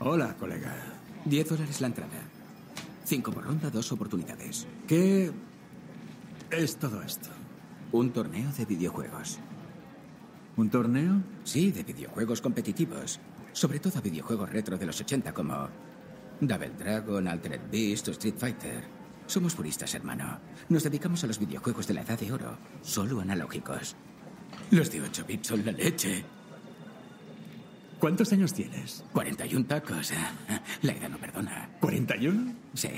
Hola, colega. 10 dólares la entrada. Cinco por ronda, dos oportunidades. ¿Qué es todo esto? Un torneo de videojuegos. ¿Un torneo? Sí, de videojuegos competitivos. Sobre todo videojuegos retro de los 80 como Double Dragon, Altered Beast o Street Fighter. Somos puristas, hermano. Nos dedicamos a los videojuegos de la edad de oro, solo analógicos. Los de 8 bits son la leche. ¿Cuántos años tienes? 41 tacos. La edad no perdona. ¿41? Sí.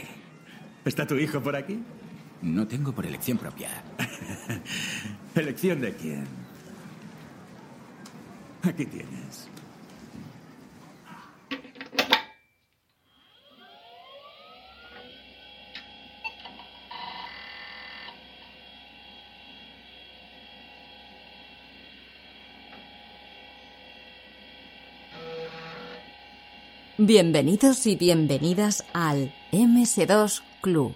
¿Está tu hijo por aquí? No tengo por elección propia. ¿Elección de quién? Aquí tienes. Bienvenidos y bienvenidas al MS2 Club.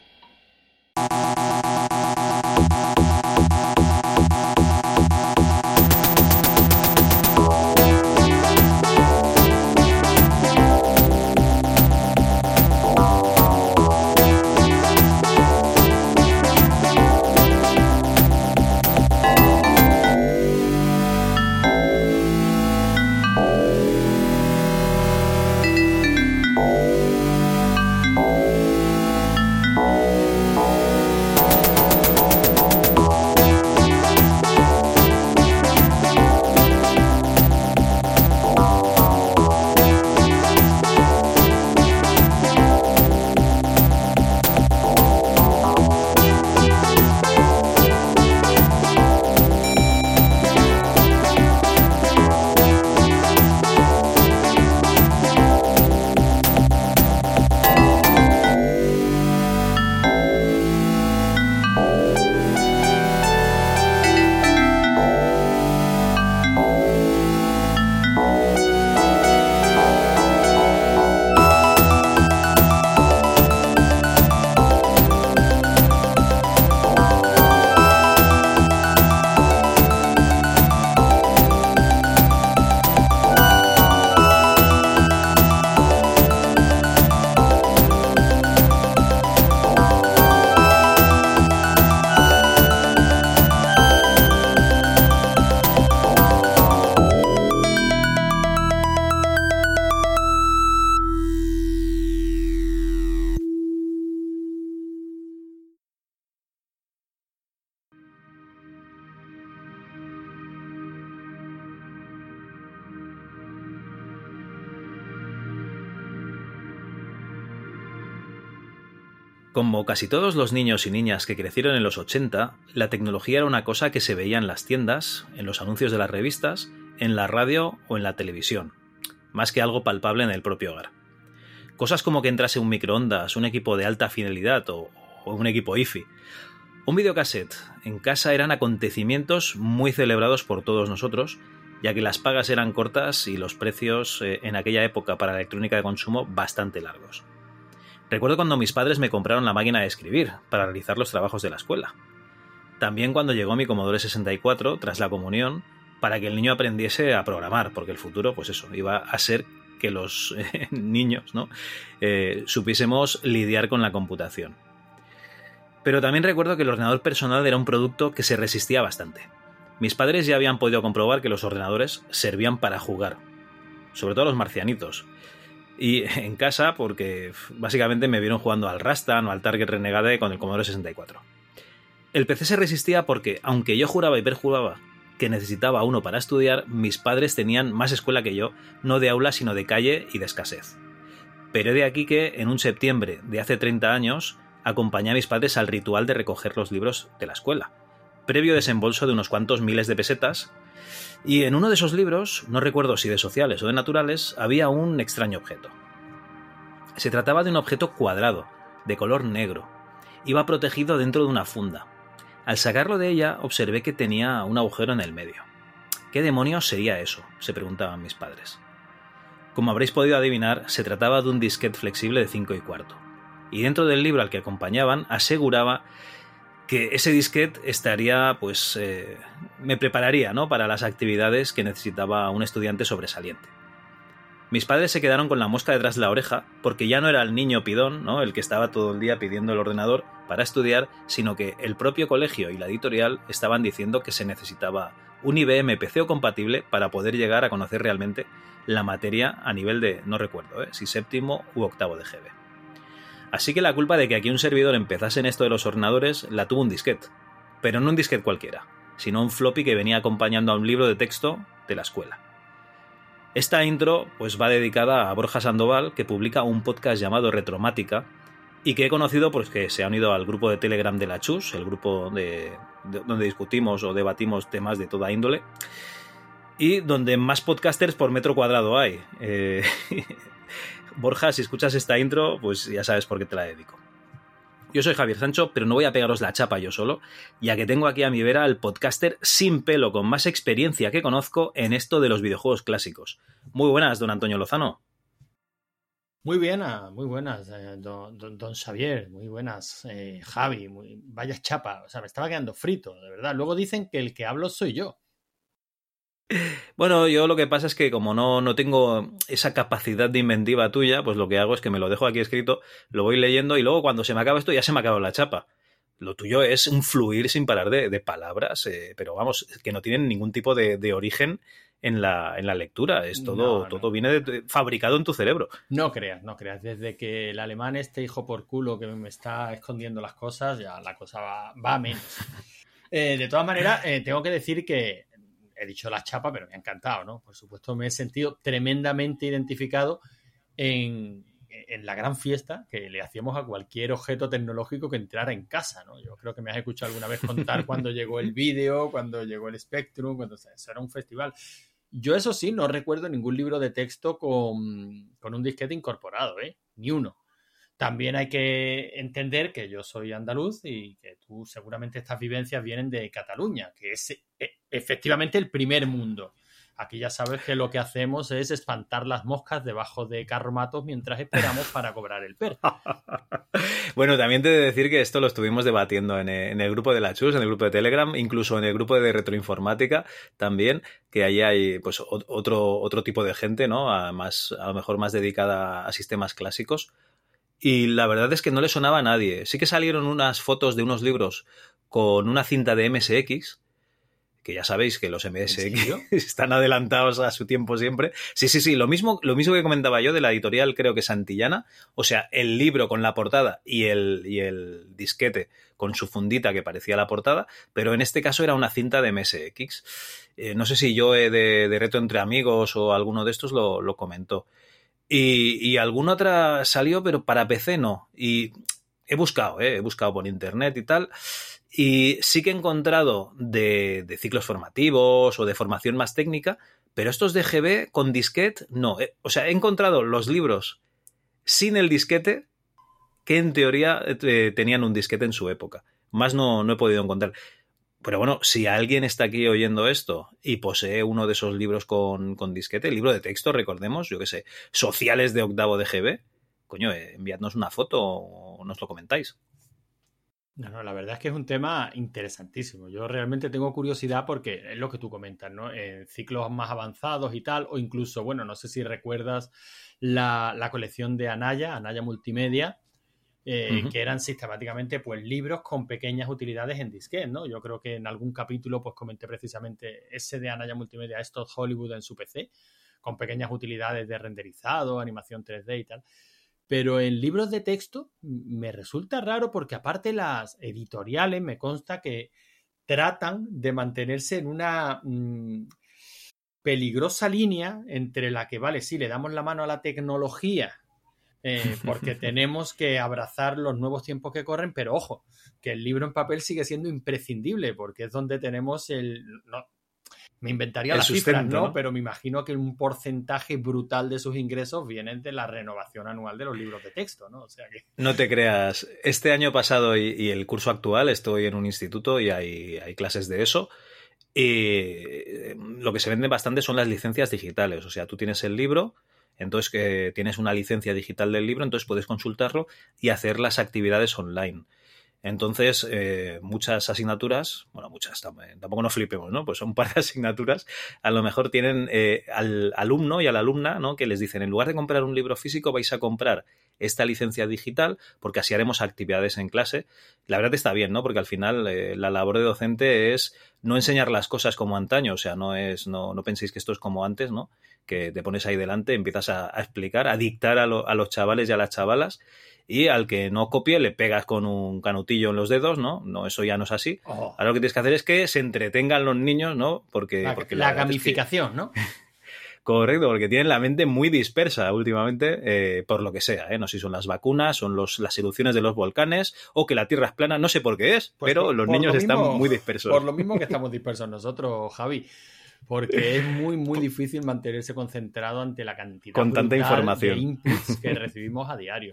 Casi todos los niños y niñas que crecieron en los 80, la tecnología era una cosa que se veía en las tiendas, en los anuncios de las revistas, en la radio o en la televisión, más que algo palpable en el propio hogar. Cosas como que entrase un microondas, un equipo de alta fidelidad o, un equipo IFI. Un videocassette en casa eran acontecimientos muy celebrados por todos nosotros, ya que las pagas eran cortas y los precios eh, en aquella época para la electrónica de consumo bastante largos. Recuerdo cuando mis padres me compraron la máquina de escribir para realizar los trabajos de la escuela. También cuando llegó mi Commodore 64 tras la comunión para que el niño aprendiese a programar, porque el futuro, pues eso, iba a ser que los eh, niños ¿no? Eh, supiésemos lidiar con la computación. Pero también recuerdo que el ordenador personal era un producto que se resistía bastante. Mis padres ya habían podido comprobar que los ordenadores servían para jugar, sobre todo los marcianitos, y en casa porque básicamente me vieron jugando al Rastan o al Target Renegade con el Commodore 64. El PC se resistía porque, aunque yo juraba y perjuraba que necesitaba uno para estudiar, mis padres tenían más escuela que yo, no de aula sino de calle y de escasez. Pero de aquí que, en un septiembre de hace 30 años, acompañé a mis padres al ritual de recoger los libros de la escuela, previo desembolso de unos cuantos miles de pesetas y en uno de esos libros, no recuerdo si de sociales o de naturales, había un extraño objeto. Se trataba de un objeto cuadrado, de color negro. Iba protegido dentro de una funda. Al sacarlo de ella observé que tenía un agujero en el medio. ¿Qué demonios sería eso? se preguntaban mis padres. Como habréis podido adivinar, se trataba de un disquete flexible de 5 y cuarto. Y dentro del libro al que acompañaban aseguraba que ese disquete estaría, pues, eh, me prepararía, ¿no? Para las actividades que necesitaba un estudiante sobresaliente. mis padres se quedaron con la mosca detrás de la oreja porque ya no era el niño pidón, ¿no? El que estaba todo el día pidiendo el ordenador para estudiar, sino que el propio colegio y la editorial estaban diciendo que se necesitaba un IBM PC compatible para poder llegar a conocer realmente la materia a nivel de, no recuerdo, ¿eh? si séptimo u octavo de GB. Así que la culpa de que aquí un servidor empezase en esto de los ordenadores la tuvo un disquete, pero no un disquete cualquiera, sino un floppy que venía acompañando a un libro de texto de la escuela. Esta intro pues va dedicada a Borja Sandoval, que publica un podcast llamado Retromática y que he conocido porque se ha unido al grupo de Telegram de la Chus, el grupo de, donde discutimos o debatimos temas de toda índole y donde más podcasters por metro cuadrado hay. Eh, Borja, si escuchas esta intro, pues ya sabes por qué te la dedico. Yo soy Javier Sancho, pero no voy a pegaros la chapa yo solo, ya que tengo aquí a mi vera al podcaster sin pelo con más experiencia que conozco en esto de los videojuegos clásicos. Muy buenas, don Antonio Lozano. Muy buenas, muy buenas, eh, don, Xavier, muy buenas, eh, Javi, muy, vaya chapa, o sea, me estaba quedando frito, de verdad. Luego dicen que el que hablo soy yo. Bueno, yo lo que pasa es que como no, no tengo esa capacidad de inventiva tuya, pues lo que hago es que me lo dejo aquí escrito, lo voy leyendo y luego cuando se me acaba esto ya se me acaba la chapa. Lo tuyo es un fluir sin parar de, palabras, eh, pero vamos, que no tienen ningún tipo de, origen en la, en la, lectura. Es todo, todo viene fabricado en tu cerebro. No creas, no creas. Desde que el alemán este hijo por culo que me está escondiendo las cosas, ya la cosa va, a menos. Eh, de todas maneras, eh, tengo que decir que he dicho la chapa, pero me ha encantado, ¿no? Por supuesto, me he sentido tremendamente identificado en, la gran fiesta que le hacíamos a cualquier objeto tecnológico que entrara en casa, ¿no? Yo creo que me has escuchado alguna vez contar cuando llegó el vídeo, cuando llegó el Spectrum, cuando eso era un festival. Yo eso sí, no recuerdo ningún libro de texto con, con un disquete incorporado, ¿eh? Ni uno. También hay que entender que yo soy andaluz y que tú seguramente estas vivencias vienen de Cataluña, que es eh, efectivamente el primer mundo. Aquí ya sabes que lo que hacemos es espantar las moscas debajo de carromatos mientras esperamos para cobrar el perro. bueno, también te he de decir que esto lo estuvimos debatiendo en el, grupo de la Chus, en el grupo de Telegram, incluso en el grupo de retroinformática también, que ahí hay pues otro, otro tipo de gente, ¿no? A, más, a lo mejor más dedicada a sistemas clásicos y la verdad es que no le sonaba a nadie. Sí que salieron unas fotos de unos libros con una cinta de MSX, que ya sabéis que los MSX están adelantados a su tiempo siempre. Sí, sí, sí, lo mismo, lo mismo que comentaba yo de la editorial, creo que Santillana, o sea, el libro con la portada y el, y el disquete con su fundita que parecía la portada, pero en este caso era una cinta de MSX. Eh, no sé si yo de, de, Reto entre Amigos o alguno de estos lo, lo comentó. Y, alguna otra salió, pero para PC no. Y he buscado, ¿eh? he buscado por internet y tal. Y sí que he encontrado de, ciclos formativos o de formación más técnica, pero estos de GB con disquete, no. Eh, o sea, he encontrado los libros sin el disquete que en teoría eh, tenían un disquete en su época. Más no, no he podido encontrar. Pero bueno, si alguien está aquí oyendo esto y posee uno de esos libros con, disquete, libro de texto, recordemos, yo qué sé, sociales de octavo de GB, coño, eh, enviadnos una foto o nos lo comentáis. No, no, la verdad es que es un tema interesantísimo. Yo realmente tengo curiosidad porque es lo que tú comentas, ¿no? En ciclos más avanzados y tal, o incluso, bueno, no sé si recuerdas la, la colección de Anaya, Anaya Multimedia, eh, que eran sistemáticamente pues libros con pequeñas utilidades en disquete, ¿no? Yo creo que en algún capítulo pues comenté precisamente ese de Anaya Multimedia, esto Hollywood en su PC, con pequeñas utilidades de renderizado, animación 3D y tal. Pero en libros de texto me resulta raro porque aparte las editoriales me consta que tratan de mantenerse en una mm, peligrosa línea entre la que, vale, sí, le damos la mano a la tecnología eh, porque tenemos que abrazar los nuevos tiempos que corren, pero ojo, que el libro en papel sigue siendo imprescindible, porque es donde tenemos el... No, me inventaría las cifras, ¿no? Pero me imagino que un porcentaje brutal de sus ingresos vienen de la renovación anual de los libros de texto, ¿no? O sea que... No te creas. Este año pasado y, el curso actual estoy en un instituto y hay, hay clases de eso. Y lo que se vende bastante son las licencias digitales. O sea, tú tienes el libro, entonces, que tienes una licencia digital del libro, entonces puedes consultarlo y hacer las actividades online. Entonces, eh, muchas asignaturas, bueno, muchas, tampoco nos flipemos, ¿no? Pues son un par de asignaturas, a lo mejor tienen eh, al alumno y a la alumna, ¿no? Que les dicen, en lugar de comprar un libro físico, vais a comprar esta licencia digital, porque así haremos actividades en clase. La verdad está bien, ¿no? Porque al final eh, la labor de docente es no enseñar las cosas como antaño, o sea, no es, no, no penséis que esto es como antes, ¿no? Que te pones ahí delante, empiezas a, explicar, a dictar a, a los chavales y a las chavalas y al que no copie le pegas con un canutillo en los dedos, ¿no? No, eso ya no es así. Oh. Ahora lo que tienes que hacer es que se entretengan los niños, ¿no? Porque la, porque la, gamificación, ¿no? Correcto, porque tienen la mente muy dispersa últimamente, eh, por lo que sea, ¿eh? No sé si son las vacunas, son los, las erupciones de los volcanes, o que la Tierra es plana, no sé por qué es, pues pero los niños están muy dispersos. Por lo mismo que estamos dispersos nosotros, Javi porque es muy, muy difícil mantenerse concentrado ante la cantidad Con tanta información. de inputs que recibimos a diario.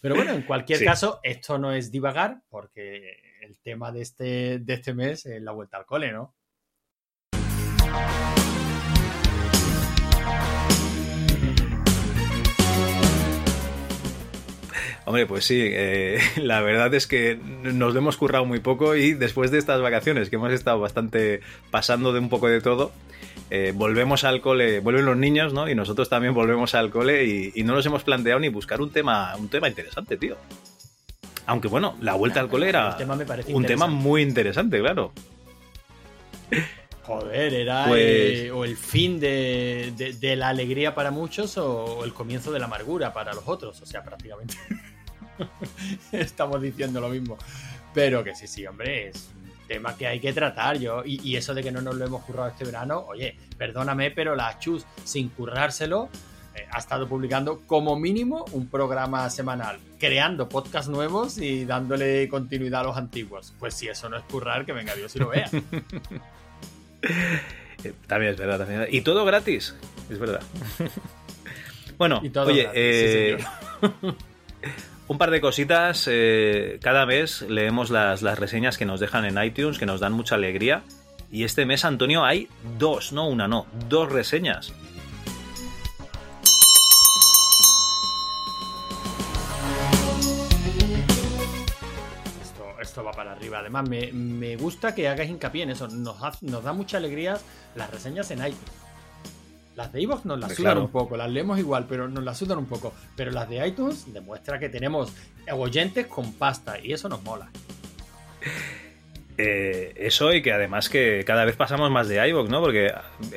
Pero bueno, en cualquier caso, esto no es divagar, porque el tema de este, de este mes es la vuelta al cole, ¿no? Hombre, pues sí, eh, la verdad es que nos lo hemos currado muy poco y después de estas vacaciones que hemos estado bastante pasando de un poco de todo, eh, volvemos al cole, vuelven los niños, ¿no? Y nosotros también volvemos al cole y, no nos hemos planteado ni buscar un tema, un tema interesante, tío. Aunque bueno, la vuelta al cole era un tema muy interesante, claro. Joder, era pues o el fin de, la alegría para muchos o el comienzo de la amargura para los otros. O sea, prácticamente estamos diciendo lo mismo. Pero que sí, sí, hombre, es tema que hay que tratar yo. Y, eso de que no nos lo hemos currado este verano, oye, perdóname, pero la Chus, sin currárselo, eh, ha estado publicando como mínimo un programa semanal, creando podcasts nuevos y dándole continuidad a los antiguos. Pues si eso no es currar, que venga Dios y lo vea. también es verdad, también. Y todo gratis, es verdad. bueno, oye, eh, Un par de cositas. Eh, cada mes leemos las, reseñas que nos dejan en iTunes, que nos dan mucha alegría. Y este mes, Antonio, hay dos, no una, no, dos reseñas. Esto, va para arriba. Además, me, gusta que hagas hincapié en eso. Nos, nos da mucha alegría las reseñas en iTunes. Las de iVoox nos las sudan un poco, las leemos igual, pero nos las sudan un poco. Pero las de iTunes demuestra que tenemos oyentes con pasta y eso nos mola. Eh, eso y que además que cada vez pasamos más de iVoox, ¿no? Porque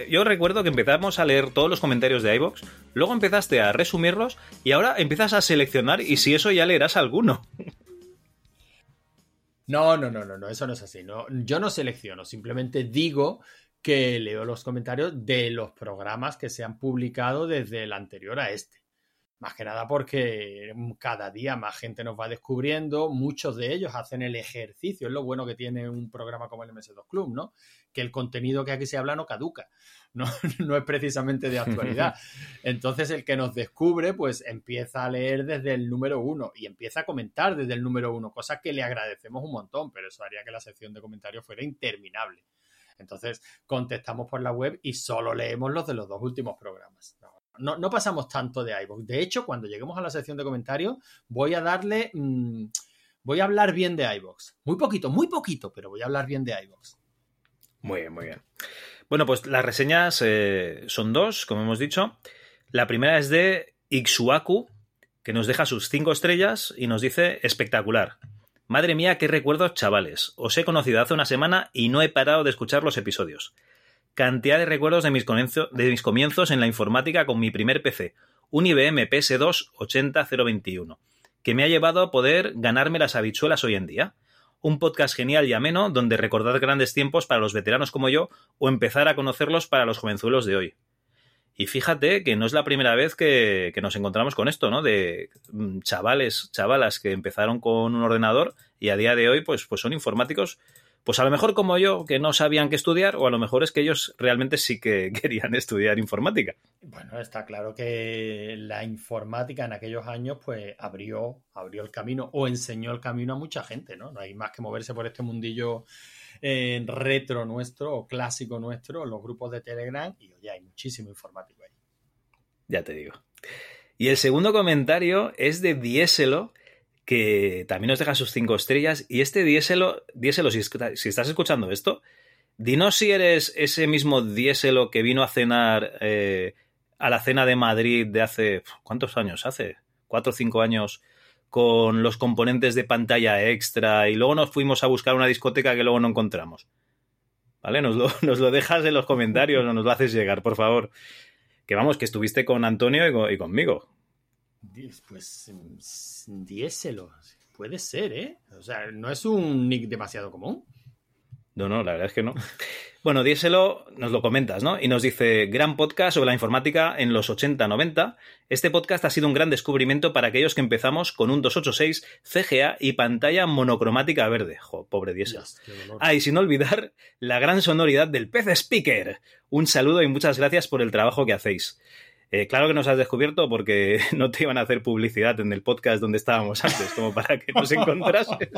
yo recuerdo que empezamos a leer todos los comentarios de iVoox, luego empezaste a resumirlos y ahora empiezas a seleccionar y si eso ya leerás alguno. No, no, no, no, no, eso no es así. No, yo no selecciono, simplemente digo que leo los comentarios de los programas que se han publicado desde el anterior a este. Más que nada porque cada día más gente nos va descubriendo, muchos de ellos hacen el ejercicio, es lo bueno que tiene un programa como el MS2 Club, ¿no? Que el contenido que aquí se habla no caduca, no, no es precisamente de actualidad. Entonces el que nos descubre, pues empieza a leer desde el número uno y empieza a comentar desde el número uno, cosa que le agradecemos un montón, pero eso haría que la sección de comentarios fuera interminable. Entonces contestamos por la web y solo leemos los de los dos últimos programas. No, pasamos tanto de iVoox. De hecho, cuando lleguemos a la sección de comentarios, voy a darle. Mm, voy a hablar bien de iVoox. Muy poquito, muy poquito, pero voy a hablar bien de iVoox. Muy bien, muy bien. Bueno, pues las reseñas eh, son dos, como hemos dicho. La primera es de Ixuaku, que nos deja sus cinco estrellas y nos dice espectacular. Madre mía, qué recuerdos, chavales. Os he conocido hace una semana y no he parado de escuchar los episodios. Cantidad de recuerdos de mis, comienzos en la informática con mi primer PC, un IBM PS2 80021, que me ha llevado a poder ganarme las habichuelas hoy en día. Un podcast genial y ameno donde recordar grandes tiempos para los veteranos como yo o empezar a conocerlos para los jovenzuelos de hoy. Y fíjate que no es la primera vez que, nos encontramos con esto, ¿no? De mm, chavales, chavalas que empezaron con un ordenador y a día de hoy pues, pues son informáticos, pues a lo mejor como yo, que no sabían qué estudiar, o a lo mejor es que ellos realmente sí que querían estudiar informática. Bueno, está claro que la informática en aquellos años pues abrió, abrió el camino o enseñó el camino a mucha gente, ¿no? No hay más que moverse por este mundillo en retro nuestro o clásico nuestro, los grupos de Telegram, y oye, hay muchísimo informático ahí. Ya te digo. Y el segundo comentario es de Dieselo, que también nos deja sus cinco estrellas. Y este diéselo, diéselo si, si estás escuchando esto, dinos si eres ese mismo diéselo que vino a cenar eh, a la cena de Madrid de hace. ¿Cuántos años? Hace cuatro o cinco años con los componentes de pantalla extra y luego nos fuimos a buscar una discoteca que luego no encontramos. ¿Vale? Nos lo, nos lo dejas en los comentarios o nos lo haces llegar, por favor. Que vamos, que estuviste con Antonio y, conmigo. Pues diéselo. Puede ser, ¿eh? O sea, no es un nick demasiado común. No, no, la verdad es que no. Bueno, díselo, nos lo comentas, ¿no? Y nos dice, gran podcast sobre la informática en los 80-90. Este podcast ha sido un gran descubrimiento para aquellos que empezamos con un 286 CGA y pantalla monocromática verde. Jo, pobre diésel. Ah, y sin olvidar la gran sonoridad del PC Speaker. Un saludo y muchas gracias por el trabajo que hacéis. Eh, claro que nos has descubierto porque no te iban a hacer publicidad en el podcast donde estábamos antes, como para que nos encontrases.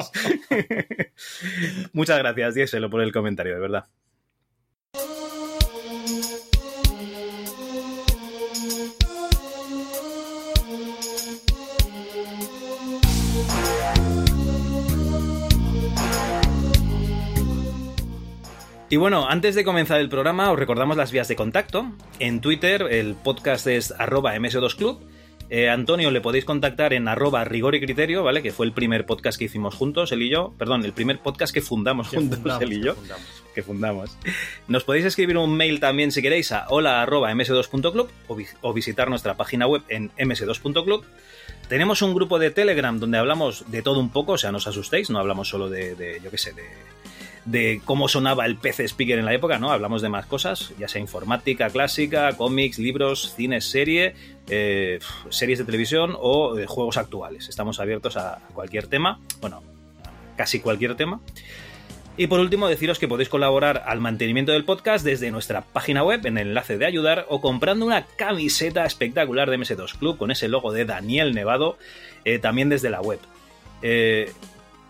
Muchas gracias, Dieselo, por el comentario, de verdad. Y bueno, antes de comenzar el programa, os recordamos las vías de contacto. En Twitter, el podcast es arroba ms2club. Eh, Antonio le podéis contactar en arroba rigor y criterio, ¿vale? Que fue el primer podcast que hicimos juntos, él y yo. Perdón, el primer podcast que fundamos juntos, él y yo. Que fundamos. Nos podéis escribir un mail también si queréis a hola arroba ms2.club o, visitar nuestra página web en ms2.club. Tenemos un grupo de Telegram donde hablamos de todo un poco, o sea, no os asustéis, no hablamos solo de, de yo qué sé, de de cómo sonaba el PC Speaker en la época, ¿no? Hablamos de más cosas, ya sea informática clásica, cómics, libros, cine, serie, eh, series de televisión o eh, juegos actuales. Estamos abiertos a cualquier tema, bueno, casi cualquier tema. Y por último, deciros que podéis colaborar al mantenimiento del podcast desde nuestra página web en el enlace de ayudar o comprando una camiseta espectacular de MS2 Club con ese logo de Daniel Nevado eh, también desde la web.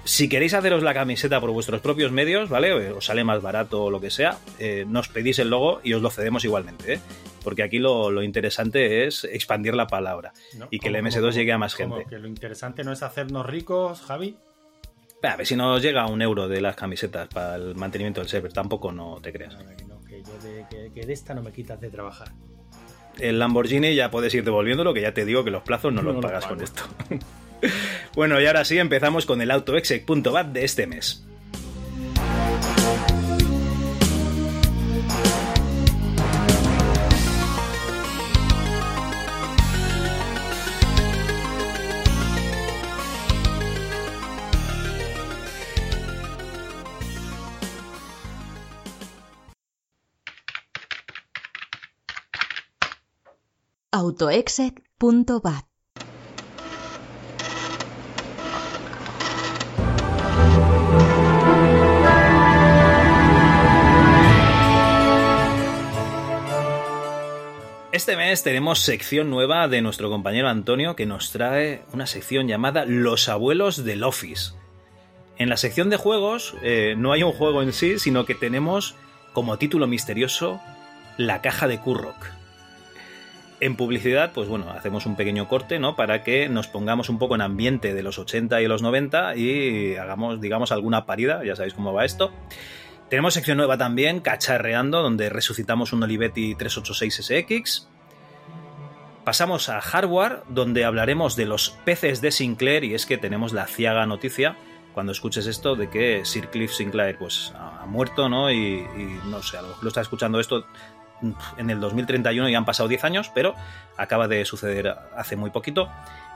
Si queréis haceros la camiseta por vuestros propios medios, ¿vale? Os sale más barato o lo que sea, eh, nos pedís el logo y os lo cedemos igualmente, ¿eh? Porque aquí lo, interesante es expandir la palabra y que el MS2 llegue a más gente. Que lo interesante no es hacernos ricos, Javi. A ver si nos llega un euro de las camisetas para el mantenimiento del server, tampoco no te creas. que, yo de, esta no me quitas de trabajar. El Lamborghini ya puedes ir devolviéndolo, que ya te digo que los plazos no, los pagas con esto. bueno, y ahora sí empezamos con el autoexec.bat de este mes. autoexec.bat Este mes tenemos sección nueva de nuestro compañero Antonio que nos trae una sección llamada Los abuelos del Office. En la sección de juegos eh, no hay un juego en sí, sino que tenemos como título misterioso La caja de Kurrock. En publicidad, pues bueno, hacemos un pequeño corte, ¿no? Para que nos pongamos un poco en ambiente de los 80 y los 90 y hagamos, digamos, alguna parida, ya sabéis cómo va esto. Tenemos sección nueva también, Cacharreando, donde resucitamos un Olivetti 386SX. Pasamos a hardware, donde hablaremos de los peces de Sinclair, y es que tenemos la ciaga noticia, cuando escuches esto, de que Sir Cliff Sinclair pues, ha muerto, ¿no? Y, no sé, a lo mejor lo está escuchando esto en el 2031 y han pasado 10 años, pero acaba de suceder hace muy poquito.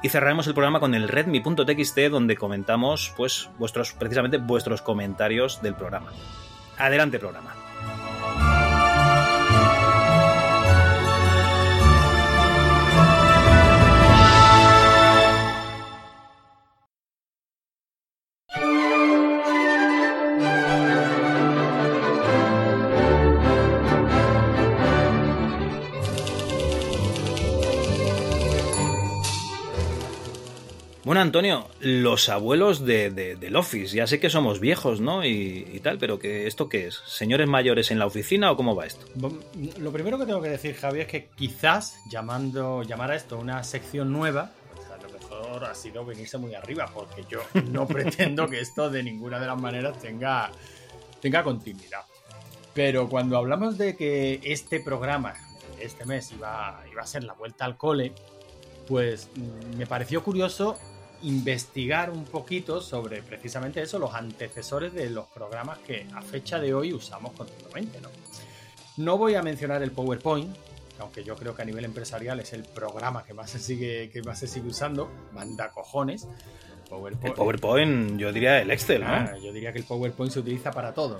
Y cerraremos el programa con el redmi.txt, donde comentamos, pues, vuestros, precisamente vuestros comentarios del programa. Adelante programa. Bueno, Antonio, los abuelos de, del Office, ya sé que somos viejos, ¿no? Y, tal, pero que ¿esto qué es? ¿Señores mayores en la oficina o cómo va esto? Lo primero que tengo que decir, Javi, es que quizás llamando, llamar a esto una sección nueva, pues a lo mejor ha sido venirse muy arriba, porque yo no pretendo que esto de ninguna de las maneras tenga, tenga continuidad. Pero cuando hablamos de que este programa, este mes, iba, iba a ser la vuelta al cole, pues mm, me pareció curioso investigar un poquito sobre precisamente eso, los antecesores de los programas que a fecha de hoy usamos continuamente. No, no voy a mencionar el PowerPoint, aunque yo creo que a nivel empresarial es el programa que más se sigue, que más se sigue usando, manda cojones. PowerPoint. El PowerPoint, yo diría el Excel, ¿no? Ah, yo diría que el PowerPoint se utiliza para todo.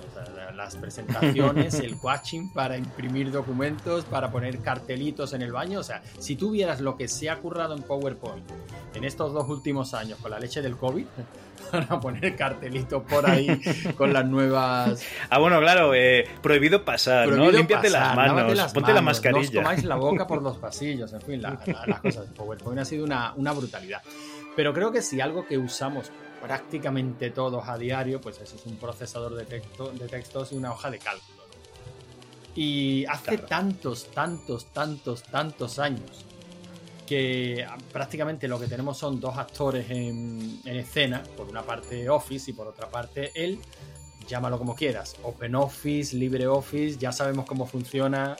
las presentaciones, el watching para imprimir documentos, para poner cartelitos en el baño. O sea, si tú vieras lo que se ha currado en PowerPoint en estos dos últimos años con la leche del COVID, para poner cartelitos por ahí con las nuevas. Ah, bueno, claro, eh, prohibido pasar, ¿no? Límpiate las manos, ponte la mascarilla. No os tomáis la boca por los pasillos, en fin, las cosas de PowerPoint ha sido una, una brutalidad. Pero creo que si algo que usamos prácticamente todos a diario, pues eso es un procesador de, texto, de textos y una hoja de cálculo. Y hace tantos, tantos, tantos, tantos años que prácticamente lo que tenemos son dos actores en, en escena, por una parte Office y por otra parte él, llámalo como quieras, OpenOffice, LibreOffice, ya sabemos cómo funciona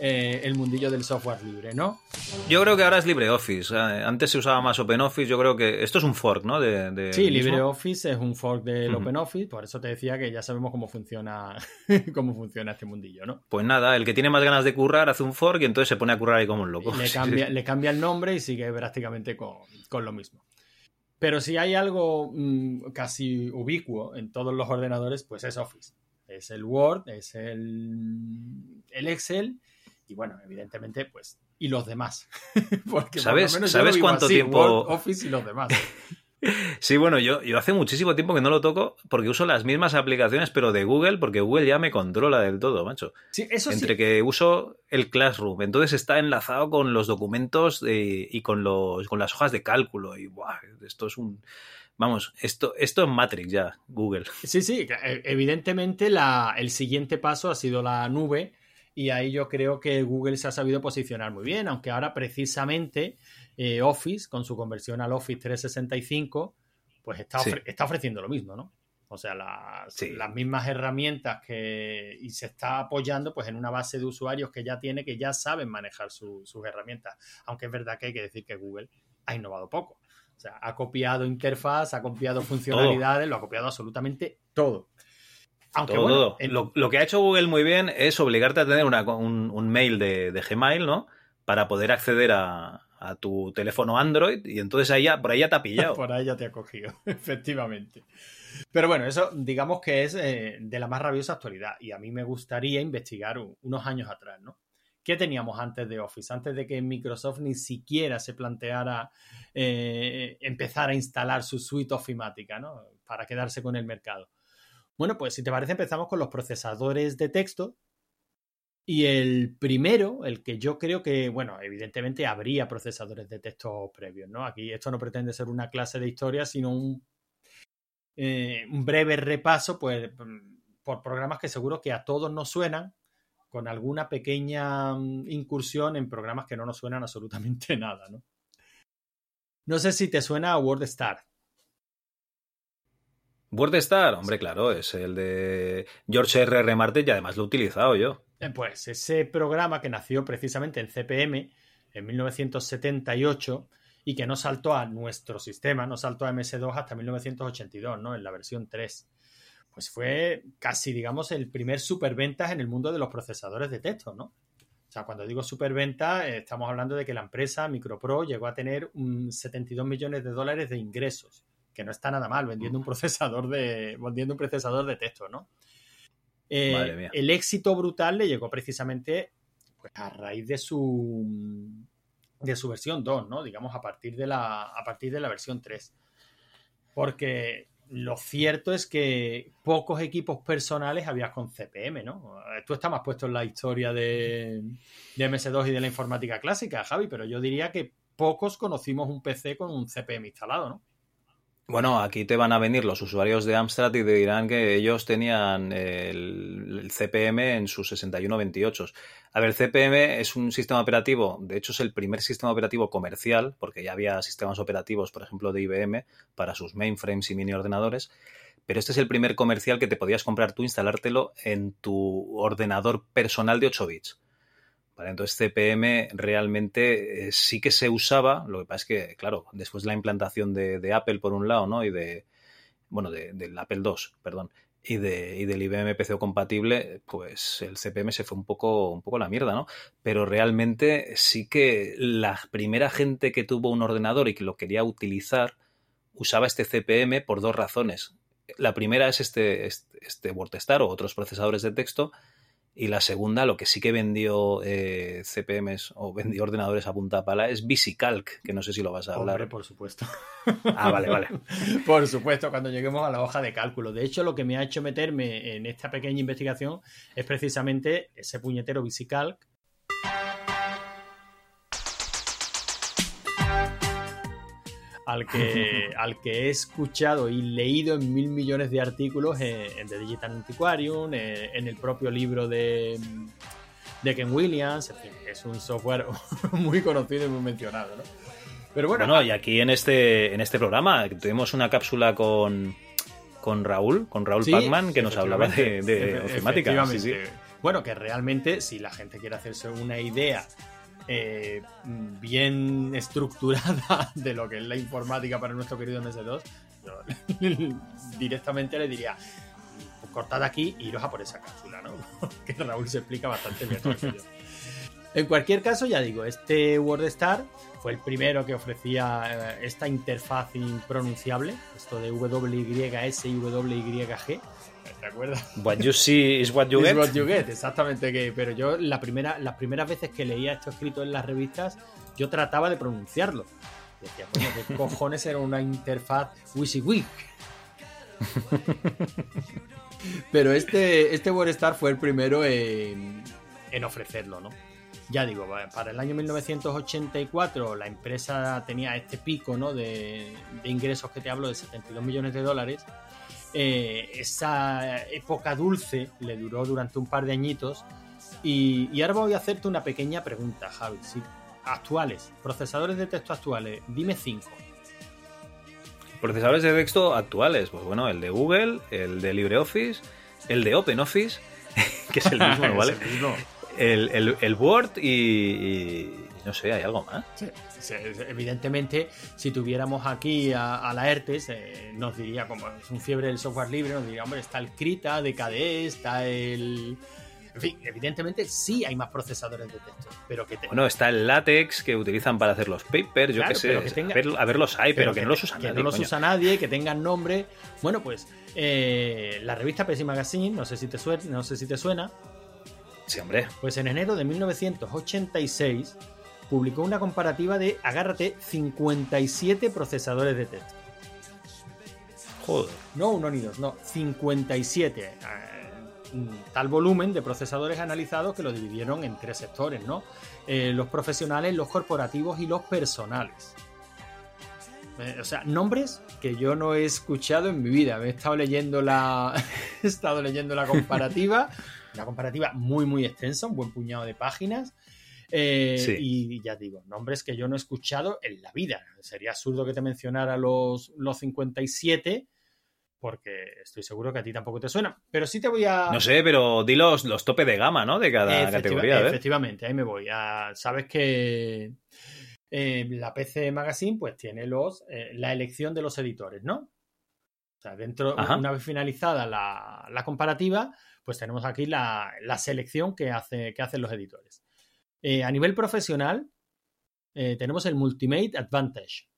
eh, el mundillo del software libre, ¿no? Yo creo que ahora es LibreOffice. Eh, antes se usaba más OpenOffice. Yo creo que esto es un fork, ¿no? De, sí, LibreOffice es un fork del OpenOffice. Por eso te decía que ya sabemos cómo funciona, cómo funciona este mundillo, ¿no? Pues nada, el que tiene más ganas de currar hace un fork y entonces se pone a currar ahí como un loco. Le cambia, le cambia el nombre y sigue prácticamente con, lo mismo. Pero si hay algo mm, casi ubicuo en todos los ordenadores, pues es Office. Es el Word, es el, el Excel y bueno, evidentemente, pues, y los demás. Porque ¿Sabes, ¿sabes cuánto tiempo? Office y los demás. Sí, bueno, yo, yo hace muchísimo tiempo que no lo toco porque uso las mismas aplicaciones, pero de Google, porque Google ya me controla del todo, macho. Sí, eso Entre que uso el Classroom, entonces está enlazado con los documentos y con, los, con las hojas de cálculo. Y buah, esto es un. Vamos, esto, esto es Matrix ya, Google. Sí, sí, e, evidentemente la, el siguiente paso ha sido la nube y ahí yo creo que Google se ha sabido posicionar muy bien, aunque ahora precisamente eh, Office, con su conversión al Office 365, pues está, está ofreciendo lo mismo, ¿no? O sea, las, las, mismas herramientas que y se está apoyando pues en una base de usuarios que ya tiene, que ya saben manejar sus herramientas. Aunque es verdad que hay que decir que Google ha innovado poco. O sea, ha copiado interfaz, ha copiado funcionalidades, lo ha copiado absolutamente todo. Todo, Lo, que ha hecho Google muy bien es obligarte a tener un, mail de, Gmail, ¿no? Para poder acceder a, tu teléfono Android y entonces ahí por ahí ya te ha pillado. por ahí ya te ha cogido, efectivamente. Pero bueno, eso digamos que es eh, de la más rabiosa actualidad y a mí me gustaría investigar unos años atrás, ¿no? ¿Qué teníamos antes de Office? Antes de que Microsoft ni siquiera se planteara eh, empezar a instalar su suite ofimática, ¿no? Para quedarse con el mercado. Bueno, pues si te parece empezamos con los procesadores de texto. Y el primero, el que yo creo que, bueno, evidentemente habría procesadores de texto previos, ¿no? Aquí esto no pretende ser una clase de historia, sino un, eh, breve repaso, pues, por programas que seguro que a todos nos suenan, con alguna pequeña mm, incursión en programas que no nos suenan absolutamente nada, ¿no? No sé si te suena a WordStar. WordStar, hombre, claro, es el de George R. R. Martin y además lo he utilizado yo. Eh, pues ese programa que nació precisamente en CPM en 1978 y que no saltó a nuestro sistema, no saltó a MS2 hasta 1982, ¿no? En la versión 3. Pues fue casi, digamos, el primer superventas en el mundo de los procesadores de texto, ¿no? O sea, cuando digo superventa, eh, estamos hablando de que la empresa Micropro llegó a tener un 72 millones de dólares de ingresos que no está nada mal vendiendo un procesador de, vendiendo un procesador de texto, ¿no? Eh, el éxito brutal le llegó precisamente pues, a raíz de su de su versión 2, ¿no? Digamos a partir de la a partir de la versión 3. Porque lo cierto es que pocos equipos personales habías con CPM, ¿no? Tú estás más puesto en la historia de, de MS2 y de la informática clásica, Javi, pero yo diría que pocos conocimos un PC con un CPM instalado, ¿no? Bueno, aquí te van a venir los usuarios de Amstrad y te dirán que ellos tenían el, CPM en sus 6128. A ver, el CPM es un sistema operativo, de hecho es el primer sistema operativo comercial, porque ya había sistemas operativos, por ejemplo, de IBM para sus mainframes y mini ordenadores, pero este es el primer comercial que te podías comprar tú, instalártelo en tu ordenador personal de 8 bits. Entonces CPM realmente eh, sí que se usaba, lo que pasa es que, claro, después de la implantación de, Apple por un lado, ¿no? Y de, bueno, de, del Apple II, perdón, y, de, y del IBM PCO compatible, pues el CPM se fue un poco, un poco la mierda, ¿no? Pero realmente sí que la primera gente que tuvo un ordenador y que lo quería utilizar usaba este CPM por dos razones. La primera es este, este, este WordStar o otros procesadores de texto y la segunda, lo que sí que vendió eh, CPMs o vendió ordenadores a punta pala es VisiCalc, que no sé si lo vas a hablar. Hombre, por supuesto. Ah, vale, vale. por supuesto, cuando lleguemos a la hoja de cálculo. De hecho, lo que me ha hecho meterme en esta pequeña investigación es precisamente ese puñetero VisiCalc. Al que, al que he escuchado y leído en mil millones de artículos en, en The Digital Antiquarium, en, en el propio libro de, de Ken Williams, en fin, es un software muy conocido y muy mencionado, ¿no? Pero bueno, Bueno, y aquí en este, en este programa tuvimos una cápsula con, con Raúl, con Raúl Sí, Pacman, que nos hablaba de, de Efe- ofimática. Sí, sí. efectivamente. Bueno, que realmente, si la gente quiere hacerse una idea eh, bien estructurada de lo que es la informática para nuestro querido MS2, yo directamente le diría, pues cortad aquí e iros a por esa cápsula, ¿no? que Raúl se explica bastante mejor que yo. En cualquier caso, ya digo, este WordStar fue el primero que ofrecía eh, esta interfaz impronunciable, esto de WYS y WYG. ¿Te acuerdas? What you see is what you Is get. what you get, exactamente. Que, pero yo la primera, las primeras veces que leía esto escrito en las revistas, yo trataba de pronunciarlo. Decía, ¿qué cojones era una interfaz WYSIWYG? Pero este, este WordStar fue el primero en, en ofrecerlo, ¿no? Ya digo, para el año 1984 la empresa tenía este pico ¿no? de, de ingresos que te hablo de 72 millones de dólares. Eh, esa época dulce le duró durante un par de añitos. Y, y ahora voy a hacerte una pequeña pregunta, Javi. Si, actuales, procesadores de texto actuales, dime cinco. Procesadores de texto actuales, pues bueno, el de Google, el de LibreOffice, el de OpenOffice, que es el mismo, ¿vale? El mismo. El, el- el Word y, y no sé, hay algo más. Sí, sí, Evidentemente, si tuviéramos aquí a, a la ERTES, eh, nos diría, como es un fiebre del software libre, nos diría, hombre, está el Krita de KDE, está el. En fin, evidentemente sí hay más procesadores de texto, pero que te- Bueno, está el látex que utilizan para hacer los papers, yo Claro, qué sé. que tenga- a, ver, a ver, los hay, pero, que, no los usa que nadie. no los usa nadie, que tengan nombre. Bueno, pues eh, la revista PC Magazine, no sé si te suena, no sé si te suena, Sí, hombre. pues en enero de 1986 publicó una comparativa de, agárrate, 57 procesadores de texto. Joder. No uno ni dos, no, 57. eh, tal volumen de procesadores analizados que lo dividieron en tres sectores, ¿no? Eh, los profesionales, los corporativos y los personales. Eh, o sea, nombres que yo no he escuchado en mi vida. Me he estado leyendo la, he estado leyendo la comparativa, una comparativa muy muy extensa, un buen puñado de páginas. Eh, Sí. Y ya digo, nombres que yo no he escuchado en la vida. Sería absurdo que te mencionara los, los 57, porque estoy seguro que a ti tampoco te suena. Pero sí te voy a. No sé, pero di los, los tope de gama, ¿no? De cada Efectiva- categoría. Efectivamente, ahí me voy. Ah, Sabes que eh, la PC Magazine pues tiene los eh, la elección de los editores, ¿no? O sea, dentro, Ajá. una vez finalizada la, la comparativa, pues tenemos aquí la, la selección que, hace, que hacen los editores. Eh, a nivel profesional, eh, tenemos el Multimate Advantage.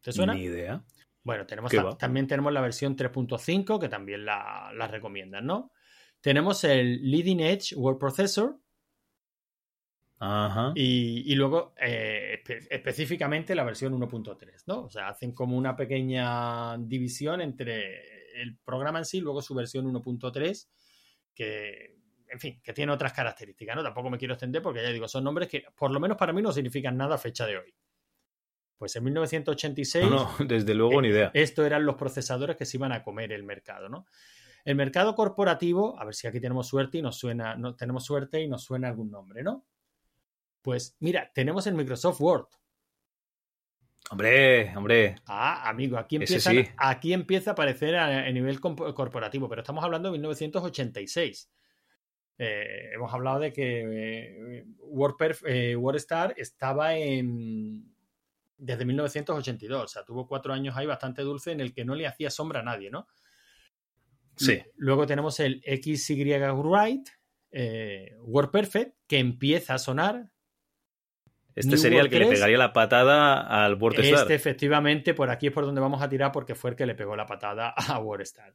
¿Te suena? Ni idea. Bueno, también tenemos la versión 3.5 que también la, la recomiendan, ¿no? Tenemos el Leading Edge Word Processor Ajá. y, y luego eh, espe- específicamente la versión 1.3, ¿no? O sea, hacen como una pequeña división entre el programa en sí y luego su versión 1.3 que, en fin, que tiene otras características, ¿no? Tampoco me quiero extender porque ya digo, son nombres que por lo menos para mí no significan nada a fecha de hoy. Pues en 1986. No, no, desde luego ni idea. Esto eran los procesadores que se iban a comer el mercado, ¿no? El mercado corporativo, a ver si aquí tenemos suerte y nos suena, no, tenemos suerte y nos suena algún nombre, ¿no? Pues mira, tenemos el Microsoft Word. Hombre, hombre. Ah, amigo, aquí sí. aquí empieza a aparecer a, a nivel corporativo, pero estamos hablando de 1986. Eh, hemos hablado de que eh, WordPerf, eh, WordStar estaba en desde 1982, o sea, tuvo cuatro años ahí bastante dulce en el que no le hacía sombra a nadie, ¿no? Sí. Luego tenemos el XY Write, eh, WordPerfect, que empieza a sonar. Este New sería el que le pegaría la patada al WordStar. Este, efectivamente, por aquí es por donde vamos a tirar porque fue el que le pegó la patada a WordStar.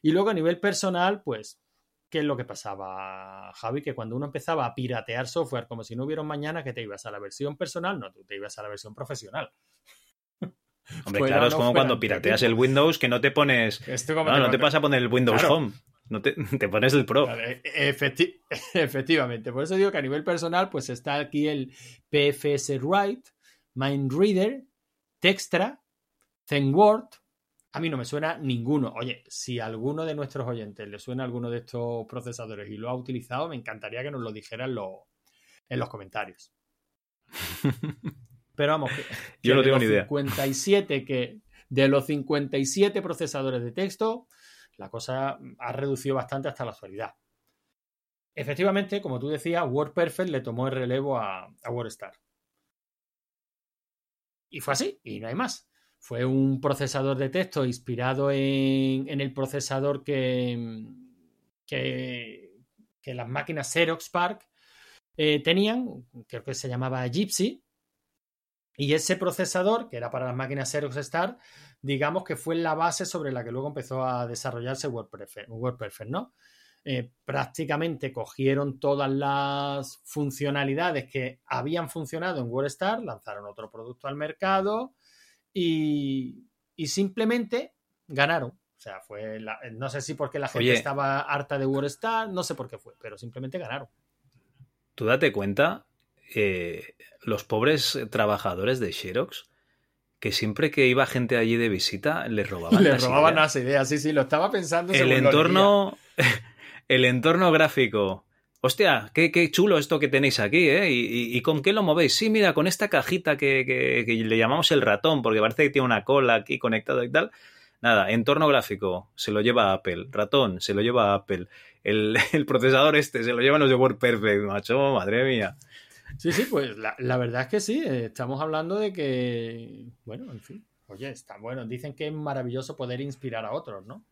Y luego a nivel personal, pues, ¿qué es lo que pasaba, Javi? Que cuando uno empezaba a piratear software como si no hubiera un mañana, que te ibas a la versión personal, no, tú te ibas a la versión profesional. Hombre, Fuera claro, es no como cuando pirateas el Windows que no te pones. Esto como No, no te vas a poner el Windows Claro. Home. No te, te pones el Pro. Vale, efecti- efectivamente, por eso digo que a nivel personal, pues está aquí el PFS Write, MindReader, Textra, ThenWord. A mí no me suena ninguno. Oye, si a alguno de nuestros oyentes le suena alguno de estos procesadores y lo ha utilizado, me encantaría que nos lo dijera en, lo- en los comentarios. Pero vamos, que, Yo que no de tengo los ni idea. 57 que de los 57 procesadores de texto, la cosa ha reducido bastante hasta la actualidad. Efectivamente, como tú decías, WordPerfect le tomó el relevo a, a WordStar. Y fue así, y no hay más. Fue un procesador de texto inspirado en, el procesador que las máquinas Xerox Park eh, tenían, creo que se llamaba Gypsy, y ese procesador, que era para las máquinas Xerox Star, digamos que fue la base sobre la que luego empezó a desarrollarse WordPerfect, WordPerfect ¿no? Eh, prácticamente cogieron todas las funcionalidades que habían funcionado en WordStar, lanzaron otro producto al mercado y, y simplemente ganaron. O sea, fue la- no sé si porque la gente Oye. estaba harta de WordStar, no sé por qué fue, pero simplemente ganaron. Tú date cuenta, eh, los pobres trabajadores de Xerox, que siempre que iba gente allí de visita, les robaban Le las robaban ideas. las ideas, sí, sí, lo estaba pensando. El entorno, el entorno gráfico. Hostia, qué, qué chulo esto que tenéis aquí, ¿eh? ¿Y, y- con qué lo movéis? Sí, mira, con esta cajita que, que- que le llamamos el ratón, porque parece que tiene una cola aquí conectada y tal. Nada, entorno gráfico se lo lleva Apple, ratón se lo lleva Apple, el, el procesador este se lo llevan los de WordPerfect, macho, madre mía. Sí, sí, pues la, la verdad es que sí, eh, estamos hablando de que, bueno, en fin, oye, está bueno, dicen que es maravilloso poder inspirar a otros, ¿no?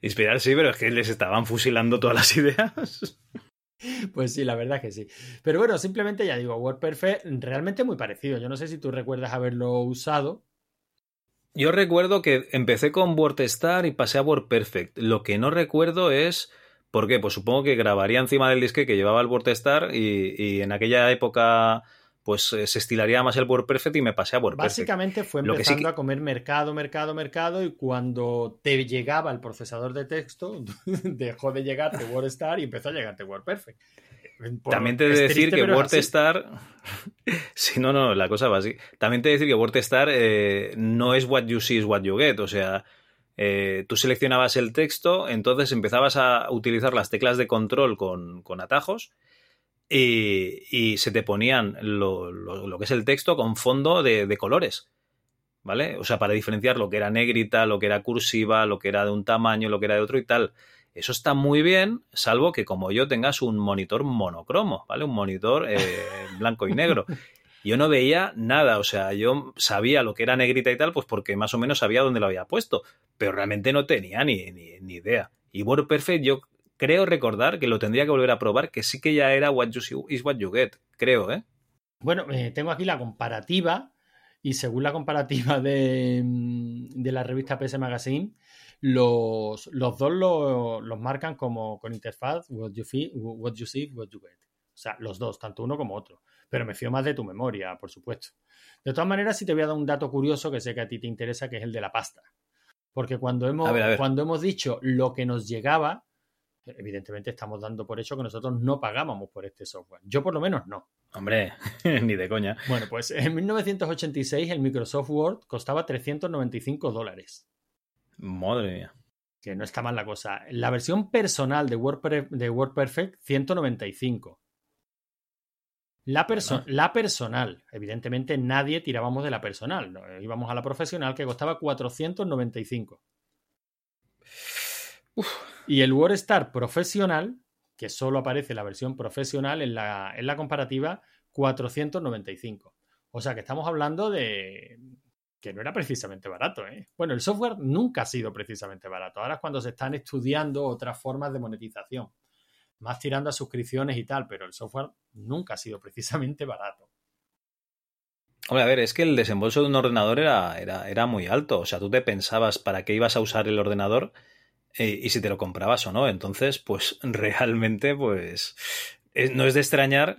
Inspirar sí, pero es que les estaban fusilando todas las ideas. Pues sí, la verdad es que sí. Pero bueno, simplemente ya digo, WordPerfect realmente muy parecido. Yo no sé si tú recuerdas haberlo usado. Yo recuerdo que empecé con WordStar y pasé a WordPerfect. Lo que no recuerdo es por qué. Pues supongo que grabaría encima del disque que llevaba el WordStar y, y en aquella época pues eh, se estilaría más el WordPerfect y me pasé a WordPerfect. Básicamente fue Lo que sí empezando a comer mercado, mercado, mercado y cuando te llegaba el procesador de texto, dejó de llegarte WordStar y empezó a llegarte WordPerfect. Por- También te he de decir que. WordStar. sí, no, no, la cosa va así. También te he de decir que WordStar eh, no es what you see, is what you get. O sea, eh, tú seleccionabas el texto, entonces empezabas a utilizar las teclas de control con, con atajos y, y se te ponían lo, lo- lo que es el texto con fondo de, de colores. ¿Vale? O sea, para diferenciar lo que era negrita, lo que era cursiva, lo que era de un tamaño, lo que era de otro y tal. Eso está muy bien, salvo que como yo tengas un monitor monocromo, ¿vale? Un monitor eh, blanco y negro. Yo no veía nada, o sea, yo sabía lo que era negrita y tal, pues porque más o menos sabía dónde lo había puesto, pero realmente no tenía ni, ni, ni idea. Y WordPerfect yo creo recordar que lo tendría que volver a probar, que sí que ya era what you see is what you get, creo, ¿eh? Bueno, eh, tengo aquí la comparativa y según la comparativa de, de la revista PS Magazine, los, los dos lo- los marcan como con interfaz what you, feel, what you see, what you get. O sea, los dos, tanto uno como otro. Pero me fío más de tu memoria, por supuesto. De todas maneras, sí te voy a dar un dato curioso que sé que a ti te interesa, que es el de la pasta. Porque cuando hemos, A ver, a ver. cuando hemos dicho lo que nos llegaba, evidentemente estamos dando por hecho que nosotros no pagábamos por este software. Yo por lo menos no. Hombre, ni de coña. Bueno, pues en 1986 el Microsoft Word costaba 395 dólares. Madre mía. Que no está mal la cosa. La versión personal de Word, de WordPerfect, 195. La, la personal, evidentemente nadie tirábamos de la personal, íbamos a la profesional que costaba 495. Y el WordStar profesional, que solo aparece la versión profesional en la, en la comparativa, 495. O sea que estamos hablando de que no era precisamente barato. ¿eh? Bueno, el software nunca ha sido precisamente barato. Ahora es cuando se están estudiando otras formas de monetización más tirando a suscripciones y tal, pero el software nunca ha sido precisamente barato. Hombre, a ver, es que el desembolso de un ordenador era, era, era muy alto. O sea, tú te pensabas para qué ibas a usar el ordenador eh, y si te lo comprabas o no. Entonces, pues realmente, pues no es de extrañar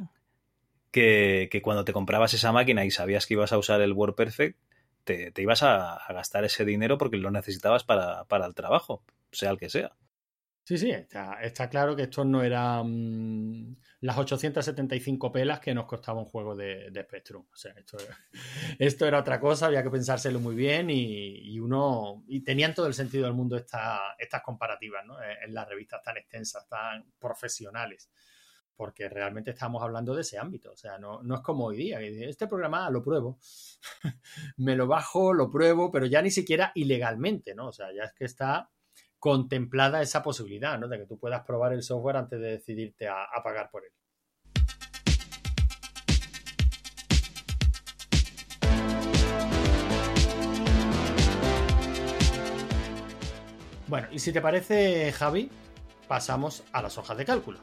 que, cuando te comprabas esa máquina y sabías que ibas a usar el WordPerfect, te, te ibas a, a, gastar ese dinero porque lo necesitabas para, para el trabajo, sea el que sea. Sí, sí, está, claro que esto no eran mm, las 875 pelas que nos costaba un juego de, Spectrum. O sea, esto, esto, era otra cosa, había que pensárselo muy bien y, uno. Y tenían todo el sentido del mundo esta, estas comparativas, ¿no? En las revistas tan extensas, tan profesionales. Porque realmente estamos hablando de ese ámbito. O sea, no, no es como hoy día. Este programa lo pruebo. Me lo bajo, lo pruebo, pero ya ni siquiera ilegalmente, ¿no? O sea, ya es que está contemplada esa posibilidad, ¿no? De que tú puedas probar el software antes de decidirte a, pagar por él. Bueno, y si te parece, Javi, pasamos a las hojas de cálculo.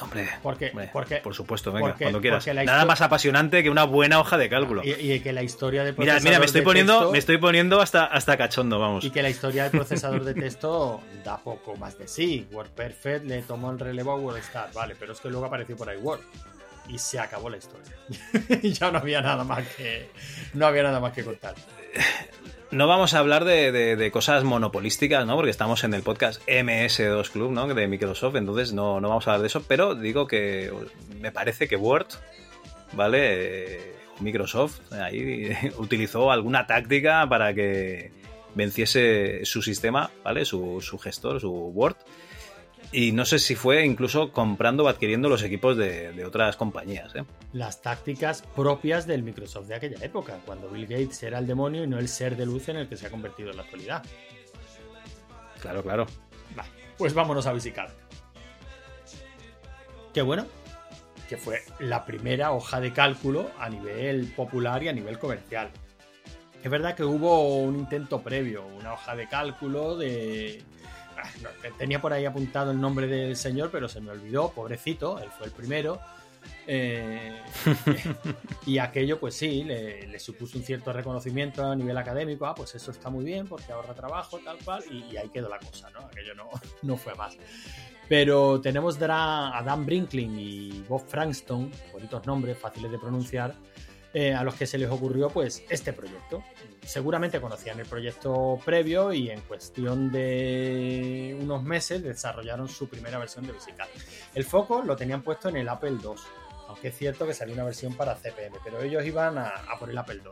Hombre, porque, porque, por supuesto, venga, cuando quieras. Nada más apasionante que una buena hoja de cálculo. Y, que la historia de Mira, mira, me estoy poniendo, me estoy poniendo hasta, hasta cachondo, vamos. Y que la historia del procesador de texto da poco más de sí. WordPerfect le tomó el relevo a WordStar, vale, pero es que luego apareció por ahí Word y se acabó la historia. ya no había nada más que no había nada más que contar. No vamos a hablar de, cosas monopolísticas, ¿no? Porque estamos en el podcast MS2 Club, ¿no? De Microsoft, entonces no, no vamos a hablar de eso, pero digo que me parece que Word, ¿vale? Microsoft ahí utilizó alguna táctica para que venciese su sistema, ¿vale? Su, su gestor, su Word y no sé si fue incluso comprando o adquiriendo los equipos de, otras compañías. ¿eh? Las tácticas propias del Microsoft de aquella época, cuando Bill Gates era el demonio y no el ser de luz en el que se ha convertido en la actualidad. Claro, claro. pues vámonos a visitar. Qué bueno, que fue la primera hoja de cálculo a nivel popular y a nivel comercial. Es verdad que hubo un intento previo, una hoja de cálculo de tenía por ahí apuntado el nombre del señor, pero se me olvidó, pobrecito, él fue el primero. Eh, y aquello, pues sí, le, supuso un cierto reconocimiento a nivel académico. Ah, pues eso está muy bien porque ahorra trabajo, tal cual, y, ahí quedó la cosa, ¿no? Aquello no, no fue más. Pero tenemos a Dan Brinklin y Bob Frankston, bonitos nombres, fáciles de pronunciar, eh, a los que se les ocurrió pues este proyecto. Seguramente conocían el proyecto previo y en cuestión de unos meses desarrollaron su primera versión de VisiCalc. El foco lo tenían puesto en el Apple II, aunque es cierto que salió una versión para CPM, pero ellos iban a, por el Apple II.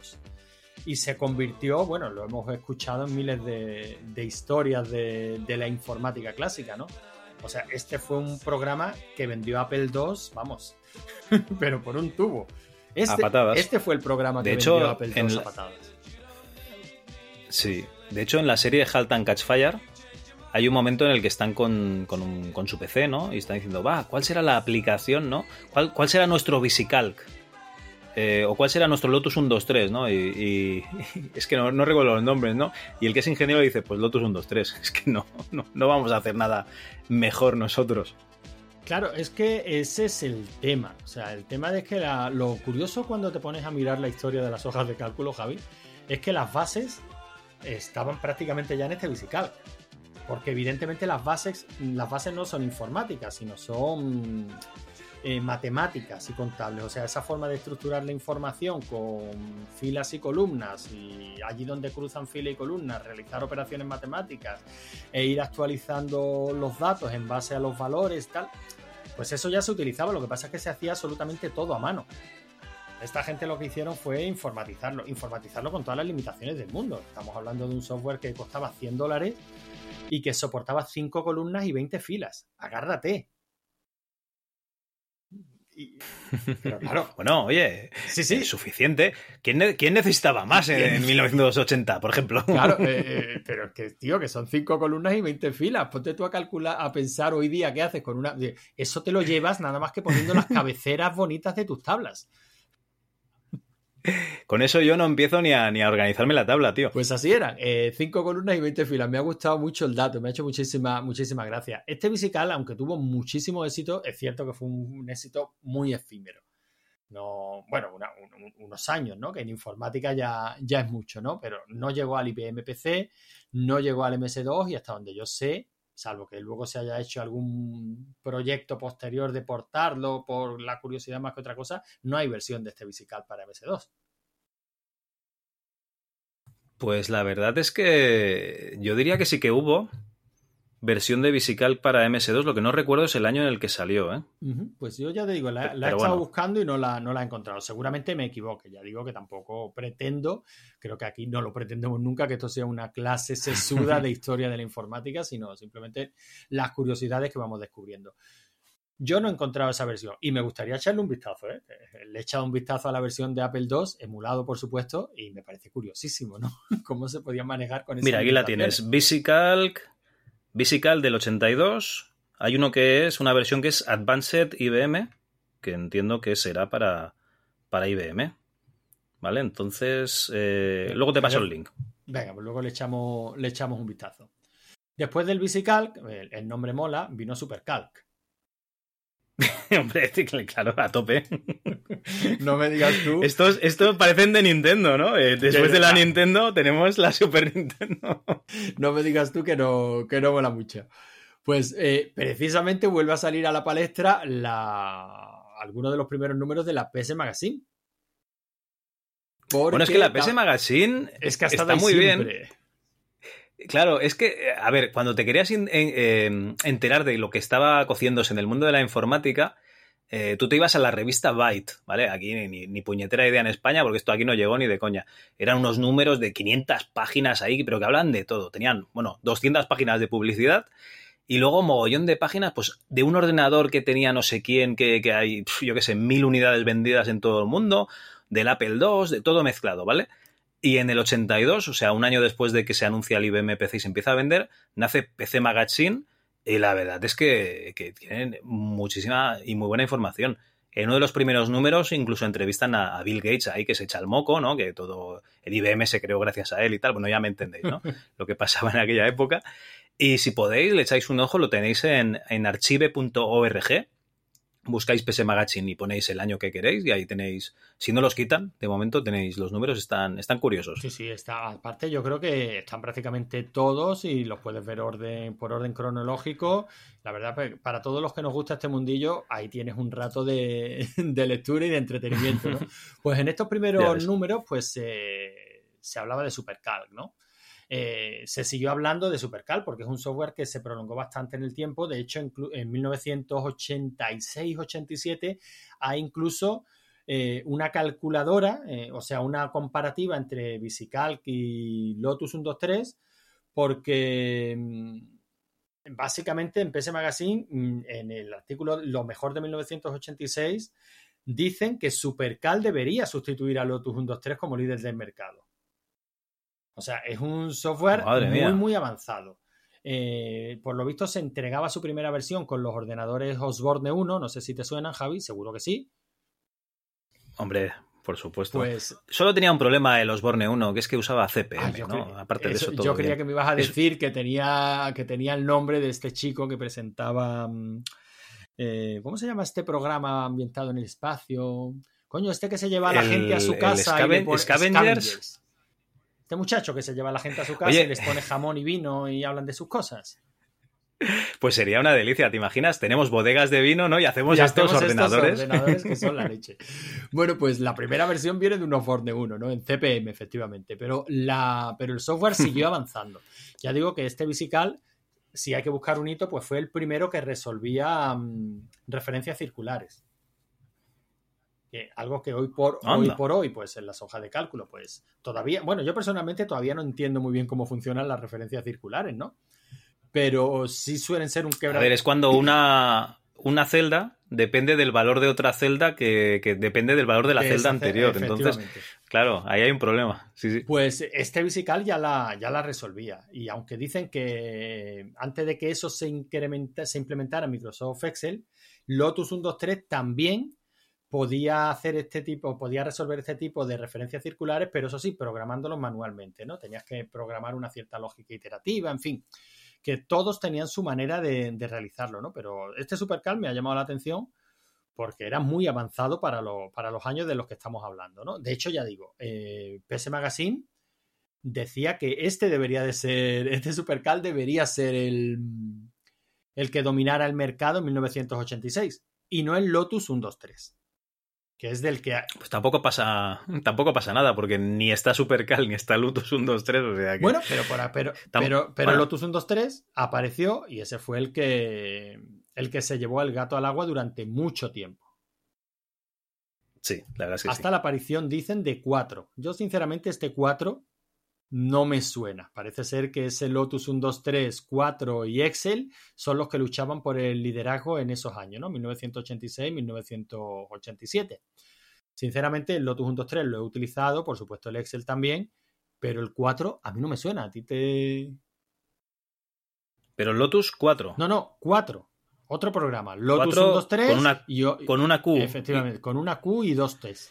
Y se convirtió, bueno, lo hemos escuchado en miles de, historias de, de la informática clásica, ¿no? O sea, este fue un programa que vendió Apple II, vamos, pero por un tubo. Este, este, fue el programa que de hecho, Apple en a patadas. Sí, de hecho en la serie Halt and Catch Fire hay un momento en el que están con, su PC, ¿no? Y están diciendo, va, ¿cuál será la aplicación, no? ¿Cuál, será nuestro VisiCalc? Eh, o cuál será nuestro Lotus 123, ¿no? Y, es que no, recuerdo los nombres, ¿no? Y el que es ingeniero dice, pues Lotus 123, es que no, no, no vamos a hacer nada mejor nosotros. Claro, es que ese es el tema. O sea, el tema de que lo curioso cuando te pones a mirar la historia de las hojas de cálculo, Javi, es que las bases estaban prácticamente ya en este VisiCalc. Porque evidentemente las bases, las bases no son informáticas, sino son eh, matemáticas y contables. O sea, esa forma de estructurar la información con filas y columnas y allí donde cruzan fila y columnas, realizar operaciones matemáticas e ir actualizando los datos en base a los valores, tal Pues eso ya se utilizaba, lo que pasa es que se hacía absolutamente todo a mano. Esta gente lo que hicieron fue informatizarlo, informatizarlo con todas las limitaciones del mundo. Estamos hablando de un software que costaba 100 dólares y que soportaba 5 columnas y 20 filas. Agárrate. pero claro. bueno, oye, sí, sí. es suficiente. ¿Quién, necesitaba más en, 1980, por ejemplo? Claro, eh, eh, pero es que, tío, que son 5 columnas y 20 filas. Ponte tú a calcular, a pensar hoy día qué haces con una. Eso te lo llevas nada más que poniendo las cabeceras bonitas de tus tablas. Con eso yo no empiezo ni a, ni a organizarme la tabla, tío. Pues así eran, eh, cinco columnas y 20 filas. Me ha gustado mucho el dato, me ha hecho muchísima, muchísimas gracias. Este musical, aunque tuvo muchísimo éxito, es cierto que fue un, éxito muy efímero. No, bueno, unos años, ¿no? Que en informática ya, ya es mucho, ¿no? Pero no llegó al IBM PC, no llegó al MS2 y hasta donde yo sé, salvo que luego se haya hecho algún proyecto posterior de portarlo por la curiosidad más que otra cosa, no hay versión de este Visical para MS2. Pues la verdad es que yo diría que sí que hubo versión de Visical para MS2, lo que no recuerdo es el año en el que salió. ¿eh? Pues yo ya te digo, la, he estado buscando y no la, no la he encontrado. Seguramente me equivoque, ya digo que tampoco pretendo, creo que aquí no lo pretendemos nunca, que esto sea una clase sesuda de historia de la informática, sino simplemente las curiosidades que vamos descubriendo. Yo no he encontrado esa versión y me gustaría echarle un vistazo. ¿eh? Le he echado un vistazo a la versión de Apple II, emulado por supuesto, y me parece curiosísimo, ¿no? Cómo se podía manejar con esa Mira, aquí la tienes. VisiCalc, VisiCalc del 82. Hay uno que es una versión que es Advanced IBM, que entiendo que será para, para IBM. ¿Vale? Entonces, eh, luego te paso el link. Venga, pues luego le echamos, le echamos un vistazo. Después del VisiCalc, el nombre mola, vino SuperCalc Hombre, claro, a tope. No me digas tú. Estos, estos parecen de Nintendo, ¿no? Eh, después de la Nintendo tenemos la Super Nintendo. No me digas tú que no, que no mola mucho. Pues eh, precisamente vuelve a salir a la palestra la... alguno de los primeros números de la PS Magazine. bueno, es que la PS Magazine es que está muy bien. Claro, es que, a ver, cuando te querías em, enterar de lo que estaba cociéndose en el mundo de la informática, eh, tú te ibas a la revista Byte, ¿vale? Aquí ni, puñetera idea en España, porque esto aquí no llegó ni de coña. Eran unos números de 500 páginas ahí, pero que hablan de todo. Tenían, bueno, 200 páginas de publicidad y luego mogollón de páginas, pues, de un ordenador que tenía no sé quién, que, que hay, yo qué sé, mil unidades vendidas en todo el mundo, del Apple II, de todo mezclado, ¿vale? Y en el 82, o sea, un año después de que se anuncia el IBM PC y se empieza a vender, nace PC Magazine y la verdad es que, tienen muchísima y muy buena información. En uno de los primeros números incluso entrevistan a, Bill Gates ahí que se echa el moco, ¿no? Que todo el IBM se creó gracias a él y tal. Bueno, ya me entendéis, ¿no? Lo que pasaba en aquella época. Y si podéis, le echáis un ojo, lo tenéis en, en archive.org buscáis PS Magazine y ponéis el año que queréis y ahí tenéis, si no los quitan, de momento tenéis los números, están, están curiosos. Sí, sí, está, aparte yo creo que están prácticamente todos y los puedes ver orden, por orden cronológico. La verdad, pues, para todos los que nos gusta este mundillo, ahí tienes un rato de, lectura y de entretenimiento, ¿no? Pues en estos primeros números, pues eh, se hablaba de Supercalc, ¿no? Eh, se siguió hablando de Supercal porque es un software que se prolongó bastante en el tiempo. De hecho, en, 1986-87 hay incluso eh, una calculadora, eh, o sea, una comparativa entre VisiCalc y Lotus 123, porque mm, básicamente en PS Magazine, mm, en el artículo Lo mejor de 1986, dicen que Supercal debería sustituir a Lotus 123 como líder del mercado. O sea, es un software muy, muy avanzado. Eh, por lo visto se entregaba su primera versión con los ordenadores Osborne 1, no sé si te suenan, Javi, seguro que sí. Hombre, por supuesto. Pues, Solo tenía un problema el Osborne 1, que es que usaba CPM, ah, ¿no? Aparte de eso todo Yo creía que me ibas a decir que, tenía, que tenía el nombre de este chico que presentaba... Mm, eh, ¿Cómo se llama este programa ambientado en el espacio? Coño, este que se lleva a la gente a su casa y Scavengers. Este muchacho que se lleva a la gente a su casa y les pone jamón y vino y hablan de sus cosas. Pues sería una delicia, ¿te imaginas? Tenemos bodegas de vino, ¿no? Y hacemos estos ordenadores. Estos ordenadores que son la leche. Bueno, pues la primera versión viene de un Osborne 1, ¿no? En CPM, efectivamente. Pero, la, pero el software siguió avanzando. Ya digo que este Visical si hay que buscar un hito, pues fue el primero que resolvía mm, referencias circulares. Que algo que hoy por, hoy por hoy, pues en las hojas de cálculo, pues todavía, bueno, yo personalmente todavía no entiendo muy bien cómo funcionan las referencias circulares, ¿no? Pero sí suelen ser un A quebra. ver, es cuando una, una celda depende del valor de otra celda que, que depende del valor de la celda anterior. Entonces, claro, ahí hay un problema. Sí, sí. Pues este Visical ya la, ya la resolvía. Y aunque dicen que antes de que eso se, incrementa, se implementara en Microsoft Excel, Lotus 123 también podía hacer este tipo, podía resolver este tipo de referencias circulares, pero eso sí, programándolos manualmente, ¿no? Tenías que programar una cierta lógica iterativa, en fin, que todos tenían su manera de, realizarlo, ¿no? Pero este Supercal me ha llamado la atención porque era muy avanzado para, lo- para los años de los que estamos hablando, ¿no? De hecho, ya digo, eh, PS Magazine decía que este debería de ser, este Supercal debería ser el, el que dominara el mercado en 1986 y no el Lotus 123, que es del que... Pues tampoco pasa, tampoco pasa nada, porque ni está Supercal ni está Lutus 1, 2, 3, o sea que... Bueno, pero, por- pero, Tam- pero, pero bueno. Lotus 123 apareció y ese fue el que, el que se llevó al gato al agua durante mucho tiempo. Sí, la verdad es que Hasta sí. la aparición, dicen, de 4. Yo, sinceramente, este 4 no me suena. Parece ser que ese Lotus 1, 2, 3, 4 y Excel son los que luchaban por el liderazgo en esos años, ¿no? 1986, 1987. Sinceramente, el Lotus 1, 2, 3 lo he utilizado, por supuesto el Excel también, pero el 4 a mí no me suena. ¿A ti te...? Pero Lotus 4, No, no, 4. Otro programa. Lotus 4 1, 2, 3 con una- y con una Q. Efectivamente, con una Q y dos T's.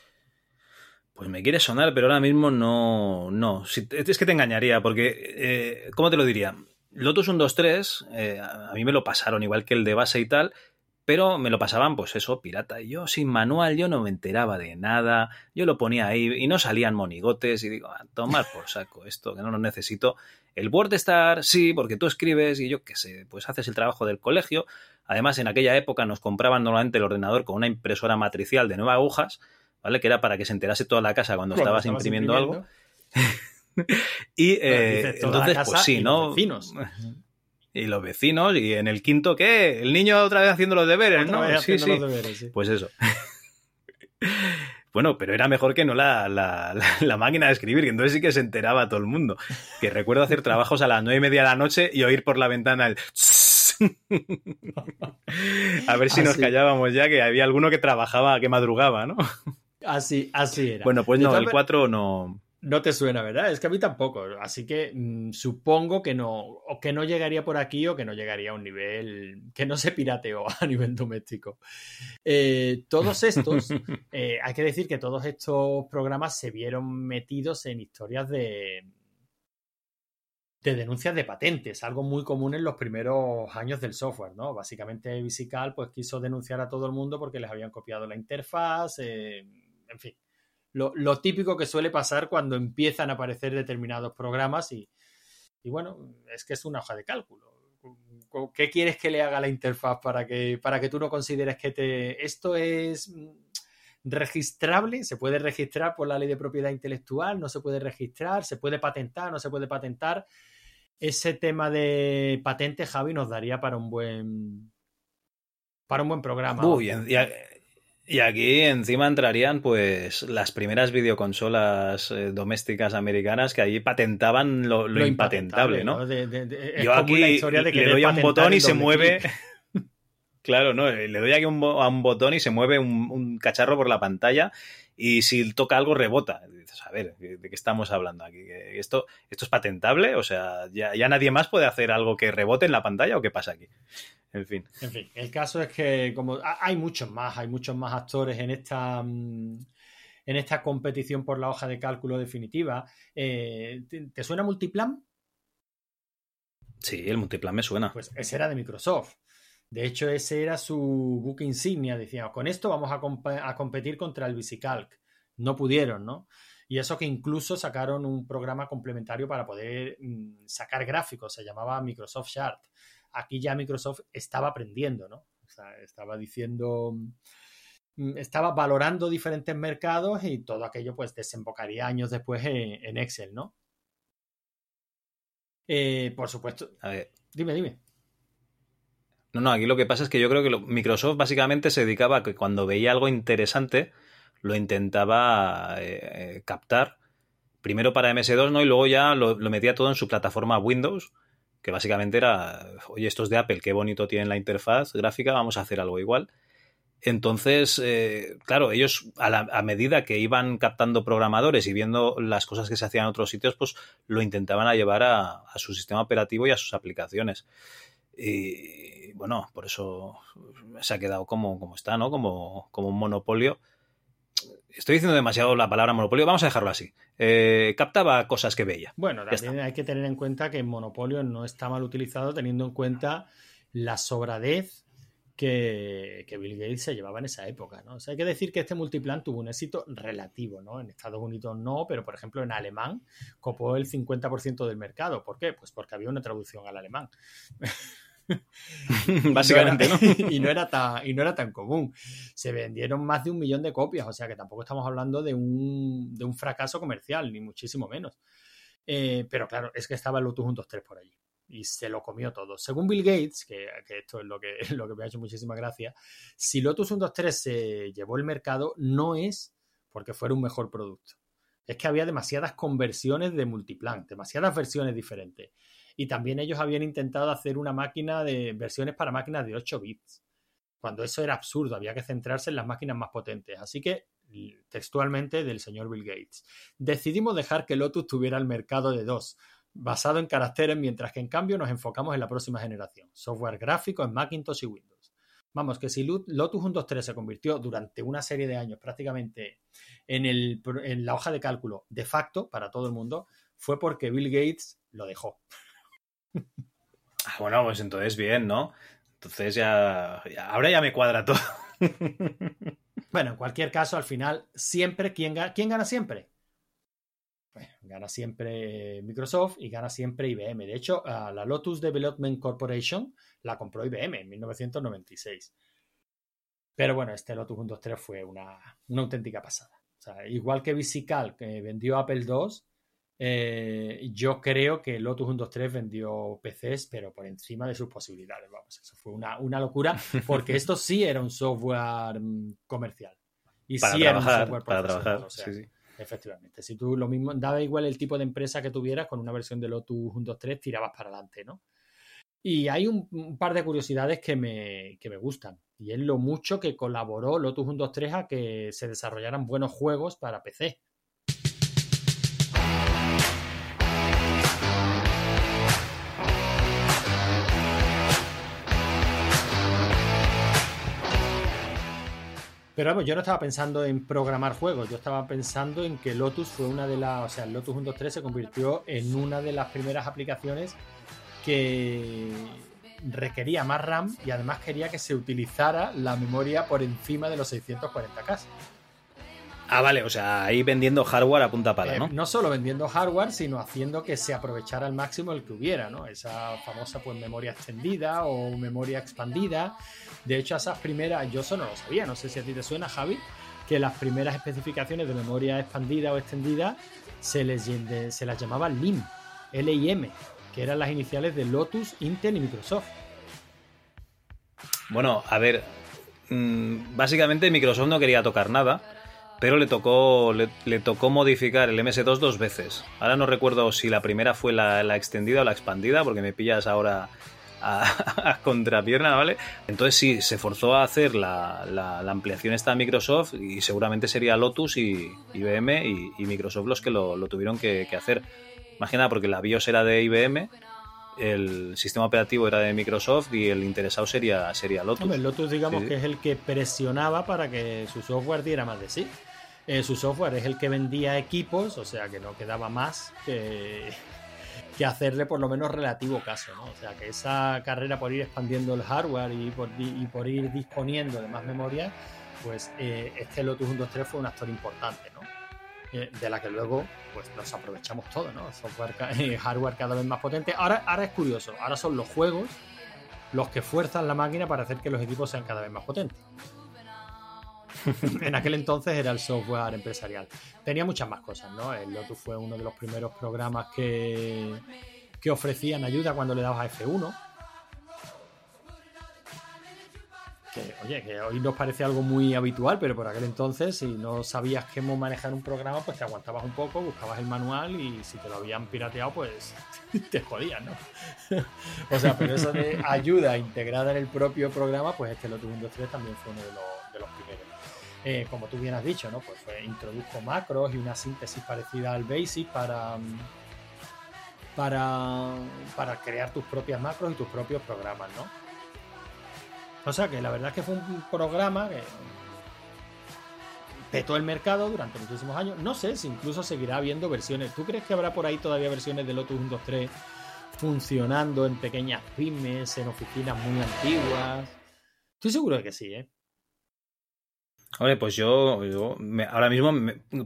Pues me quiere sonar, pero ahora mismo no. No. Si- es que te engañaría, porque. eh, ¿Cómo te lo diría? Lotus 1, 2, 3, eh, a mí me lo pasaron igual que el de base y tal, pero me lo pasaban, pues eso, pirata. Y yo sin manual, yo no me enteraba de nada. Yo lo ponía ahí y no salían monigotes. Y digo, a tomar por saco esto, que no lo necesito. El WordStar, sí, porque tú escribes y yo qué sé, pues haces el trabajo del colegio. Además, en aquella época nos compraban normalmente el ordenador con una impresora matricial de nueve agujas, ¿vale? Que era para que se enterase toda la casa cuando, Cuando estabas, imprimiendo, algo. Y eh, entonces, pues sí, y ¿no? los vecinos. Y los vecinos, y en el quinto, ¿qué? El niño otra vez haciendo los deberes, Otra ¿no? Sí, haciendo sí. los deberes, sí. Pues eso. Bueno, pero era mejor que no la, la- la- la máquina de escribir, que entonces sí que se enteraba todo el mundo. Que recuerdo hacer trabajos a las nueve y media de la noche y oír por la ventana el... a ver si nos callábamos ya, que había alguno que trabajaba, que madrugaba, ¿no? Así, así era. Bueno, pues no, el man- 4 no... No te suena, ¿verdad? Es que a mí tampoco. Así que mm, supongo que no, o que no llegaría por aquí o que no llegaría a un nivel que no se pirateó a nivel doméstico. Eh, todos estos, eh, hay que decir que todos estos programas se vieron metidos en historias de, de denuncias de patentes, algo muy común en los primeros años del software, ¿no? Básicamente Visical pues quiso denunciar a todo el mundo porque les habían copiado la interfaz, eh, en fin lo, típico que suele pasar cuando empiezan a aparecer determinados programas y, bueno, es que es una hoja de cálculo. ¿Qué quieres que le haga la interfaz para que, para que tú no consideres que te, esto es mm, registrable? ¿Se puede registrar por la ley de propiedad intelectual? ¿No se puede registrar? ¿Se puede patentar? ¿No se puede patentar? Ese tema de patente, Javi, nos daría para un buen para un buen programa. Uy, y, a- y aquí encima entrarían pues las primeras videoconsolas eh, domésticas americanas que ahí patentaban lo, lo impatentable, ¿no? De- de- de- es Yo aquí la historia de le doy a un botón y se mueve. Claro, no, le doy aquí un a un botón y se mueve un, un cacharro por la pantalla y si toca algo rebota. A ver, ¿de qué estamos hablando aquí? ¿Que ¿Esto, esto es patentable? O sea, ¿ya, ya nadie más puede hacer algo que rebote en la pantalla o qué pasa aquí? En fin. En fin, el caso es que como ha- hay muchos más, hay muchos más actores en esta mm, en esta competición por la hoja de cálculo definitiva. Eh, ¿te, te suena Multiplan? Sí, el multiplan me suena. Pues ese era de Microsoft. De hecho, ese era su buque insignia. Decían, con esto vamos a, a competir contra el VisiCalc. No pudieron, ¿no? Y eso que incluso sacaron un programa complementario para poder mm, sacar gráficos. Se llamaba Microsoft Chart. Aquí ya Microsoft estaba aprendiendo, ¿no? O sea, estaba diciendo... mm, Estaba valorando diferentes mercados y todo aquello pues desembocaría años después en, en Excel, ¿no? Eh, por supuesto. A ver, Dime, dime. No, no, aquí lo que pasa es que yo creo que Microsoft básicamente se dedicaba a que cuando veía algo interesante lo intentaba eh, eh, captar primero para MS2, ¿no? Y luego ya lo, metía todo en su plataforma Windows, que básicamente era, oye, estos de Apple, qué bonito tienen la interfaz gráfica, vamos a hacer algo igual. Entonces, eh, claro, ellos a, medida que iban captando programadores y viendo las cosas que se hacían en otros sitios, pues lo intentaban llevar a, su sistema operativo y a sus aplicaciones. Y bueno, por eso se ha quedado como, como está, ¿no? Como, como un monopolio estoy diciendo demasiado la palabra monopolio, vamos a dejarlo así. Eh, captaba cosas que veía. Bueno, también hay que tener en cuenta que monopolio no está mal utilizado teniendo en cuenta la sobradez que, Bill Gates se llevaba en esa época, ¿no? hay que decir que este multiplan tuvo un éxito relativo, ¿no? En Estados Unidos no, pero por ejemplo en alemán copó el 50% del mercado. ¿Por qué? Pues porque había una traducción al alemán. Básicamente, y, no era tan, y no era tan común. Se vendieron más de un millón de copias, o sea que tampoco estamos hablando de un, de un fracaso comercial, ni muchísimo menos. Eh, pero claro, es que estaba el Lotus 123 por allí y se lo comió todo. Según Bill Gates, que, esto es lo que, lo que me ha hecho muchísima gracia, si Lotus 123 se llevó el mercado, no es porque fuera un mejor producto. Es que había demasiadas conversiones de multiplan, demasiadas versiones diferentes y también ellos habían intentado hacer una máquina de versiones para máquinas de 8 bits, cuando eso era absurdo, había que centrarse en las máquinas más potentes. Así que, textualmente del señor Bill Gates, decidimos dejar que Lotus tuviera el mercado de 2, basado en caracteres, mientras que en cambio nos enfocamos en la próxima generación, software gráfico en Macintosh y Windows. Vamos, que si Lotus 1.2.3 se convirtió durante una serie de años prácticamente en, el, en la hoja de cálculo de facto para todo el mundo, fue porque Bill Gates lo dejó. Ah, bueno, pues entonces bien, ¿no? Entonces ya, ahora ya me cuadra todo. bueno, en cualquier caso, al final, siempre, ¿quién, gana, ¿quién gana siempre? gana siempre Microsoft y gana siempre IBM. De hecho, la Lotus Development Corporation la compró IBM en 1996. Pero bueno, este Lotus 1.2.3 fue una, una auténtica pasada. Igual que Visical, que vendió Apple II, eh, yo creo que Lotus 123 vendió PCs, pero por encima de sus posibilidades. Vamos, eso fue una, locura, porque esto sí era un software mm, comercial. Y para sí trabajar, era un software para trabajar. Efectivamente. Si tú lo mismo, daba igual el tipo de empresa que tuvieras, con una versión de Lotus 123 tirabas para adelante, ¿no? Y hay un, par de curiosidades que me, que me, gustan. Y es lo mucho que colaboró Lotus 123 a que se desarrollaran buenos juegos para PC. Pero vamos, yo no estaba pensando en programar juegos, yo estaba pensando en que Lotus fue una de las, o sea, el Lotus 1.2.3 se convirtió en una de las primeras aplicaciones que requería más RAM y además quería que se utilizara la memoria por encima de los 640K. Ah, vale, o sea, ahí vendiendo hardware a punta pala, ¿no? Eh, no solo vendiendo hardware, sino haciendo que se aprovechara al máximo el que hubiera, ¿no? Esa famosa pues memoria extendida o memoria expandida. De hecho, esas primeras, yo eso no lo sabía, no sé si a ti te suena, Javi, que las primeras especificaciones de memoria expandida o extendida se, les, se las llamaba LIM, L-I-M, que eran las iniciales de Lotus, Intel y Microsoft. Bueno, a ver, mm, básicamente Microsoft no quería tocar nada pero le tocó, le, tocó modificar el MS2 dos veces. Ahora no recuerdo si la primera fue la, extendida o la expandida, porque me pillas ahora a, contrapierna, ¿vale? Entonces sí, se forzó a hacer la, ampliación esta a Microsoft y seguramente sería Lotus y IBM y, Microsoft los que lo, tuvieron que, hacer. Más que nada porque la BIOS era de IBM, el sistema operativo era de Microsoft y el interesado sería, sería Lotus. Hombre, Lotus digamos que es el que presionaba para que su software diera más de sí. Eh, su software es el que vendía equipos, o sea que no quedaba más que, hacerle por lo menos relativo caso, ¿no? O sea que esa carrera por ir expandiendo el hardware y por, y por ir disponiendo de más memoria, pues eh, este Lotus 1.2.3 fue un actor importante, ¿no? Eh, de la que luego pues nos aprovechamos todo, ¿no? Software, hardware cada vez más potente. Ahora, ahora es curioso, ahora son los juegos los que fuerzan la máquina para hacer que los equipos sean cada vez más potentes. en aquel entonces era el software empresarial. Tenía muchas más cosas, ¿no? El Lotus fue uno de los primeros programas que, que ofrecían ayuda cuando le dabas a F1. que, oye, que hoy nos parece algo muy habitual, pero por aquel entonces, si no sabías cómo manejar un programa, pues te aguantabas un poco, buscabas el manual y si te lo habían pirateado, pues te jodían, ¿no? o sea, pero eso de ayuda integrada en el propio programa, pues este Lotus Windows 3 también fue uno de los, de los primeros. Eh, como tú bien has dicho, ¿no? Pues introdujo macros y una síntesis parecida al BASIC para, para, para crear tus propias macros y tus propios programas, ¿no? O sea que la verdad es que fue un programa que petó el mercado durante muchísimos años. No sé si incluso seguirá habiendo versiones. ¿Tú crees que habrá por ahí todavía versiones de Lotus 123 funcionando en pequeñas pymes, en oficinas muy antiguas? Estoy seguro de que sí, ¿eh? Hombre, pues yo, ahora mismo,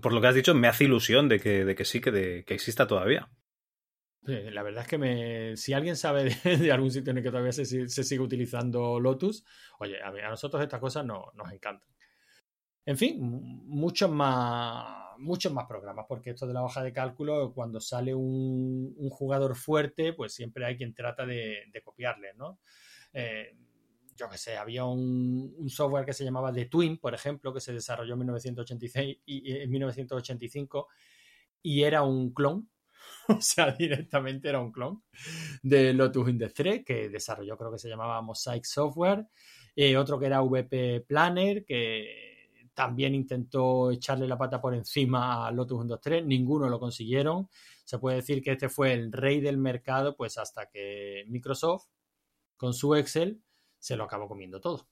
por lo que has dicho, me hace ilusión de que, de que sí, que, de, que exista todavía. La verdad es que me, si alguien sabe de, algún sitio en el que todavía se, sigue utilizando Lotus, oye, a, nosotros estas cosas no, nos encantan. En fin, muchos más, muchos más programas, porque esto de la hoja de cálculo, cuando sale un, jugador fuerte, pues siempre hay quien trata de, copiarle, ¿no? Eh, yo qué sé, había un, software que se llamaba The Twin, por ejemplo, que se desarrolló en 1986 y, en 1985 y era un clon. O sea, directamente era un clon de Lotus 3 que desarrolló, creo que se llamaba Mosaic Software, eh, otro que era VP Planner, que también intentó echarle la pata por encima a Lotus Windows 3, ninguno lo consiguieron. Se puede decir que este fue el rey del mercado, pues hasta que Microsoft, con su Excel, se lo acabó comiendo todo.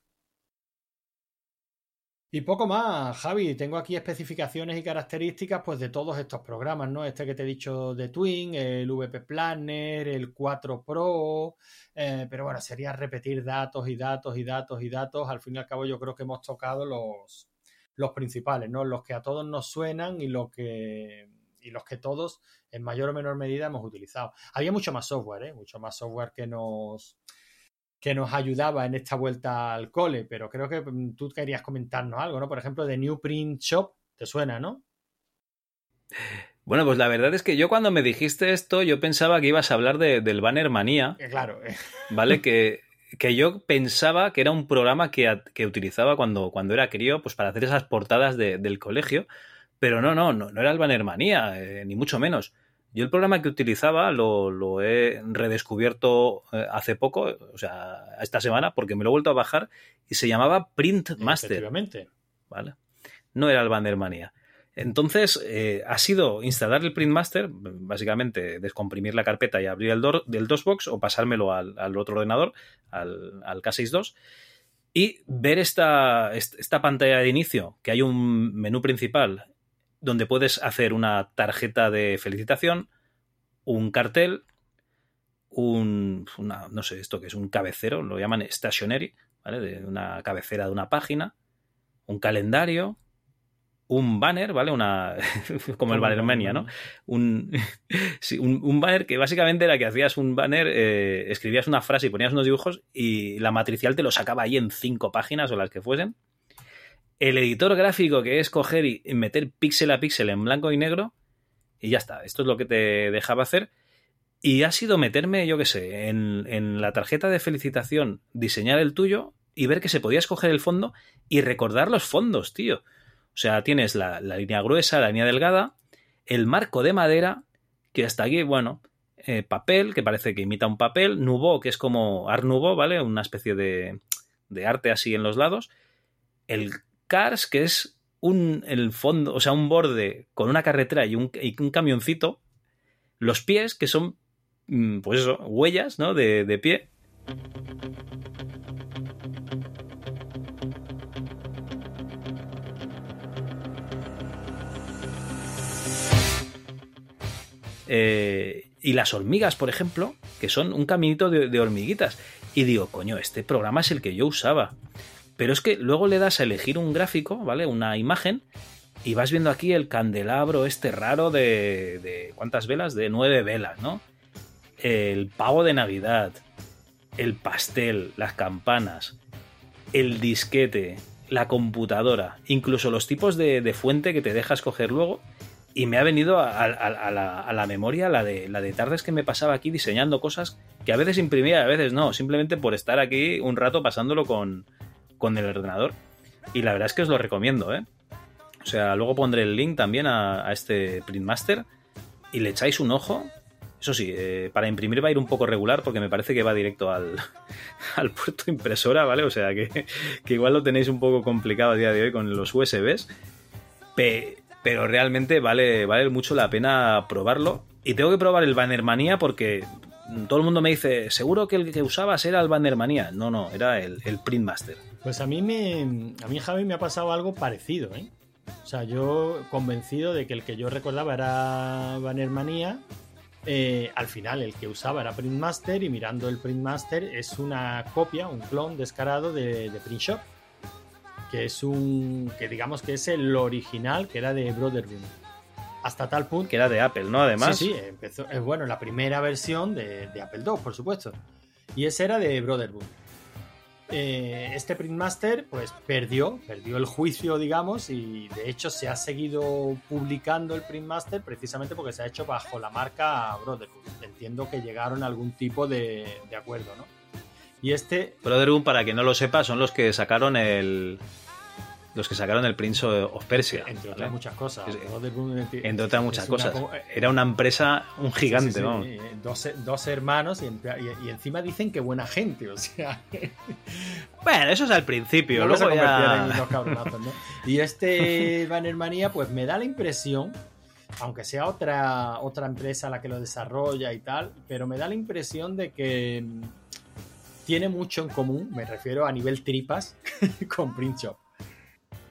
Y poco más, Javi, tengo aquí especificaciones y características pues de todos estos programas, ¿no? Este que te he dicho de Twin, el VP Planner, el 4 Pro, eh, pero bueno, sería repetir datos y datos y datos y datos. Al fin y al cabo yo creo que hemos tocado los, los principales, ¿no? Los que a todos nos suenan y los que y los que todos en mayor o menor medida hemos utilizado. Había mucho más software, ¿eh? mucho más software que nos que nos ayudaba en esta vuelta al cole, pero creo que mm, tú querías comentarnos algo, ¿no? Por ejemplo, de New Print Shop, ¿te suena, no? Bueno, pues la verdad es que yo cuando me dijiste esto, yo pensaba que ibas a hablar del Banner Manía. Eh, claro. ¿Vale? Que, que, yo pensaba que era un programa que, que, utilizaba cuando, cuando era crío, pues para hacer esas portadas del colegio. Pero no, no, no, no era el Banner Manía, eh, ni mucho menos. Yo el programa que utilizaba lo, he redescubierto eh, hace poco, o sea, esta semana, porque me lo he vuelto a bajar y se llamaba Print Master. ¿Vale? No era el Bannermania. Entonces, eh, ha sido instalar el Print Master, básicamente descomprimir la carpeta y abrir el del DOSBox o pasármelo al, otro ordenador, al, al K62, y ver esta, esta pantalla de inicio, que hay un menú principal donde puedes hacer una tarjeta de felicitación, un cartel, un, no sé esto que es un cabecero, lo llaman stationery, ¿vale? De una cabecera de una página, un calendario, un banner, ¿vale? Una, como el Bannermania, ¿no? Un, un, banner que básicamente era que hacías un banner, eh, escribías una frase y ponías unos dibujos y la matricial te lo sacaba ahí en cinco páginas o las que fuesen el editor gráfico que es coger y meter píxel a píxel en blanco y negro y ya está. Esto es lo que te dejaba hacer. Y ha sido meterme, yo qué sé, en, la tarjeta de felicitación, diseñar el tuyo y ver que se podía escoger el fondo y recordar los fondos, tío. O sea, tienes la, línea gruesa, la línea delgada, el marco de madera, que hasta aquí, bueno, eh, papel, que parece que imita un papel, Nouveau, que es como Art Nouveau, ¿vale? Una especie de, de arte así en los lados, el Cars, que es un, el fondo, o sea, un borde con una carretera y un, camioncito. Los pies, que son, mm, pues eso, huellas, ¿no? De, de pie. Eh, y las hormigas, por ejemplo, que son un caminito de, de, hormiguitas. Y digo, coño, este programa es el que yo usaba. Pero es que luego le das a elegir un gráfico, ¿vale? Una imagen, y vas viendo aquí el candelabro este raro de, de ¿cuántas velas? De nueve velas, ¿no? El pavo de Navidad, el pastel, las campanas, el disquete, la computadora, incluso los tipos de, fuente que te dejas coger luego. Y me ha venido a, la, a, la, memoria la de, la de tardes que me pasaba aquí diseñando cosas que a veces imprimía, a veces no, simplemente por estar aquí un rato pasándolo con, con el ordenador. Y la verdad es que os lo recomiendo, ¿eh? O sea, luego pondré el link también a, este Printmaster y le echáis un ojo. Eso sí, eh, para imprimir va a ir un poco regular porque me parece que va directo al, al puerto impresora, ¿vale? O sea que, igual lo tenéis un poco complicado a día de hoy con los USBs. pero realmente vale, vale mucho la pena probarlo. Y tengo que probar el Bannermania porque todo el mundo me dice, seguro que el que usabas era el Bannermania. No, no, era el, el Printmaster. Pues a mí me. A mí, Javi, me ha pasado algo parecido, ¿eh? O sea, yo convencido de que el que yo recordaba era Bannermania. Eh, al final, el que usaba era Printmaster y mirando el Printmaster es una copia, un clon descarado de, de PrintShop. Que es un. que digamos que es el original que era de Brotherhood hasta tal punto. Que era de Apple, ¿no? Además. Sí, sí, empezó, es bueno, la primera versión de, Apple II, por supuesto. Y ese era de Brotherhood. Eh, este Printmaster, pues perdió, perdió el juicio, digamos, y de hecho se ha seguido publicando el Printmaster precisamente porque se ha hecho bajo la marca Brotherhood. Entiendo que llegaron a algún tipo de, acuerdo, ¿no? Y este. Brotherhood, para que no lo sepa, son los que sacaron el, los que sacaron el Prince of Persia. Entre otras muchas cosas. entre otras muchas cosas. Era una empresa, un gigante, ¿no? Dos, hermanos y, encima dicen que buena gente, o sea. bueno, eso es al principio. luego ya... Y este Bannermania, pues me da la impresión, aunque sea otra, otra empresa la que lo desarrolla y tal, pero me da la impresión de que tiene mucho en común, me refiero a nivel tripas, con Print Shop.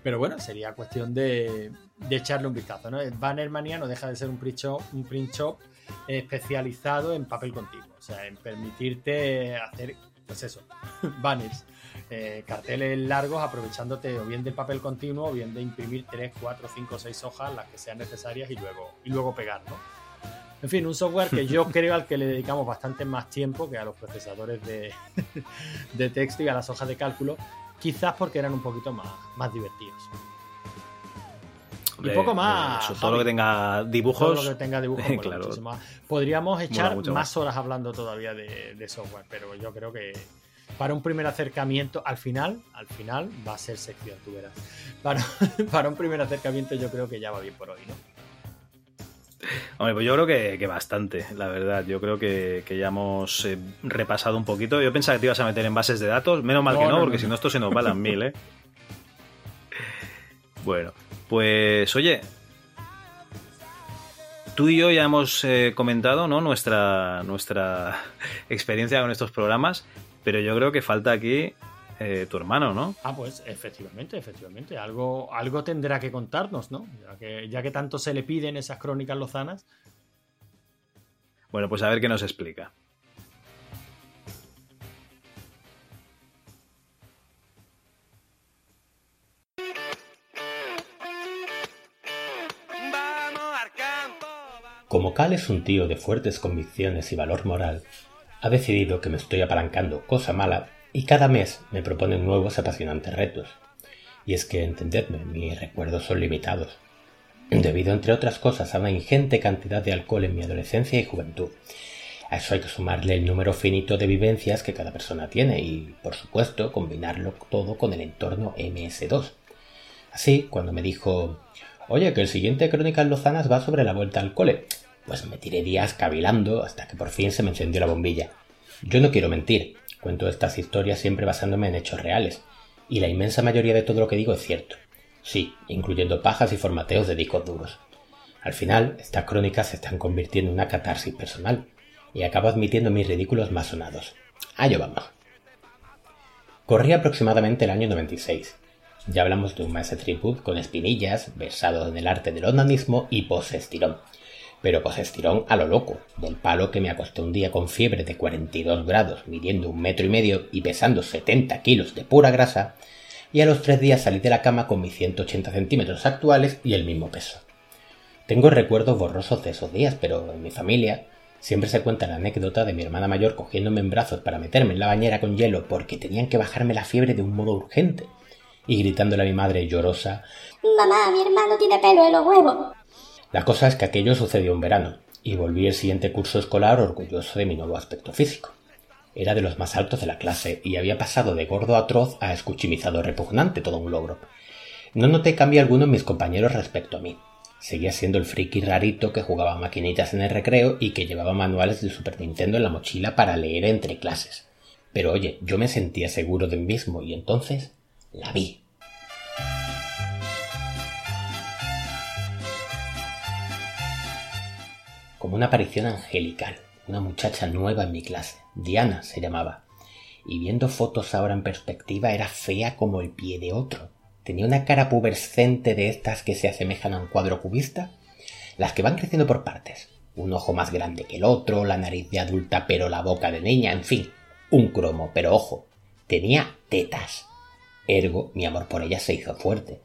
Pero bueno, sería cuestión de, echarle un vistazo. ¿no? Bannermania no deja de ser un print shop, un print shop especializado en papel continuo. O sea, en permitirte hacer, pues eso, banners, eh, carteles largos aprovechándote o bien del papel continuo o bien de imprimir 3, 4, 5, 6 hojas, las que sean necesarias y luego, y luego pegar, ¿no? En fin, un software que yo creo al que le dedicamos bastante más tiempo que a los procesadores de, de texto y a las hojas de cálculo, Quizás porque eran un poquito más, más divertidos. y poco más. todo lo que tenga dibujos. Todo lo que tenga dibujos. claro. Podríamos echar más, horas hablando todavía de, software, pero yo creo que para un primer acercamiento, al final, al final va a ser sección, tú verás. Para, para un primer acercamiento yo creo que ya va bien por hoy, ¿no? Hombre, pues yo creo que, bastante, la verdad. Yo creo que, ya hemos eh, repasado un poquito. Yo pensaba que te ibas a meter en bases de datos. Menos mal que no, porque si no, esto se nos va mil, ¿eh? Bueno, pues oye, tú y yo ya hemos eh, comentado ¿no? nuestra, nuestra experiencia con estos programas, pero yo creo que falta aquí eh, tu hermano, ¿no? Ah, pues efectivamente, efectivamente. Algo, algo tendrá que contarnos, ¿no? Ya que, ya que tanto se le piden esas crónicas lozanas. Bueno, pues a ver qué nos explica. Como Cal es un tío de fuertes convicciones y valor moral, ha decidido que me estoy apalancando cosa mala y cada mes me proponen nuevos apasionantes retos. Y es que, entendedme, mis recuerdos son limitados, debido entre otras cosas a una ingente cantidad de alcohol en mi adolescencia y juventud. A eso hay que sumarle el número finito de vivencias que cada persona tiene y, por supuesto, combinarlo todo con el entorno MS2. Así, cuando me dijo, oye, que el siguiente Crónicas Lozanas va sobre la vuelta al cole, pues me tiré días cavilando hasta que por fin se me encendió la bombilla. Yo no quiero mentir, Cuento estas historias siempre basándome en hechos reales, y la inmensa mayoría de todo lo que digo es cierto. Sí, incluyendo pajas y formateos de discos duros. Al final, estas crónicas se están convirtiendo en una catarsis personal, y acabo admitiendo mis ridículos más sonados. Allá vamos. Corría aproximadamente el año 96. Ya hablamos de un maese tribut con espinillas, versado en el arte del onanismo y pos-estirón pero pues estirón a lo loco, del palo que me acosté un día con fiebre de 42 grados, midiendo un metro y medio y pesando 70 kilos de pura grasa, y a los tres días salí de la cama con mis 180 centímetros actuales y el mismo peso. Tengo recuerdos borrosos de esos días, pero en mi familia siempre se cuenta la anécdota de mi hermana mayor cogiéndome en brazos para meterme en la bañera con hielo porque tenían que bajarme la fiebre de un modo urgente, y gritándole a mi madre llorosa Mamá, mi hermano tiene pelo en los huevos. La cosa es que aquello sucedió en verano, y volví el siguiente curso escolar orgulloso de mi nuevo aspecto físico. Era de los más altos de la clase y había pasado de gordo atroz a escuchimizado repugnante, todo un logro. No noté cambio alguno en mis compañeros respecto a mí. Seguía siendo el friki rarito que jugaba maquinitas en el recreo y que llevaba manuales de Super Nintendo en la mochila para leer entre clases. Pero oye, yo me sentía seguro de mí mismo y entonces la vi. Como una aparición angelical, una muchacha nueva en mi clase. Diana se llamaba. Y viendo fotos ahora en perspectiva era fea como el pie de otro. Tenía una cara pubescente de estas que se asemejan a un cuadro cubista, las que van creciendo por partes. Un ojo más grande que el otro, la nariz de adulta pero la boca de niña, en fin, un cromo, pero ojo, tenía tetas. Ergo, mi amor por ella se hizo fuerte.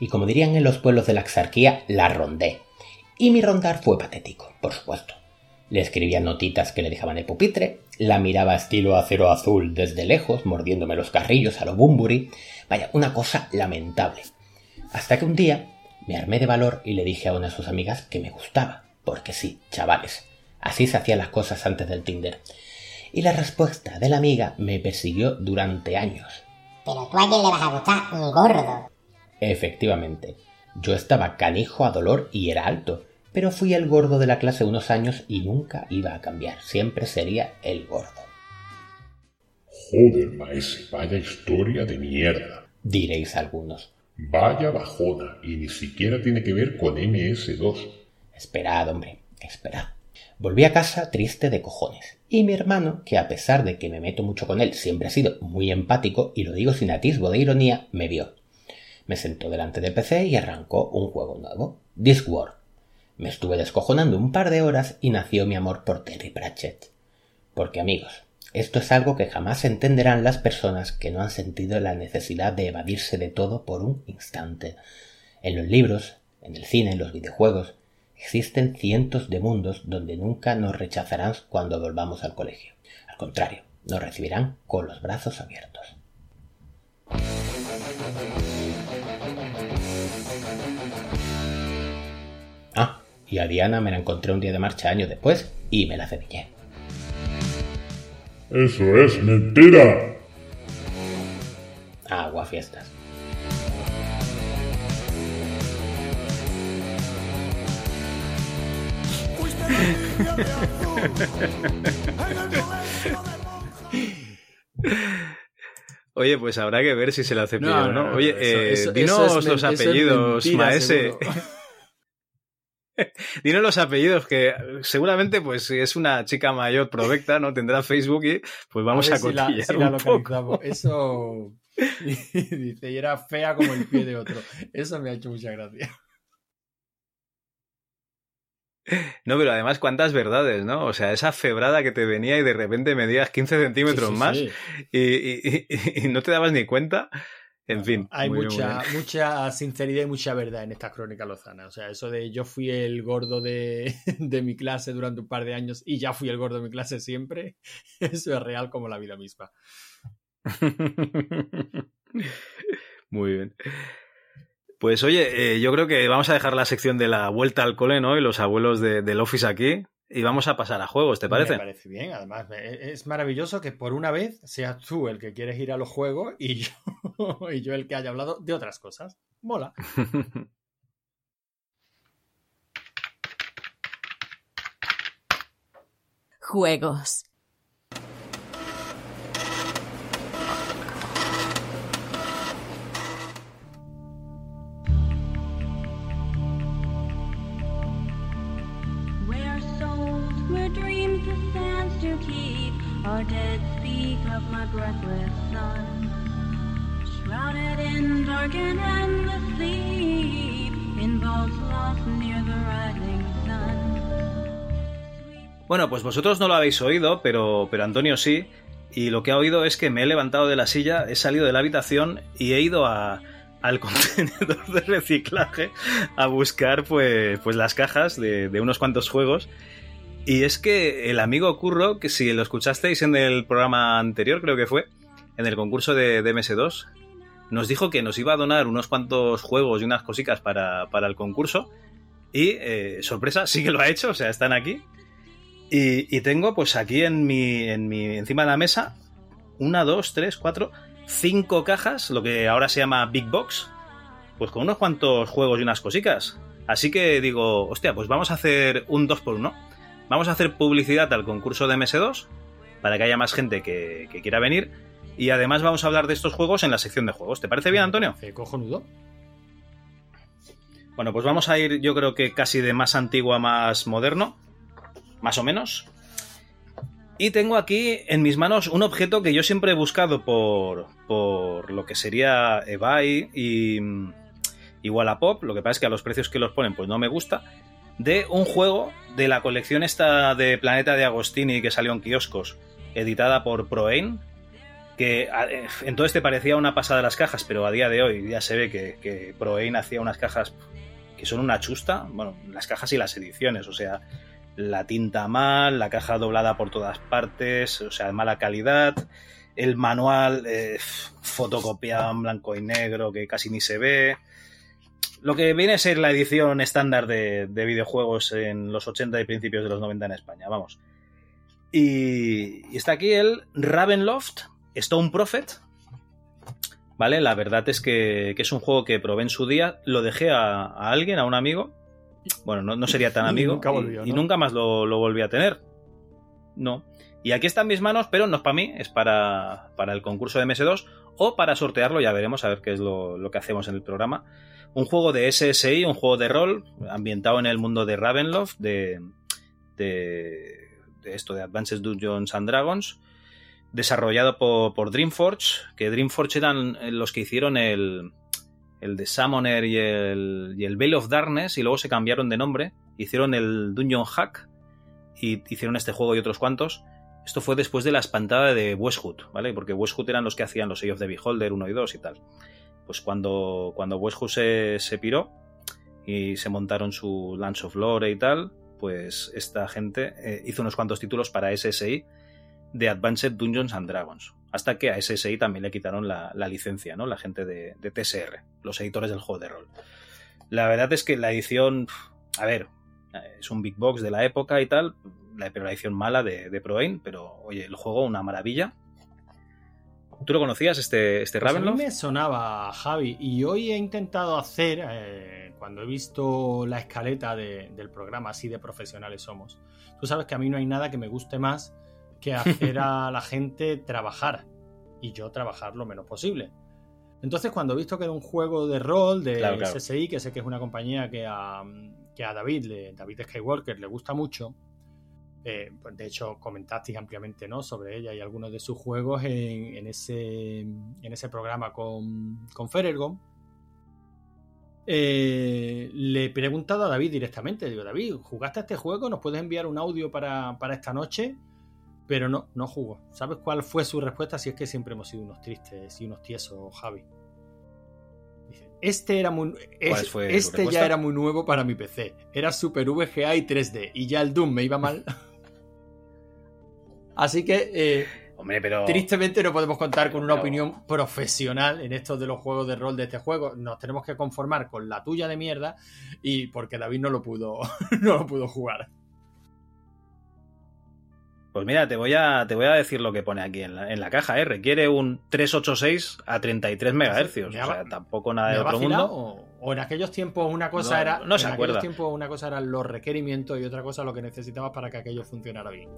Y como dirían en los pueblos de la exarquía, la rondé. Y mi rondar fue patético, por supuesto. Le escribía notitas que le dejaban de pupitre, la miraba estilo acero azul desde lejos, mordiéndome los carrillos a lo Bumburi. Vaya, una cosa lamentable. Hasta que un día me armé de valor y le dije a una de sus amigas que me gustaba. Porque sí, chavales, así se hacían las cosas antes del Tinder y la respuesta de la amiga me persiguió durante años. Pero tú a quién le vas a gustar, un gordo. Efectivamente, yo estaba canijo a dolor y era alto, pero fui el gordo de la clase unos años y nunca iba a cambiar, siempre sería el gordo. Joder, maese, vaya historia de mierda. Diréis algunos. Vaya bajona, y ni siquiera tiene que ver con MS2. Esperad, hombre, esperad. Volví a casa triste de cojones. Y mi hermano, que a pesar de que me meto mucho con él, siempre ha sido muy empático, y lo digo sin atisbo de ironía, me vio. Me sentó delante del PC y arrancó un juego nuevo, Discworld. Me estuve descojonando un par de horas y nació mi amor por Terry Pratchett. Porque amigos, esto es algo que jamás entenderán las personas que no han sentido la necesidad de evadirse de todo por un instante. En los libros, en el cine, en los videojuegos, Existen cientos de mundos donde nunca nos rechazarán cuando volvamos al colegio. Al contrario, nos recibirán con los brazos abiertos. Y a Diana me la encontré un día de marcha años después y me la cepillé. Eso es mentira. Agua fiestas. Oye, pues habrá que ver si se lo hace no, no, Oye, eh, dinos los apellidos, Maese. dinos los apellidos, que seguramente pues es una chica mayor provecta, ¿no? Tendrá Facebook y pues vamos a, a un poco. Eso dice, y era fea como el pie de otro. Eso me ha hecho mucha gracia. No, pero además, cuántas verdades, ¿no? O sea, esa febrada que te venía y de repente medías 15 centímetros más Y, no te dabas ni cuenta. En fin. Hay mucha, mucha sinceridad y mucha verdad en esta crónica lozana. O sea, eso de yo fui el gordo de, de mi clase durante un par de años y ya fui el gordo de mi clase siempre, eso es real como la vida misma. Muy bien. Pues oye, eh, yo creo que vamos a dejar la sección de la vuelta al cole, ¿no? Y los abuelos del office aquí. Y vamos a pasar a juegos, ¿te parece? Me parece bien, además es maravilloso que por una vez seas tú el que quieres ir a los juegos y yo, y yo el que haya hablado de otras cosas. Mola. Juegos. Bueno, pues vosotros no lo habéis oído, pero, pero Antonio sí. Y lo que ha oído es que me he levantado de la silla, he salido de la habitación y he ido a, al contenedor de reciclaje a buscar pues, pues las cajas de, de, unos cuantos juegos. Y es que el amigo Curro, que si lo escuchasteis en el programa anterior, creo que fue, en el concurso de, MS2, nos dijo que nos iba a donar unos cuantos juegos y unas cositas para, para el concurso. Y, eh, sorpresa, sí que lo ha hecho, o sea, están aquí. Y, tengo, pues aquí en mi, en mi. encima de la mesa. Una, dos, tres, cuatro. Cinco cajas, lo que ahora se llama Big Box. Pues con unos cuantos juegos y unas cositas. Así que digo, hostia, pues vamos a hacer un 2 por 1 Vamos a hacer publicidad al concurso de MS2 para que haya más gente que, que quiera venir. Y además vamos a hablar de estos juegos en la sección de juegos. ¿Te parece bien, Antonio? Eh, cojonudo. Bueno, pues vamos a ir, yo creo que casi de más antiguo a más moderno. Más o menos. Y tengo aquí en mis manos un objeto que yo siempre he buscado por, por lo que sería eBay y, y Wallapop. Lo que pasa es que a los precios que los ponen, pues no me gusta. De un juego de la colección esta de Planeta de Agostini que salió en kioscos, editada por Proain. Que entonces te parecía una pasada de las cajas, pero a día de hoy ya se ve que, que hacía unas cajas que son una chusta. Bueno, las cajas y las ediciones, o sea, la tinta mal, la caja doblada por todas partes, o sea, de mala calidad, el manual eh, fotocopiado en blanco y negro que casi ni se ve. Lo que viene a ser la edición estándar de, de videojuegos en los 80 y principios de los 90 en España, vamos. Y, y está aquí el Ravenloft Stone Prophet, ¿vale? La verdad es que, que, es un juego que probé en su día, lo dejé a, a alguien, a un amigo, bueno, no, no sería tan amigo. Y nunca volvió, y, y ¿no? nunca más lo, lo, volví a tener. No. Y aquí está en mis manos, pero no es para mí, es para, para el concurso de MS2 o para sortearlo, ya veremos a ver qué es lo, lo, que hacemos en el programa. Un juego de SSI, un juego de rol ambientado en el mundo de Ravenloft, de, de, de esto, de Advanced Dungeons and Dragons, desarrollado por, por Dreamforge, que Dreamforge eran los que hicieron el, el de Summoner y el, y el Veil of Darkness, y luego se cambiaron de nombre, hicieron el Dungeon Hack, y hicieron este juego y otros cuantos. Esto fue después de la espantada de Westwood, ¿vale? Porque Westwood eran los que hacían los Eye of the Beholder 1 y 2 y tal. Pues cuando, cuando Westwood se, piró y se montaron su Lands of Lore y tal, pues esta gente eh, hizo unos cuantos títulos para SSI de Advanced Dungeons and Dragons. Hasta que a SSI también le quitaron la, la licencia, ¿no? La gente de, de, TSR, los editores del juego de rol. La verdad es que la edición, a ver, es un big box de la época y tal, pero la edición mala de, de Proain, pero oye, el juego una maravilla. ¿Tú lo conocías, este, este pues Ravenloft? A mí me sonaba, Javi, y hoy he intentado hacer, eh, cuando he visto la escaleta de, del programa, así de profesionales somos. Tú sabes que a mí no hay nada que me guste más que hacer a la gente trabajar y yo trabajar lo menos posible. Entonces, cuando he visto que era un juego de rol de claro, claro. SSI, que sé que es una compañía que a, que a David, le, David Skywalker, le gusta mucho, eh, pues de hecho comentasteis ampliamente ¿no? sobre ella y algunos de sus juegos en, en, ese, en ese programa con, con. Eh, le he preguntado a David directamente, digo, David, ¿jugaste a este juego? ¿Nos puedes enviar un audio para, para esta noche? Pero no, no jugó. ¿Sabes cuál fue su respuesta? Si es que siempre hemos sido unos tristes y unos tiesos, Javi. Dice, este era muy. Es, este ya era muy nuevo para mi PC. Era Super VGA y 3D. Y ya el Doom me iba mal. Así que. Eh, Hombre, pero... Tristemente no podemos contar con una pero... opinión profesional en estos de los juegos de rol de este juego. Nos tenemos que conformar con la tuya de mierda. Y porque David no lo pudo. no lo pudo jugar. Pues mira, te voy a, te voy a decir lo que pone aquí en la, en la caja, ¿eh? Requiere un 386 a 33 MHz. O sea, tampoco nada de otro mundo. O, o, en aquellos tiempos una cosa no, era. No se en acuerda. aquellos tiempos una cosa eran los requerimientos y otra cosa lo que necesitabas para que aquello funcionara bien.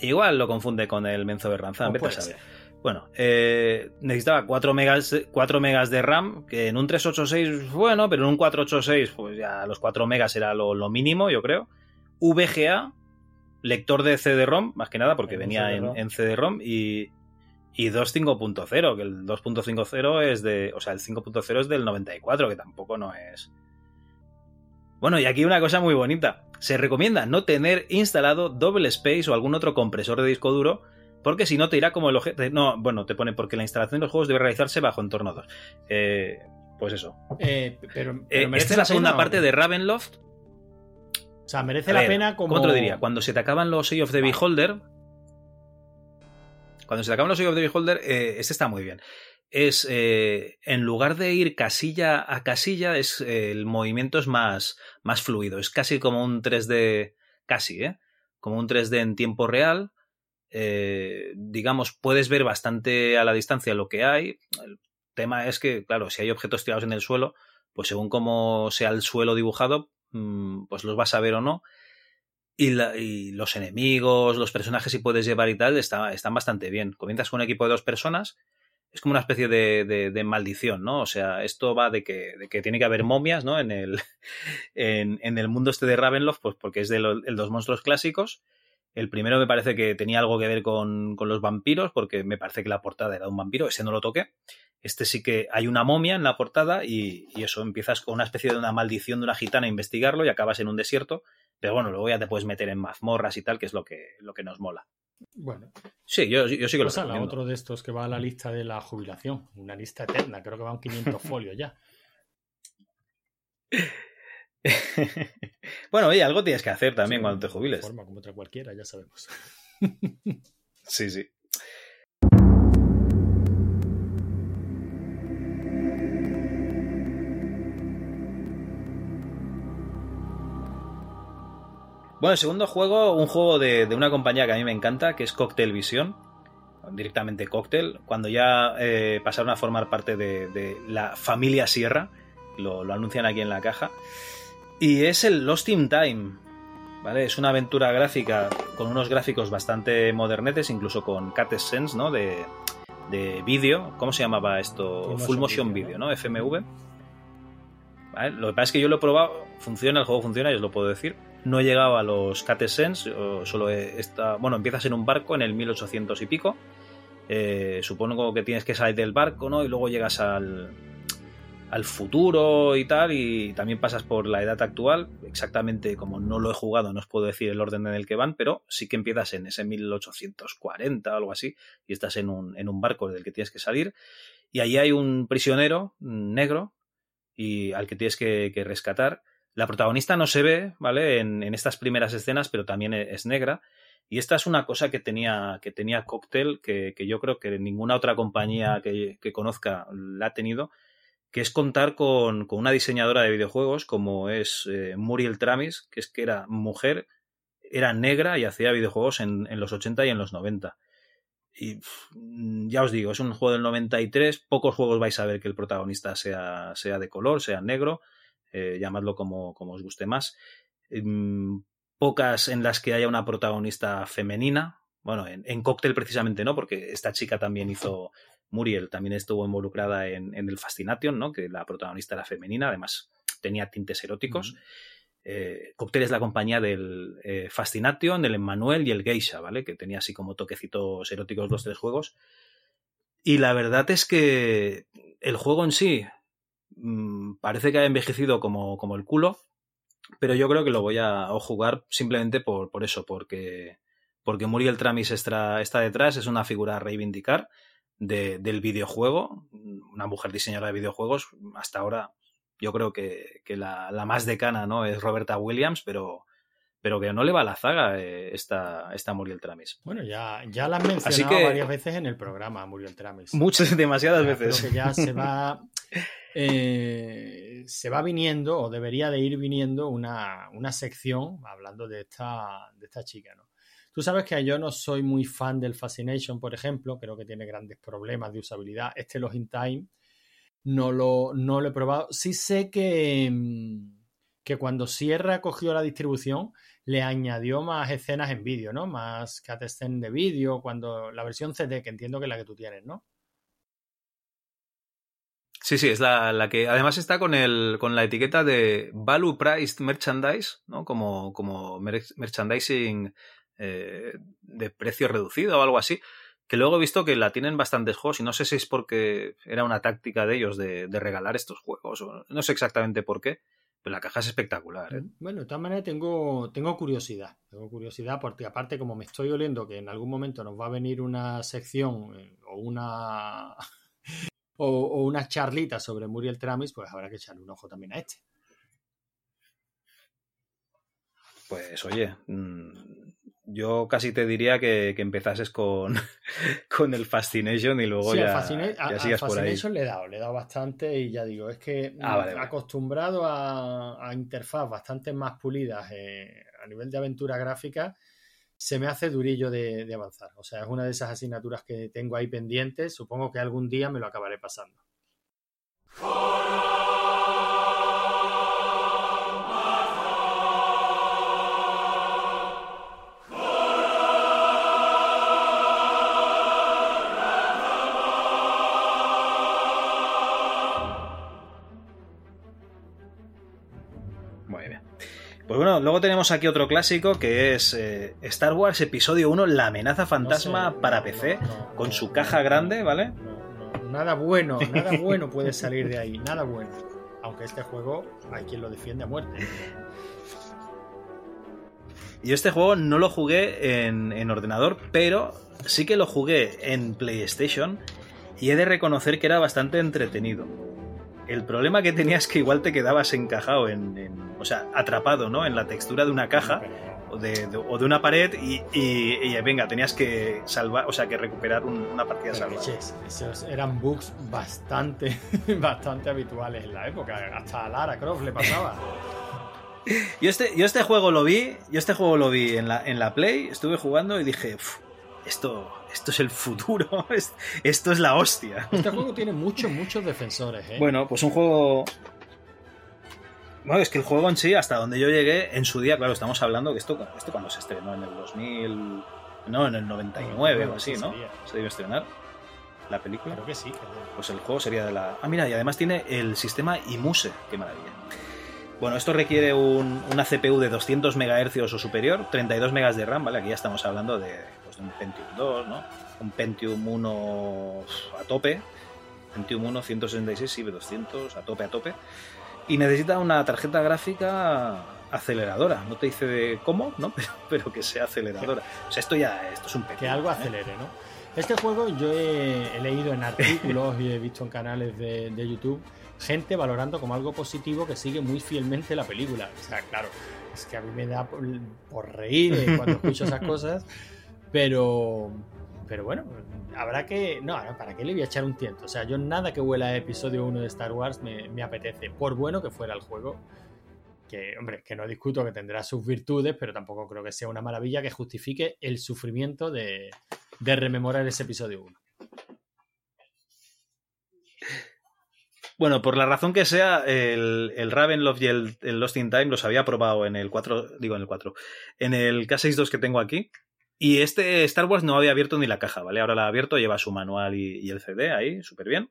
Igual lo confunde con el Menzo de Ranzan, vete a saber. Bueno, eh, necesitaba 4 megas, 4 megas de RAM, que en un 386, bueno, pero en un 486, pues ya los 4 megas era lo, lo mínimo, yo creo. VGA, lector de CD-ROM, más que nada, porque en venía CD en, en CD-ROM, y, y 2.5.0, que el 2.50 es de. O sea, el 5.0 es del 94, que tampoco no es. Bueno, y aquí una cosa muy bonita. Se recomienda no tener instalado Double Space o algún otro compresor de disco duro, porque si no te irá como el objeto. No, bueno, te pone porque la instalación de los juegos debe realizarse bajo entorno 2. Eh, pues eso. Eh, pero, pero eh, esta es la segunda parte o... de Ravenloft. O sea, merece ver, la pena como. ¿Cómo te lo diría? Cuando se te acaban los Eye of the Beholder. Cuando se te acaban los Eye of the Beholder, eh, este está muy bien. Es. Eh, en lugar de ir casilla a casilla, es, eh, el movimiento es más, más fluido. Es casi como un 3D. casi, ¿eh? Como un 3D en tiempo real. Eh, digamos, puedes ver bastante a la distancia lo que hay. El tema es que, claro, si hay objetos tirados en el suelo, pues según cómo sea el suelo dibujado, mm, pues los vas a ver o no. Y, y, los enemigos, los personajes, si puedes llevar y tal, está, están bastante bien. Comienzas con un equipo de dos personas es como una especie de, de, maldición, ¿no? O sea, esto va de que, de tiene que haber momias, ¿no? En el, en, en el mundo este de Ravenloft, pues porque es de los, dos monstruos clásicos. El primero me parece que tenía algo que ver con, los vampiros, porque me parece que la portada era de un vampiro, ese no lo toqué. Este sí que hay una momia en la portada y, y eso, empiezas con una especie de una maldición de una gitana a investigarlo y acabas en un desierto. Pero bueno, luego ya te puedes meter en mazmorras y tal, que es lo que, lo que nos mola. Bueno. Sí, yo, yo sí que lo. Pues otro de estos que va a la lista de la jubilación. Una lista eterna. Creo que van 500 folios ya. bueno, oye, algo tienes que hacer también cuando te jubiles. De forma como otra cualquiera, ya sabemos. sí, sí. Bueno, el segundo juego, un juego de, una compañía que a mí me encanta, que es Cocktail Vision. Directamente Cocktail. Cuando ya eh, pasaron a formar parte de, la familia Sierra, lo, anuncian aquí en la caja. Y es el Lost in Time. ¿Vale? Es una aventura gráfica con unos gráficos bastante modernetes, incluso con Cat Sense, ¿no? De, de vídeo. ¿Cómo se llamaba esto? Full, Motion Video, ¿no? FMV. Lo que pasa es que yo lo he probado, funciona, el juego funciona y os lo puedo decir no he llegado a los Catesens, solo está, bueno, empiezas en un barco en el 1800 y pico. Eh, supongo que tienes que salir del barco, ¿no? Y luego llegas al, al futuro y tal, y también pasas por la edad actual. Exactamente como no lo he jugado, no os puedo decir el orden en el que van, pero sí que empiezas en ese 1840 o algo así, y estás en un, en un barco del que tienes que salir. Y allí hay un prisionero negro y al que tienes que rescatar la protagonista no se ve, ¿vale? En, estas primeras escenas, pero también e, es negra. Y esta es una cosa que tenía, que tenía Cocktail, que, yo creo que ninguna otra compañía que, conozca la ha tenido, que es contar con, una diseñadora de videojuegos como es eh, Muriel Tramis, que es que era mujer, era negra y hacía videojuegos en, los 80 y en los 90. Y ya os digo, es un juego del 93, pocos juegos vais a ver que el protagonista sea, sea de color, sea negro eh, llamadlo como, como, os guste más. Em, pocas en las que haya una protagonista femenina. Bueno, en, en Cocktail precisamente no, porque esta chica también hizo, Muriel también estuvo involucrada en, el Fascination, ¿no? Que la protagonista era femenina, además tenía tintes eróticos. Eh, Cocktail es la compañía del eh, Fascination, del Emmanuel y el Geisha, ¿vale? Que tenía así como toquecitos eróticos los tres juegos. Y la verdad es que el juego en sí Mm, parece que ha envejecido como, como, el culo, pero yo creo que lo voy a jugar simplemente por, por eso, porque, porque Muriel Tramis está, está detrás, es una figura a reivindicar del videojuego, una mujer diseñadora de videojuegos, hasta ahora yo creo que, que la, la, más decana ¿no? es Roberta Williams, pero, pero que no le va a la zaga eh, esta, esta Muriel Tramis. Bueno, ya, ya la han mencionado varias veces en el programa, Muriel Tramis. Muchas, demasiadas veces. Creo que ya se va, eh, se va viniendo, o debería de ir viniendo, una, una sección hablando de esta, de esta chica, ¿no? Tú sabes que yo no soy muy fan del Fascination, por ejemplo, creo que tiene grandes problemas de usabilidad. Este Los in Time no lo, no lo he probado. Sí sé que, mm, que cuando Sierra cogió la distribución, le añadió más escenas en vídeo, ¿no? Más cutscene de vídeo, cuando la versión CD, que entiendo que es la que tú tienes, ¿no? Sí, sí, es la, que además está con el con la etiqueta de Value Priced Merchandise, ¿no? Como, como merchandising eh, de precio reducido o algo así. Que luego he visto que la tienen bastantes juegos y no sé si es porque era una táctica de ellos de, de regalar estos juegos. No sé exactamente por qué. Pero la caja es espectacular. ¿eh? Bueno, de todas maneras tengo, tengo curiosidad. Tengo curiosidad porque aparte como me estoy oliendo que en algún momento nos va a venir una sección eh, o una o, una charlita sobre Muriel Tramis, pues habrá que echarle un ojo también a este. Pues oye, mm, yo casi te diría que, que empezases con, con el Fascination y luego ya, ya sigas por ahí. le he dado, le he dado bastante y ya digo, es que ah, acostumbrado a, a, interfaz bastante más pulidas eh, a nivel de aventura gráfica se me hace durillo de, de avanzar. O sea, es una de esas asignaturas que tengo ahí pendientes. Supongo que algún día me lo acabaré pasando. Pues bueno, luego tenemos aquí otro clásico que es eh, Star Wars Episodio 1, La amenaza fantasma No sé, para PC, no, no, con su caja grande, ¿vale? Nada bueno, nada bueno puede salir de ahí, nada bueno. Aunque este juego hay quien lo defiende a muerte. Y este juego no lo jugué en, en ordenador, pero sí que lo jugué en PlayStation y he de reconocer que era bastante entretenido. El problema que tenía es que igual te quedabas encajado en, en- o sea, atrapado, ¿no? En la textura de una caja o de, de- o de una pared y, y- y, venga, tenías que salvar, o sea, que recuperar un- una partida salvada. esos eran bugs bastante, bastante habituales en la época. Hasta a Lara Croft le pasaba. Yo este, yo este juego lo vi, yo este juego lo vi en la, en la Play, estuve jugando y dije, "Uf, esto, esto es el futuro, es- esto es la hostia. Este juego tiene muchos, muchos defensores, ¿eh? Bueno, pues un juego. Bueno, es que el juego en sí, hasta donde yo llegué, en su día, claro, estamos hablando que esto, esto cuando se estrenó en el 2000. No, en el 99 o así, ¿no? sería. Se debió estrenar la película. Creo que sí. que- Pues el juego sería de la. Ah, mira, y además tiene el sistema IMUSE, qué maravilla. Bueno, esto requiere un- una CPU de 200 MHz o superior, 32 MB de RAM, ¿vale? Aquí ya estamos hablando de un Pentium 2, ¿no? Un Pentium 1 a tope. Pentium 1 166, sí, 200, a tope, a tope. Y necesita una tarjeta gráfica aceleradora. No te dice de cómo, ¿no? Pero, pero que sea aceleradora. O sea, esto ya esto es un que pequeño. algo ¿eh? acelere, ¿no? Este juego yo he, he leído en artículos y he visto en canales de, de YouTube gente valorando como algo positivo que sigue muy fielmente la película. O sea, claro, es que a mí me da por, por reír eh, cuando escucho esas cosas, pero, pero bueno, habrá que... No, ¿para qué le voy a echar un tiento? O sea, yo nada que huela a episodio 1 de Star Wars me, apetece, por bueno que fuera el juego. Que, hombre, que no discuto que tendrá sus virtudes, pero tampoco creo que sea una maravilla que justifique el sufrimiento de, de rememorar ese episodio 1. Bueno, por la razón que sea, el, el Ravenloft y el, el Lost in Time los había probado en el 4, digo en el 4, en el K62 que tengo aquí. Y este Star Wars no había abierto ni la caja, ¿vale? Ahora la ha abierto, lleva su manual y, el CD ahí, súper bien.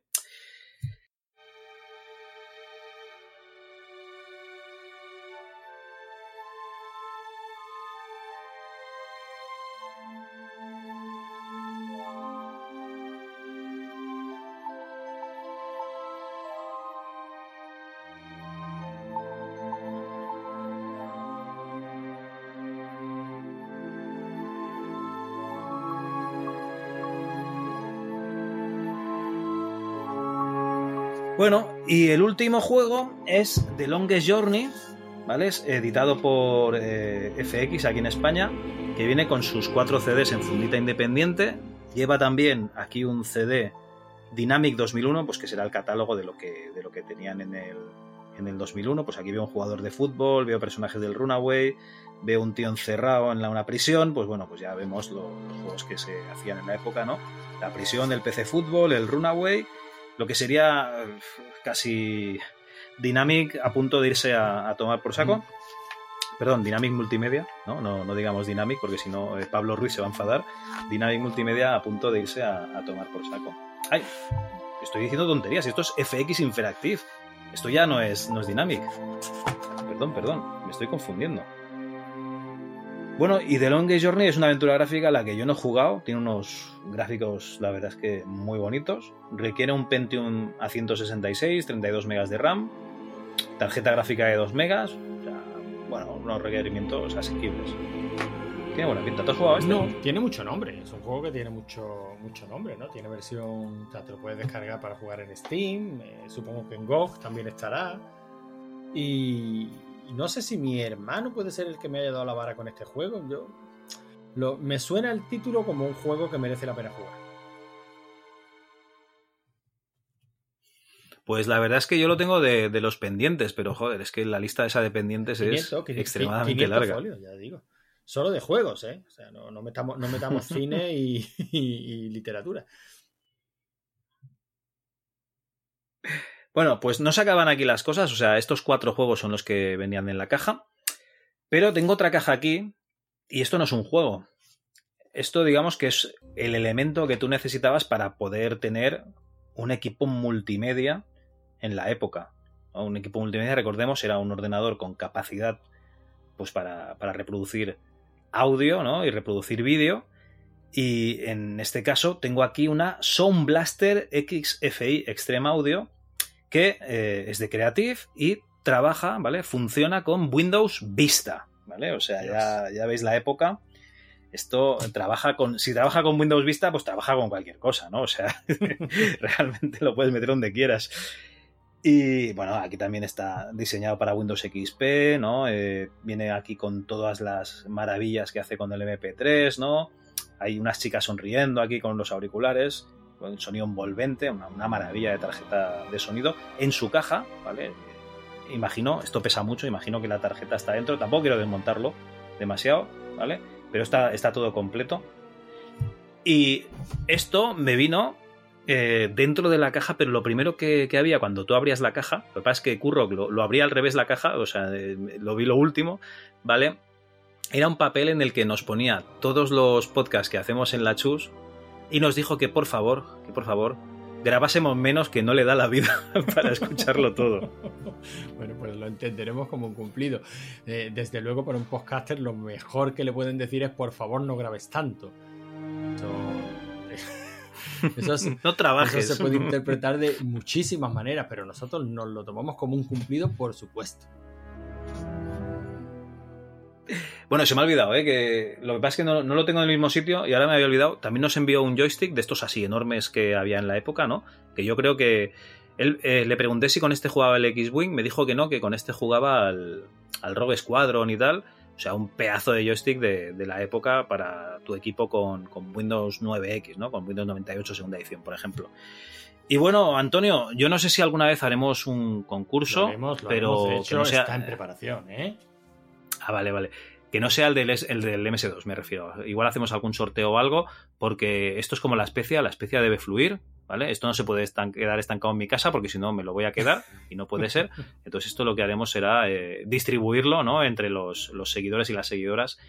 Y el último juego es The Longest Journey, ¿vale? Editado por eh, FX aquí en España, que viene con sus cuatro CDs en fundita independiente. Lleva también aquí un CD Dynamic 2001, pues que será el catálogo de lo que, de lo que tenían en el, en el 2001. Pues aquí veo un jugador de fútbol, veo personajes del Runaway, veo un tío encerrado en la- una prisión. Pues bueno, pues ya vemos lo- los juegos que se hacían en la época, ¿no? La prisión, el PC Fútbol, el Runaway lo que sería casi Dynamic a punto de irse a, a tomar por saco. Perdón, Dynamic Multimedia, ¿no? No, no digamos Dynamic porque si no eh, Pablo Ruiz se va a enfadar. Dynamic Multimedia a punto de irse a, a tomar por saco. ¡Ay! Estoy diciendo tonterías, esto es FX Interactive. Esto ya no es, no es Dynamic. Perdón, perdón, me estoy confundiendo. Bueno, y The Longest Journey es una aventura gráfica a la que yo no he jugado. Tiene unos gráficos, la verdad es que muy bonitos. Requiere un Pentium A166, 32 megas de RAM, tarjeta gráfica de 2 megas. O sea, bueno, unos requerimientos asequibles. Tiene buena pinta. ¿Tú has jugado a este? No, tiene mucho nombre. Es un juego que tiene mucho, mucho nombre, ¿no? Tiene versión, o sea, te lo puedes descargar para jugar en Steam. eh, supongo que en GOG también estará. Y, y no sé si mi hermano puede ser el que me haya dado la vara con este juego. Yo lo, me suena el título como un juego que merece la pena jugar. Pues la verdad es que yo lo tengo de, de los pendientes, pero joder, es que la lista esa de pendientes 500, es 500, extremadamente 500 larga. folios, ya digo. Solo de juegos, ¿eh? O sea, no, no metamos, no metamos cine y, y- y literatura. Bueno, pues no se acaban aquí las cosas, o sea, estos cuatro juegos son los que venían en la caja, pero tengo otra caja aquí y esto no es un juego. Esto digamos que es el elemento que tú necesitabas para poder tener un equipo multimedia en la época. Un equipo multimedia, recordemos, era un ordenador con capacidad pues para, para reproducir audio ¿no? y reproducir vídeo. Y en este caso tengo aquí una Sound Blaster XFI Extreme Audio que eh, es de Creative y trabaja, ¿vale? Funciona con Windows Vista, ¿vale? O sea, ya, ya veis la época. Esto trabaja con. Si trabaja con Windows Vista, pues trabaja con cualquier cosa, ¿no? O sea, realmente lo puedes meter donde quieras. Y bueno, aquí también está diseñado para Windows XP, ¿no? Eh, viene aquí con todas las maravillas que hace con el MP3, ¿no? Hay unas chicas sonriendo aquí con los auriculares, con sonido envolvente, una, una maravilla de tarjeta de sonido en su caja, ¿vale? Imagino, esto pesa mucho, imagino que la tarjeta está dentro, tampoco quiero desmontarlo demasiado, ¿vale? Pero está, está todo completo. Y esto me vino eh, dentro de la caja, pero lo primero que, había cuando tú abrías la caja, lo que pasa es que Curro lo, lo abría al revés la caja, o sea, eh, lo vi lo último, ¿vale? Era un papel en el que nos ponía todos los podcasts que hacemos en la Chus y nos dijo que por favor, que por favor, grabásemos menos que no le da la vida para escucharlo todo. Bueno, pues lo entenderemos como un cumplido. Eh, desde luego, para un podcaster, lo mejor que le pueden decir es: por favor, no grabes tanto. Eso, eso es- No trabajes. Eso se puede interpretar de muchísimas maneras, pero nosotros nos lo tomamos como un cumplido, por supuesto. Bueno, se me ha olvidado, ¿eh? que lo que pasa es que no, no lo tengo en el mismo sitio y ahora me había olvidado. También nos envió un joystick de estos así enormes que había en la época, ¿no? Que yo creo que él eh, le pregunté si con este jugaba el X-Wing, me dijo que no, que con este jugaba al, al Rogue Squadron y tal. O sea, un pedazo de joystick de, de la época para tu equipo con, con Windows 9X, ¿no? Con Windows 98 segunda edición, por ejemplo. Y bueno, Antonio, yo no sé si alguna vez haremos un concurso, Lo haremos, lo pero haremos. De que no sea... está en preparación, ¿eh? Ah, vale, vale. Que no sea el del, el del MS2, me refiero. Igual hacemos algún sorteo o algo, porque esto es como la especia, la especia debe fluir, ¿vale? Esto no se puede estan- quedar estancado en mi casa, porque si no me lo voy a quedar y no puede ser. Entonces esto lo que haremos será eh, distribuirlo, ¿no? Entre los, los seguidores y las seguidoras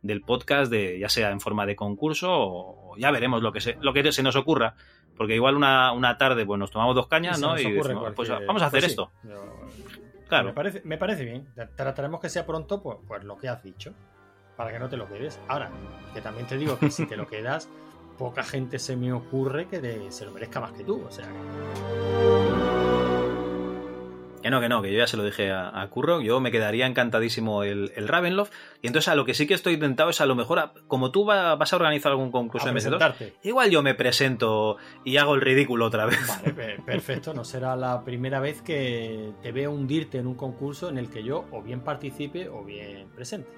del podcast, de, ya sea en forma de concurso o, o ya veremos lo que se, lo que se nos ocurra. Porque igual una, una tarde pues nos tomamos dos cañas, ¿no? Y ocurre decimos, pues cualquier- vamos a hacer pues sí, esto. yo- Me parece, me parece bien. Trataremos que sea pronto, pues, pues lo que has dicho. Para que no te lo quedes. Ahora, que también te digo que si te lo quedas, poca gente se me ocurre que se lo merezca más que tú. O sea, Que no, que no, que yo ya se lo dije a, a Curro, yo me quedaría encantadísimo el, el Ravenloft. Y entonces a lo que sí que estoy tentado es a lo mejor, a- como tú va- vas a organizar algún concurso MS2, presentarte. igual yo me presento y hago el ridículo otra vez. Vale, pe- perfecto. No será la primera vez que te veo hundirte en un concurso en el que yo o bien participe o bien presente.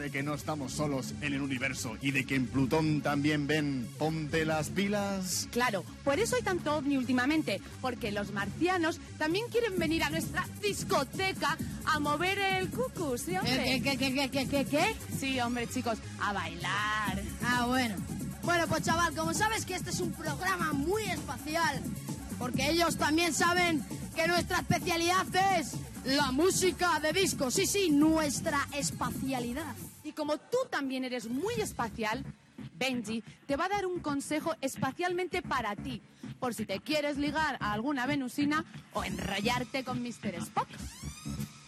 de que no estamos solos en el universo y de que en Plutón también ven ponte las pilas? Claro, por eso hay tanto ovni últimamente, porque los marcianos también quieren venir a nuestra discoteca a mover el cucu, ¿sí, hombre? ¿Qué, qué, qué, qué, qué, qué? Sí, hombre, chicos, a bailar. Ah, bueno. Bueno, pues chaval, como sabes que este es un programa muy espacial, porque ellos también saben que nuestra especialidad es la música de disco. Sí, sí, nuestra espacialidad. Como tú también eres muy espacial, Benji te va a dar un consejo espacialmente para ti, por si te quieres ligar a alguna venusina o enrollarte con Mr. Spock.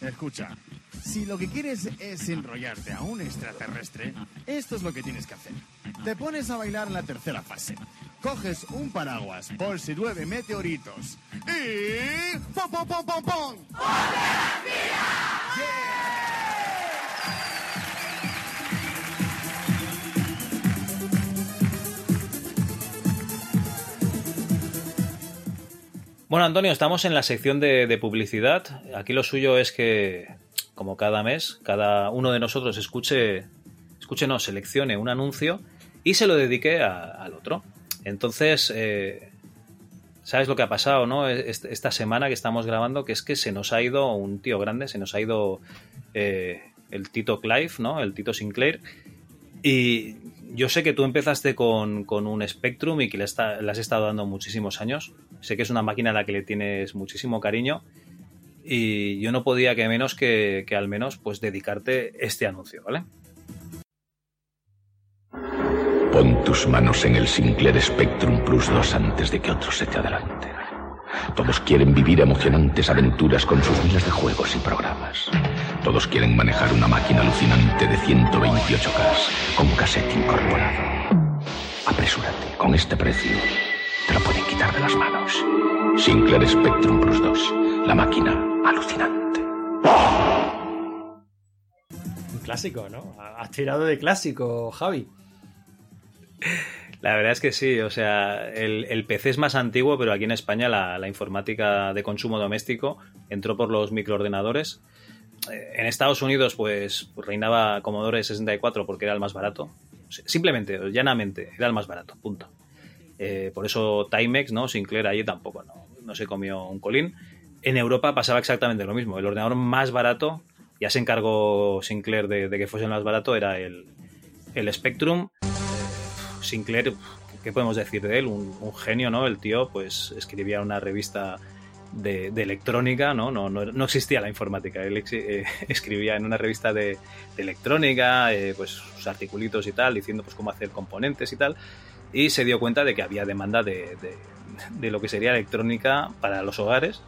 Escucha, si lo que quieres es enrollarte a un extraterrestre, esto es lo que tienes que hacer. Te pones a bailar en la tercera fase. Coges un paraguas por si llueve meteoritos. Y... ¡Pom, pom, pom, pom, pom! Bueno, Antonio, estamos en la sección de, publicidad. Aquí lo suyo es que, como cada mes, cada uno de nosotros escuche, no, seleccione un anuncio y se lo dedique al otro. Entonces, eh, ¿sabes lo que ha pasado, no? Es- Esta semana que estamos grabando, que es que se nos ha ido un tío grande, se nos ha ido eh, el Tito Clive, ¿no? El Tito Sinclair. Y yo sé que tú empezaste con, con un Spectrum y que le, has estado dando muchísimos años. Sé que es una máquina a la que le tienes muchísimo cariño. Y yo no podía que menos que, que al menos pues dedicarte este anuncio, ¿vale? Pon tus manos en el Sinclair Spectrum Plus 2 antes de que otros se te adelanten. Todos quieren vivir emocionantes aventuras con sus miles de juegos y programas. Todos quieren manejar una máquina alucinante de 128K con cassette incorporado. Apresúrate, con este precio te lo pueden quitar de las manos. Sinclair Spectrum Plus 2, la máquina alucinante. Un clásico, ¿no? Has tirado de clásico, Javi. La verdad es que sí, o sea, el, el PC es más antiguo, pero aquí en España la, informática de consumo doméstico entró por los microordenadores. Eh, En Estados Unidos, pues, reinaba Commodore 64 porque era el más barato. Simplemente, llanamente, era el más barato, punto. Eh, por eso Timex, ¿no? Sinclair allí tampoco, no, se comió un colín. En Europa pasaba exactamente lo mismo. El ordenador más barato, ya se encargó Sinclair de, que fuese el más barato, era el Spectrum. Sinclair, ¿qué podemos decir de él? Un, genio, ¿no? El tío, pues, escribía una revista de, electrónica, ¿no? No, no, existía la informática. Él eh, escribía en una revista de, electrónica, eh, pues, sus articulitos y tal, diciendo, pues, cómo hacer componentes y tal. Y se dio cuenta de que había demanda de, de- lo que sería electrónica para los hogares.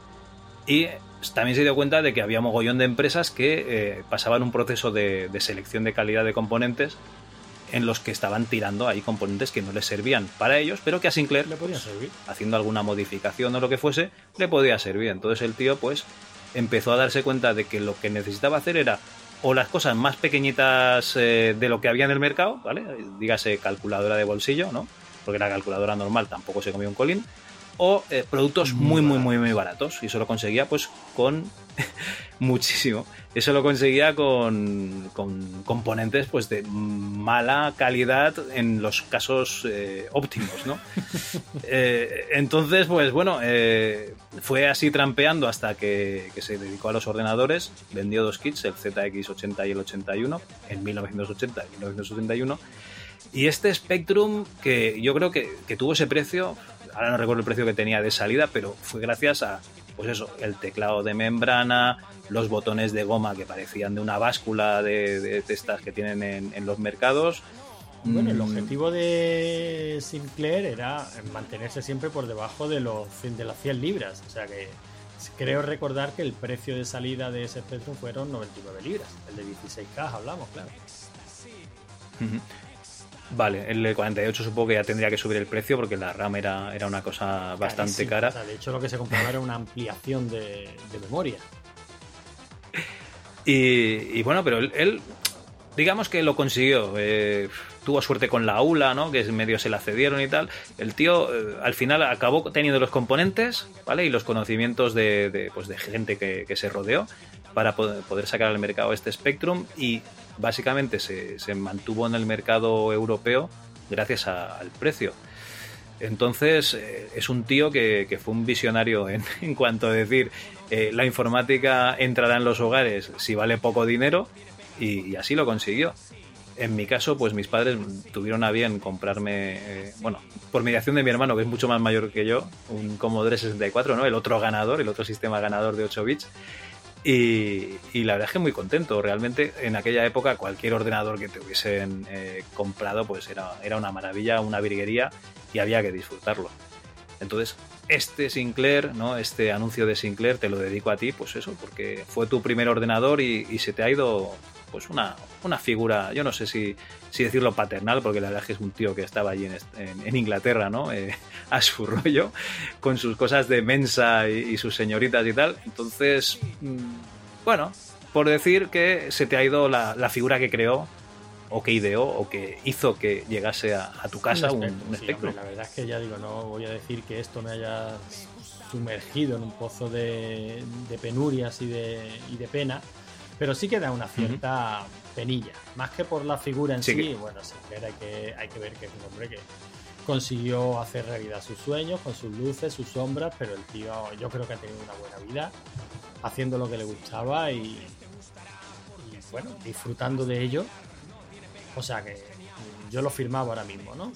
Y también se dio cuenta de que había mogollón de empresas que eh, pasaban un proceso de selección de calidad de componentes en los que estaban tirando ahí componentes que no les servían para ellos, pero que a Sinclair, Le podía pues, servir. haciendo alguna modificación o lo que fuese, le podía servir. Entonces el tío, pues, empezó a darse cuenta de que lo que necesitaba hacer era o las cosas más pequeñitas eh, de lo que había en el mercado, ¿vale? Dígase calculadora de bolsillo, ¿no? Porque la calculadora normal tampoco se comía un colín. O eh, productos muy, muy, muy, muy baratos. Y eso lo conseguía, pues, con muchísimo. Eso lo conseguía con, con componentes, pues, de mala calidad en los casos eh, óptimos, ¿no? Eh, entonces, pues bueno, eh, fue así trampeando hasta que, que se dedicó a los ordenadores, vendió dos kits, el ZX80 y el 81, en 1980 y 1981. Y este Spectrum, que yo creo que, que tuvo ese precio, ahora no recuerdo el precio que tenía de salida, pero fue gracias a, pues eso, el teclado de membrana, los botones de goma que parecían de una báscula de, de- de estas que tienen en, en los mercados. Bueno, el Mm, objetivo de Sinclair era mantenerse siempre por debajo de, los, de las 100 libras. O sea que creo recordar que el precio de salida de ese Spectrum fueron 99 libras. El de 16K hablamos, claro. Ujú. Vale, el 48 supongo que ya tendría que subir el precio porque la RAM era, era una cosa bastante Carísimo. cara. O sea, de hecho, lo que se compraba era una ampliación de, de memoria. Y, y bueno, pero él, él, digamos que lo consiguió. eh, tuvo suerte con la ULA, ¿no? Que medio se la cedieron y tal. El tío eh, al final acabó teniendo los componentes, ¿vale? Y los conocimientos de, de, pues de gente que, que se rodeó para poder, poder sacar al mercado este Spectrum. Y básicamente se, mantuvo en el mercado europeo gracias al precio. Entonces, eh, es un tío que, fue un visionario en, cuanto a decir, eh, la informática entrará en los hogares si vale poco dinero, y, y así lo consiguió. En mi caso, pues mis padres tuvieron a bien comprarme, eh, bueno, por mediación de mi hermano, que es mucho más mayor que yo, un Commodore 64, ¿no? El otro ganador, el otro sistema ganador de 8 bits. Y, la verdad es que muy contento. Realmente en aquella época cualquier ordenador que te hubiesen eh, comprado pues era, era una maravilla, una virguería y había que disfrutarlo. Entonces, este Sinclair, ¿no? Este anuncio de Sinclair te lo dedico a ti, pues eso, porque fue tu primer ordenador y se te ha ido pues una, una figura, yo no sé si, si decirlo paternal, porque la verdad es que es un tío que estaba allí en, est- en- en Inglaterra, ¿no? Eh, a su rollo, con sus cosas de mensa y, y sus señoritas y tal. Entonces, mm, bueno, por decir que se te ha ido la, la figura que creó, o que ideó, o que hizo que llegase a, a tu casa un, sí, hombre, la verdad es que ya digo, no voy a decir que esto me haya sumergido en un pozo de, de penurias y de, y de pena, pero sí que da una cierta penilla. Más que por la figura en sí, Sí que- bueno, Sinclair hay que, hay que ver que es un hombre que consiguió hacer realidad sus sueños con sus luces, sus sombras, pero el tío yo creo que ha tenido una buena vida haciendo lo que le gustaba y, y, bueno, disfrutando de ello. O sea que yo lo firmaba ahora mismo, ¿no?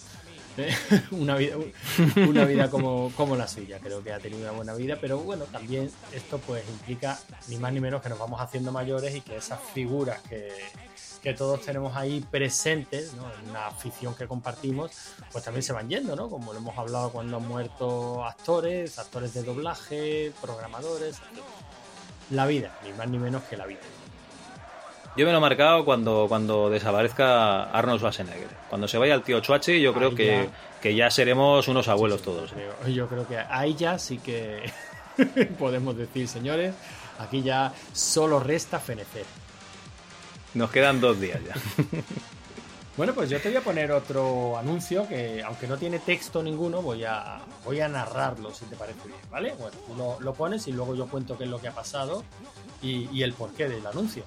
una vida, una vida como, como la suya. Creo que ha tenido una buena vida, pero bueno, también esto pues implica ni más ni menos que nos vamos haciendo mayores y que esas figuras que, que todos tenemos ahí presentes, ¿no? en una afición que compartimos, pues también se van yendo, ¿no? Como lo hemos hablado cuando han muerto actores, actores de doblaje, programadores. La vida, ni más ni menos que la vida. Yo me lo he marcado cuando, cuando desaparezca Arnold Schwarzenegger. Cuando se vaya el tío Chuachi, yo creo que, ya. que ya seremos unos abuelos todos. Creo- Yo creo que ahí ya sí que podemos decir, señores, aquí ya solo resta fenecer. Nos quedan dos días ya. Bueno, pues yo te voy a poner otro anuncio que, aunque no tiene texto ninguno, voy a, voy a narrarlo, si te parece bien, ¿vale? Bueno, tú lo, lo pones y luego yo cuento qué es lo que ha pasado y, y el porqué del anuncio.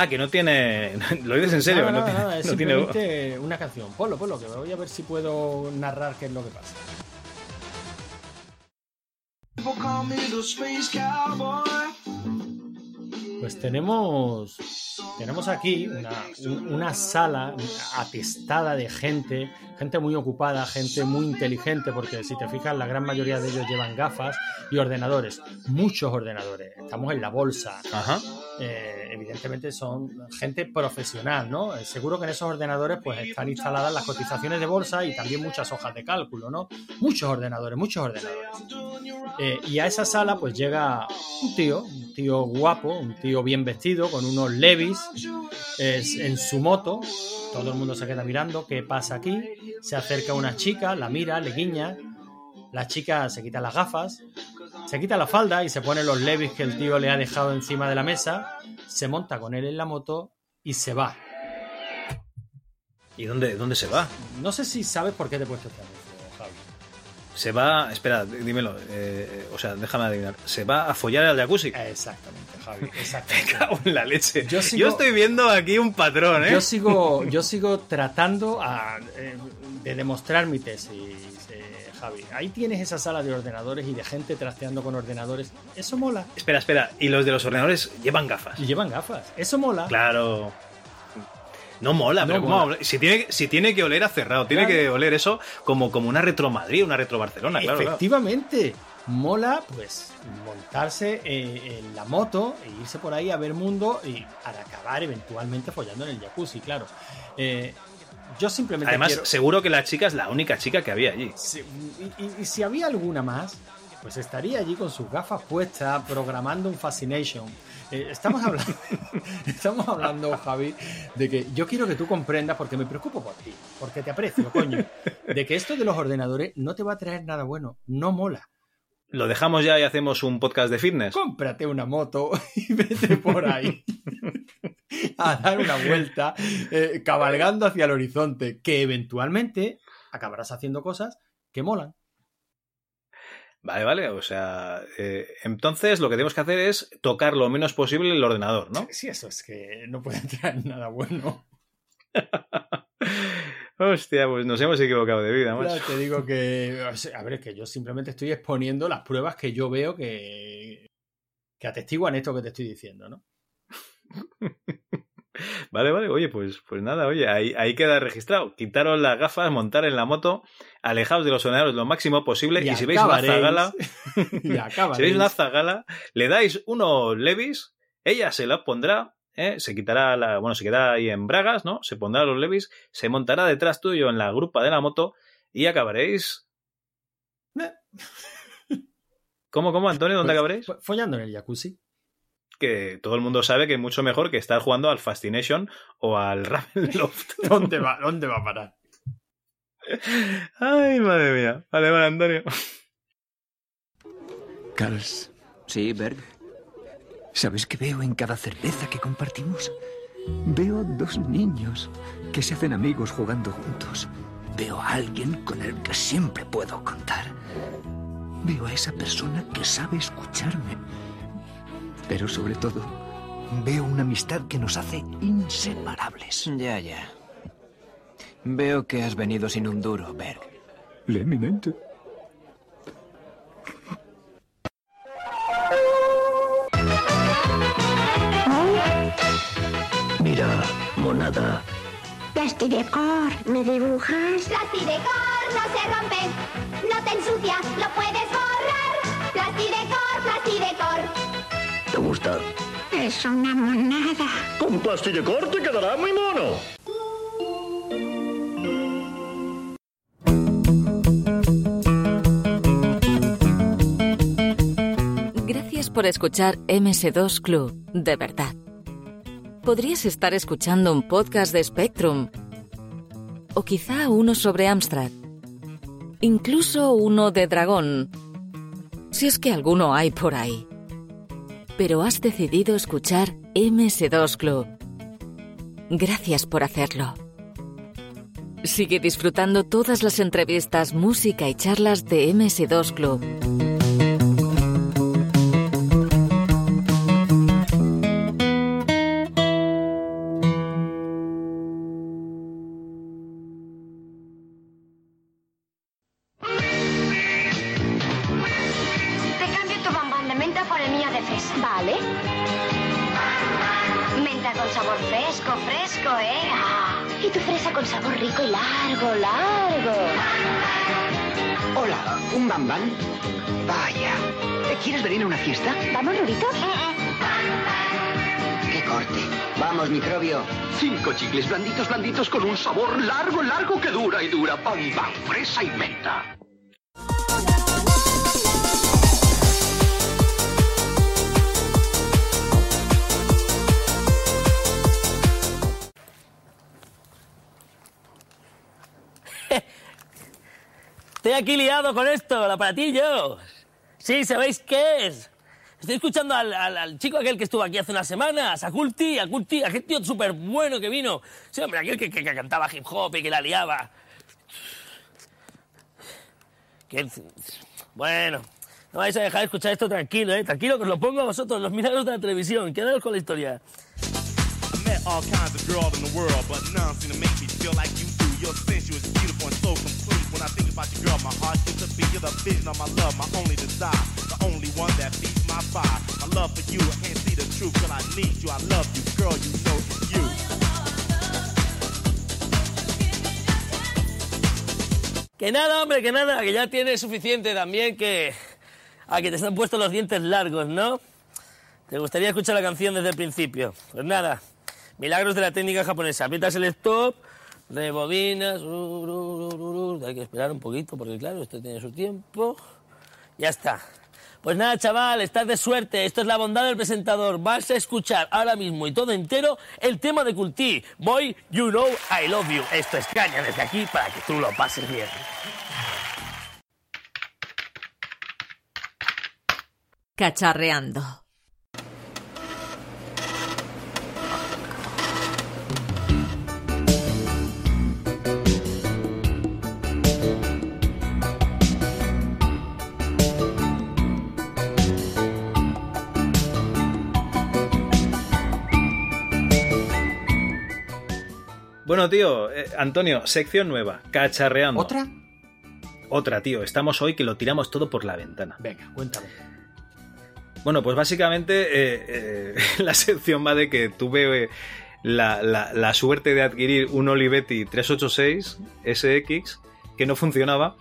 Ah, que no tiene. Lo dices en serio, Nada, no, nada, tiene, no tiene- simplemente una canción. Ponlo, ponlo, que voy a ver si puedo narrar qué es lo que pasa. Pues tenemos, tenemos aquí una, un- una sala atestada de gente, gente muy ocupada, gente muy inteligente, porque si te fijas, la gran mayoría de ellos llevan gafas y ordenadores, muchos ordenadores. Estamos en la bolsa. Ajá. Eh, evidentemente son gente profesional, ¿no? Eh, Seguro que en esos ordenadores pues están instaladas las cotizaciones de bolsa y también muchas hojas de cálculo, ¿no? Muchos ordenadores, muchos ordenadores. Eh, y a esa sala pues llega un tío, un tío guapo, un tío bien vestido, con unos levis es, en su moto. Todo el mundo se queda mirando, ¿qué pasa aquí? Se acerca una chica, la mira, le guiña. La chica se quita las gafas, se quita la falda y se pone los levis que el tío le ha dejado encima de la mesa, se monta con él en la moto y se va. ¿Y dónde, dónde se va? No sé si sabes por qué te he puesto este anuncio, Javi. Se va. Espera, dímelo. eh, o sea, déjame adivinar. Se va a follar al jacuzzi. Exactamente, Javi. Exactamente. Me cago en la leche. Yo estoy viendo aquí un patrón, ¿eh? Yo sigo, yo sigo tratando a, eh, de demostrar mi tesis, eh, Javi. Ahí tienes esa sala de ordenadores y de gente trasteando con ordenadores. Eso mola. Espera, espera. Y los de los ordenadores llevan gafas. Y llevan gafas. Eso mola. Claro. No mola, No pero. Si tiene, si tiene que oler a cerrado, tiene que oler eso como, como una retro Madrid, una retro Barcelona, claro. claro. Efectivamente. Mola, pues, montarse eh, en la moto e irse por ahí a ver mundo y para acabar eventualmente follando en el jacuzzi, claro. Eh, yo simplemente Además, quiero- seguro que la chica es la única chica que había allí. Sí, y, y- y si había alguna más, pues estaría allí con sus gafas puestas, programando un Fascination. Eh, estamos hablando, estamos hablando, Javi, de que yo quiero que tú comprendas, porque me preocupo por ti, porque te aprecio, coño, de que esto de los ordenadores no te va a traer nada bueno, no mola. Lo dejamos ya y hacemos un podcast de fitness. Cómprate una moto y vete por ahí a dar una vuelta, eh, cabalgando hacia el horizonte, que eventualmente acabarás haciendo cosas que molan. Vale, vale. O sea, eh, entonces lo que tenemos que hacer es tocar lo menos posible el ordenador, ¿no? Sí, eso es que no puede entrar en nada bueno. Hostia, pues nos hemos equivocado de vida, macho. Ya te digo que. A ver, es que yo simplemente estoy exponiendo las pruebas que yo veo que. que atestiguan esto que te estoy diciendo, ¿no? Vale, vale, oye, pues, pues nada, oye, ahí, ahí queda registrado. Quitaros las gafas, montar en la moto, alejaos de los ordenadores lo máximo posible y, Y si veis una zagala, si veis una zagala, le dais unos levis, ella se la pondrá, ¿eh? se quitará la, bueno, se quedará ahí en bragas, ¿no? Se pondrá los levis, se montará detrás tuyo en la grupa de la moto y acabaréis. ¿Cómo, cómo, Antonio? ¿Dónde Pues- acabaréis? follando en el jacuzzi. Que todo el mundo sabe que es mucho mejor que estar jugando al Fascination o al Ravenloft. ¿Dónde va, ¿Dónde va a parar? Ay, madre mía. Vale, vale, Antonio. Carls. Sí, Berg. ¿Sabes qué veo en cada cerveza que compartimos? Veo dos niños que se hacen amigos jugando juntos. Veo a alguien con el que siempre puedo contar. Veo a esa persona que sabe escucharme. Pero sobre todo, veo una amistad que nos hace inseparables. Ya, ya. Veo que has venido sin un duro, Berg. Lee mi mente. Mira, monada. Plastidecor, ¿me dibujas? Plastidecor no se rompe, no te ensucia, lo puedes borrar. Plastidecor, plastidecor. ¿Te gusta? Es una monada. Con plastidecor te quedará muy mono. Gracias por escuchar MS2 Club, de verdad. Podrías estar escuchando un podcast de Spectrum, o quizá uno sobre Amstrad, incluso uno de Dragón, si es que alguno hay por ahí. Pero has decidido escuchar MS2 Club. Gracias por hacerlo. Sigue disfrutando todas las entrevistas, música y charlas de MS2 Club. ¿Un bambán? Vaya. ¿Quieres venir a una fiesta? ¿Vamos, Rurito? ¡Qué corte! Vamos, microbio. Cinco chicles blanditos, blanditos con un sabor largo, largo que dura y dura. Bam, bam, fresa y menta. Estoy aquí liado con esto, el aparatillo. Sí, ¿sabéis qué es? Estoy escuchando al, al- al chico aquel que estuvo aquí hace unas semanas, a Culti, a Culti, aquel tío súper bueno que vino. Sí, hombre, aquel que, que- que cantaba hip hop y que la liaba. Que- Bueno, no vais a dejar de escuchar esto tranquilo, ¿eh? Tranquilo, que os lo pongo a vosotros, los milagros de la televisión. Quedaros con la historia. Que nada, hombre, que nada, que ya tienes suficiente también que... A que te están puestos los dientes largos, ¿no? ¿Te gustaría escuchar la canción desde el principio? Pues nada, milagros de la técnica japonesa. Aprietas el stop, rebobinas, hay que esperar un poquito porque claro, esto tiene su tiempo. Ya está. Pues nada, chaval, estás de suerte. Esto es la bondad del presentador. Vas a escuchar ahora mismo y todo entero el tema de Culti. Boy, you know I love you. Esto es caña desde aquí para que tú lo pases bien. Cacharreando. Bueno, tío, eh, Antonio, sección nueva, cacharreando. ¿Otra? Otra, tío. Estamos hoy que lo tiramos todo por la ventana. Venga, cuéntame. Bueno, pues básicamente eh, eh, la sección va de que tuve la, la- la suerte de adquirir un Olivetti 386 SX que no funcionaba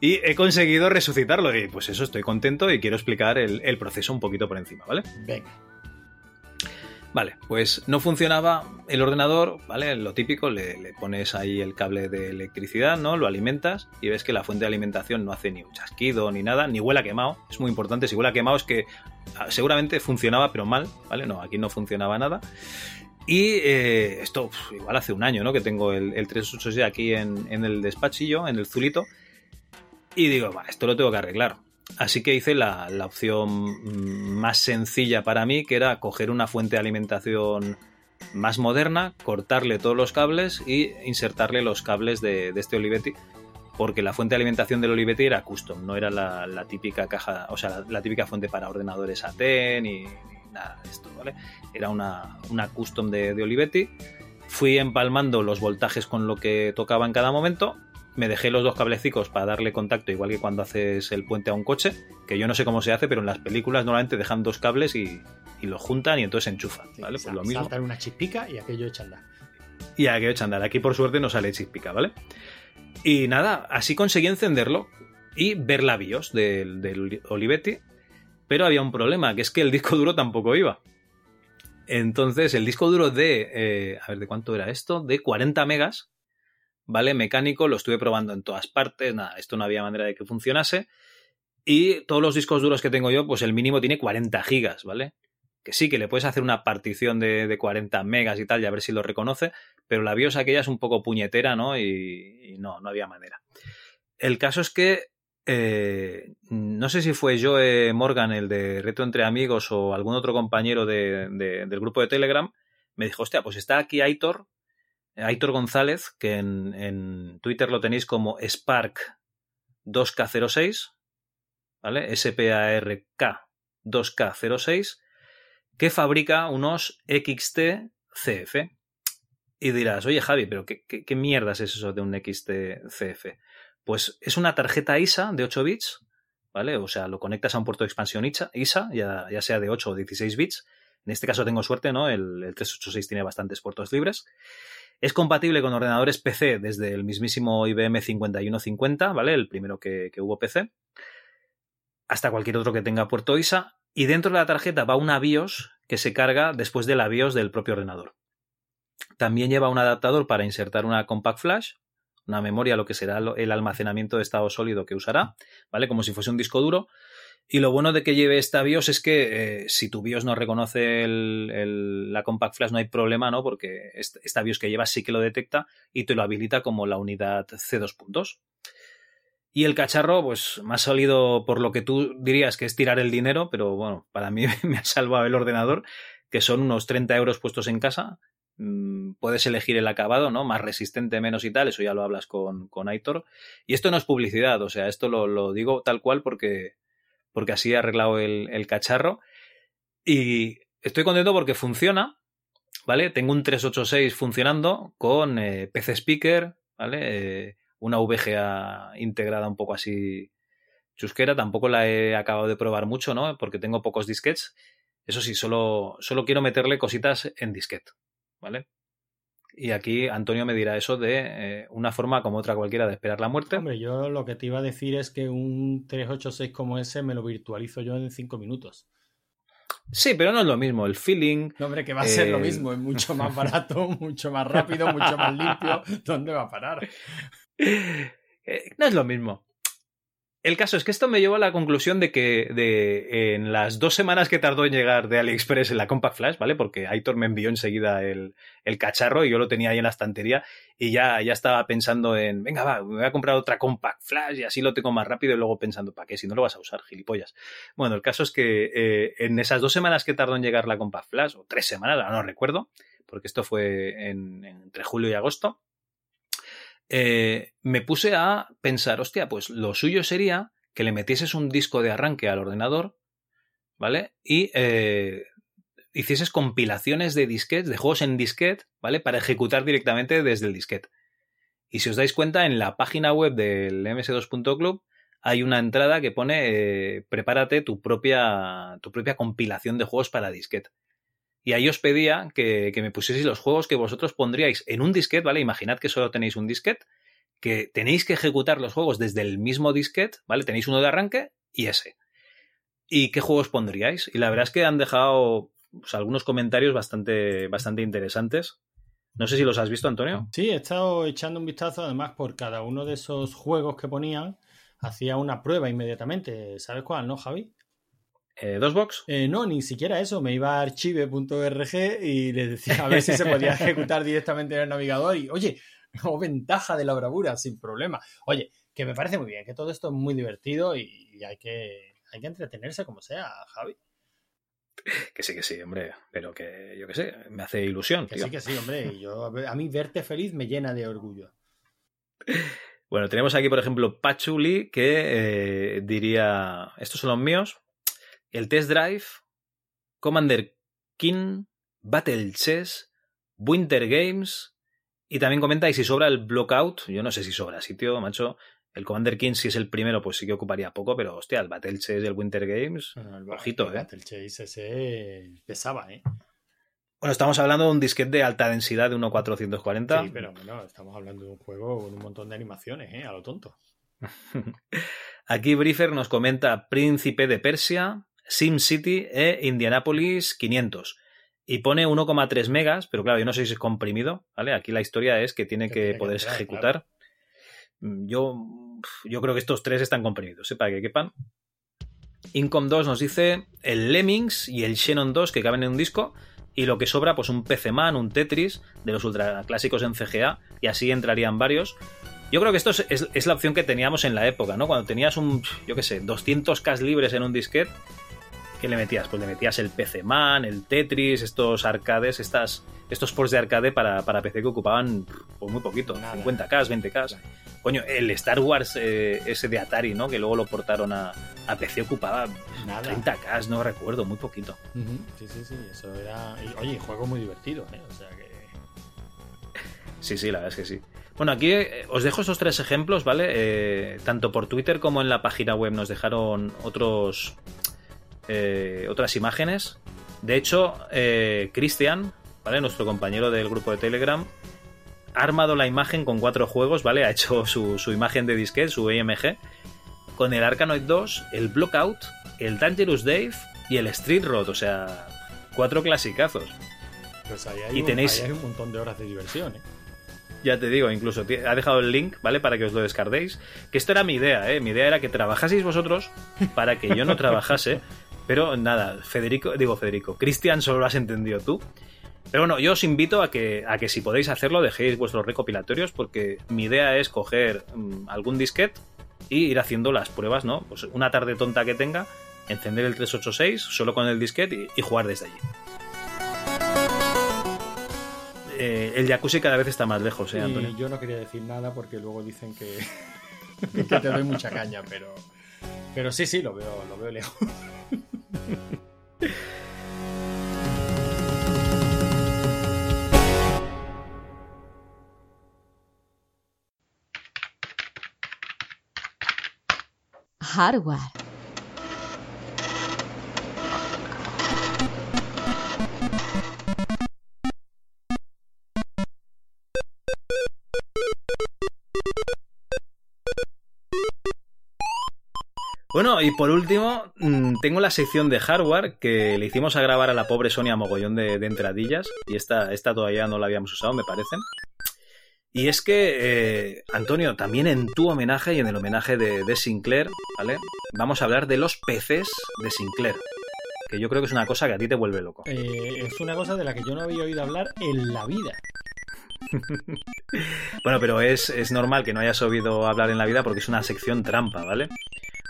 y he conseguido resucitarlo. Y pues eso, estoy contento y quiero explicar el, el proceso un poquito por encima, ¿vale? Venga. Vale, pues no funcionaba el ordenador, ¿vale? Lo típico, le, pones ahí el cable de electricidad, ¿no? Lo alimentas y ves que la fuente de alimentación no hace ni un chasquido ni nada, ni huele a quemado. Es muy importante, si huele a quemado es que ah, seguramente funcionaba pero mal, ¿vale? No, aquí no funcionaba nada. Y eh, esto igual hace un año, ¿no? Que tengo el, el 386 aquí en, en el despachillo, en el Zulito. Y digo, va, esto lo tengo que arreglar. Así que hice la, la opción mm, más sencilla para mí, que era coger una fuente de alimentación más moderna, cortarle todos los cables y insertarle los cables de, de este Olivetti, porque la fuente de alimentación del Olivetti era custom, no era la, la típica caja, o sea, la, típica fuente para ordenadores AT ni nada de esto, ¿vale? Era una, una custom de, de Olivetti. Fui empalmando los voltajes con lo que tocaba en cada momento me dejé los dos cablecicos para darle contacto, igual que cuando haces el puente a un coche, que yo no sé cómo se hace, pero en las películas normalmente dejan dos cables y, y los juntan y entonces se enchufan, ¿vale? Pues lo mismo. Saltan una chispica y aquello echa andar. Y aquí hecho andar. Aquí por suerte no sale chispica, ¿vale? Y nada, así conseguí encenderlo y ver la BIOS del, del Olivetti, pero había un problema, que es que el disco duro tampoco iba. Entonces, el disco duro de, eh, a ver, ¿de cuánto era esto? De 40 megas, ¿vale? Mecánico, lo estuve probando en todas partes, nada, esto no había manera de que funcionase. Y todos los discos duros que tengo yo, pues el mínimo tiene 40 gigas, ¿vale? Que sí, que le puedes hacer una partición de, de 40 megas y tal, y a ver si lo reconoce, pero la BIOS aquella es un poco puñetera, ¿no? Y, no, no había manera. El caso es que eh, no sé si fue Joe Morgan, el de Reto entre Amigos, o algún otro compañero de, del grupo de Telegram, me dijo, hostia, pues está aquí Aitor, Aitor González, que en, en Twitter lo tenéis como Spark 2K06, ¿vale? S-P-A-R-K 2K06, que fabrica unos XT CF. Y dirás, oye Javi, pero ¿qué, qué, qué mierdas es eso de un XT CF? Pues es una tarjeta ISA de 8 bits, ¿vale? O sea, lo conectas a un puerto de expansión ISA, ya, ya sea de 8 o 16 bits. En este caso tengo suerte, ¿no? El, el 386 tiene bastantes puertos libres. Es compatible con ordenadores PC desde el mismísimo IBM 5150, ¿vale? El primero que, que hubo PC. Hasta cualquier otro que tenga puerto ISA. Y dentro de la tarjeta va una BIOS que se carga después de la BIOS del propio ordenador. También lleva un adaptador para insertar una compact flash, una memoria, lo que será el almacenamiento de estado sólido que usará, ¿vale? Como si fuese un disco duro. Y lo bueno de que lleve esta BIOS es que eh, si tu BIOS no reconoce el, la Compact Flash no hay problema, ¿no? Porque esta BIOS que llevas sí que lo detecta y te lo habilita como la unidad C2 puntos. Y el cacharro, pues me ha salido por lo que tú dirías que es tirar el dinero, pero bueno, para mí me ha salvado el ordenador, que son unos 30 euros puestos en casa. Mm, puedes elegir el acabado, ¿no? Más resistente, menos y tal, eso ya lo hablas con, con Aitor. Y esto no es publicidad, o sea, esto lo digo tal cual porque porque así he arreglado el, cacharro. Y estoy contento porque funciona, ¿vale? Tengo un 386 funcionando con eh, PC Speaker, ¿vale? Eh, una VGA integrada un poco así chusquera. Tampoco la he acabado de probar mucho, ¿no? Porque tengo pocos disquets. Eso sí, solo, solo quiero meterle cositas en disquete, ¿vale? Y aquí Antonio me dirá eso de eh, una forma como otra cualquiera de esperar la muerte. Hombre, yo lo que te iba a decir es que un 386 como ese me lo virtualizo yo en 5 minutos. Sí, pero no es lo mismo. El feeling. No, hombre, que va a ser lo mismo. Es mucho más barato, mucho más rápido, mucho más limpio. ¿Dónde va a parar? Eh, no es lo mismo. El caso es que esto me llevó a la conclusión de que de, en las dos semanas que tardó en llegar de AliExpress en la Compact Flash, ¿vale? Porque Aitor me envió enseguida el, el, cacharro y yo lo tenía ahí en la estantería y ya, ya estaba pensando en, venga, va, me voy a comprar otra Compact Flash y así lo tengo más rápido y luego pensando, ¿para qué? Si no lo vas a usar, gilipollas. Bueno, el caso es que eh, en esas dos semanas que tardó en llegar la Compact Flash, o tres semanas, no recuerdo, porque esto fue en, en, entre julio y agosto, eh, me puse a pensar, hostia, pues lo suyo sería que le metieses un disco de arranque al ordenador, ¿vale? Y eh, hicieses compilaciones de disquetes, de juegos en disquete, ¿vale? Para ejecutar directamente desde el disquete. Y si os dais cuenta, en la página web del ms2.club hay una entrada que pone eh, prepárate tu propia, tu propia compilación de juegos para disquete. Y ahí os pedía que, me pusieseis los juegos que vosotros pondríais en un disquete, ¿vale? Imaginad que solo tenéis un disquete, que tenéis que ejecutar los juegos desde el mismo disquete, ¿vale? Tenéis uno de arranque y ese. ¿Y qué juegos pondríais? Y la verdad es que han dejado pues, algunos comentarios bastante, bastante interesantes. No sé si los has visto, Antonio. Sí, he estado echando un vistazo, además, por cada uno de esos juegos que ponían, hacía una prueba inmediatamente. ¿Sabes cuál, no, Javi? Eh, ¿Dos box? Eh, no, ni siquiera eso. Me iba a archive.org y le decía a ver si se podía ejecutar directamente en el navegador. Y, oye, o ventaja de la bravura, sin problema. Oye, que me parece muy bien, que todo esto es muy divertido y hay que, hay que entretenerse como sea, Javi. Que sí, que sí, hombre, pero que yo que sé, me hace ilusión. Que sí, que sí, hombre. Yo, a mí verte feliz me llena de orgullo. Bueno, tenemos aquí, por ejemplo, Pachuli, que eh, diría, estos son los míos, el Test Drive, Commander King, Battle Chess, Winter Games, y también comenta, y si sobra el Blockout, yo no sé si sobra sitio, macho, el Commander King, si es el primero, pues sí que ocuparía poco, pero hostia, el Battle Chase y el Winter Games, el, ojito, el ¿eh? Battle Chase ese pesaba, ¿eh? Bueno, estamos hablando de un disquete de alta densidad de 1.440. Sí, pero bueno, estamos hablando de un juego con un montón de animaciones, ¿eh? A lo tonto. Aquí Briefer nos comenta Príncipe de Persia, SimCity e Indianapolis 500. Y pone 1,3 megas, pero claro, yo no sé si es comprimido, ¿vale? Aquí la historia es que tiene que, que tiene poder que entrar, ejecutar. Claro. Yo, yo creo que estos tres están comprimidos, ¿eh? para que quepan. Incom 2 nos dice el Lemmings y el Xenon 2 que caben en un disco y lo que sobra pues un PC Man, un Tetris de los ultra clásicos en CGA y así entrarían varios. Yo creo que esto es, es, es la opción que teníamos en la época, ¿no? Cuando tenías un, yo qué sé, 200K libres en un disquete, ¿qué le metías? Pues le metías el PC Man, el Tetris, estos arcades, estas, estos ports de arcade para, para PC que ocupaban pues, muy poquito, Nada. 50K, 20K. Coño, el Star Wars eh, ese de Atari, ¿no? Que luego lo portaron a, a PC ocupaba Nada. 30K, no recuerdo, muy poquito. Uh -huh. Sí, sí, sí, eso era... Oye, juego muy divertido, ¿eh? O sea que... Sí, sí, la verdad es que sí. Bueno, aquí eh, os dejo esos tres ejemplos, ¿vale? Eh, tanto por Twitter como en la página web nos dejaron otros eh, otras imágenes. De hecho, eh, Cristian, ¿vale? Nuestro compañero del grupo de Telegram, ha armado la imagen con cuatro juegos, ¿vale? Ha hecho su, su imagen de disquete, su AMG, con el Arkanoid 2, el Blockout, el Dangerous Dave y el Street Road, o sea, cuatro clasicazos. Pues ahí hay, y un, tenéis... ahí hay un montón de horas de diversión, ¿eh? Ya te digo, incluso ha dejado el link, ¿vale? Para que os lo descarguéis. Que esto era mi idea, ¿eh? Mi idea era que trabajaseis vosotros para que yo no trabajase. Pero nada, Federico, digo Federico, Cristian solo lo has entendido tú. Pero bueno, yo os invito a que, a que si podéis hacerlo, dejéis vuestros recopilatorios, porque mi idea es coger um, algún disquete y ir haciendo las pruebas, ¿no? Pues una tarde tonta que tenga, encender el 386 solo con el disquete y, y jugar desde allí. Eh, el jacuzzi cada vez está más lejos, ¿eh, Antonio? Y yo no quería decir nada porque luego dicen que, que te doy mucha caña, pero, pero sí, sí, lo veo, lo veo lejos. Hardware. Bueno, y por último, mm, tengo la sección de hardware que le hicimos a grabar a la pobre Sonia mogollón de, de entradillas y esta, esta todavía no la habíamos usado, me parece. Y es que, eh, Antonio, también en tu homenaje y en el homenaje de, de, Sinclair, ¿vale? Vamos a hablar de los PCs de Sinclair. Que yo creo que es una cosa que a ti te vuelve loco. Eh, es una cosa de la que yo no había oído hablar en la vida. bueno, pero es, es normal que no hayas oído hablar en la vida porque es una sección trampa, ¿vale?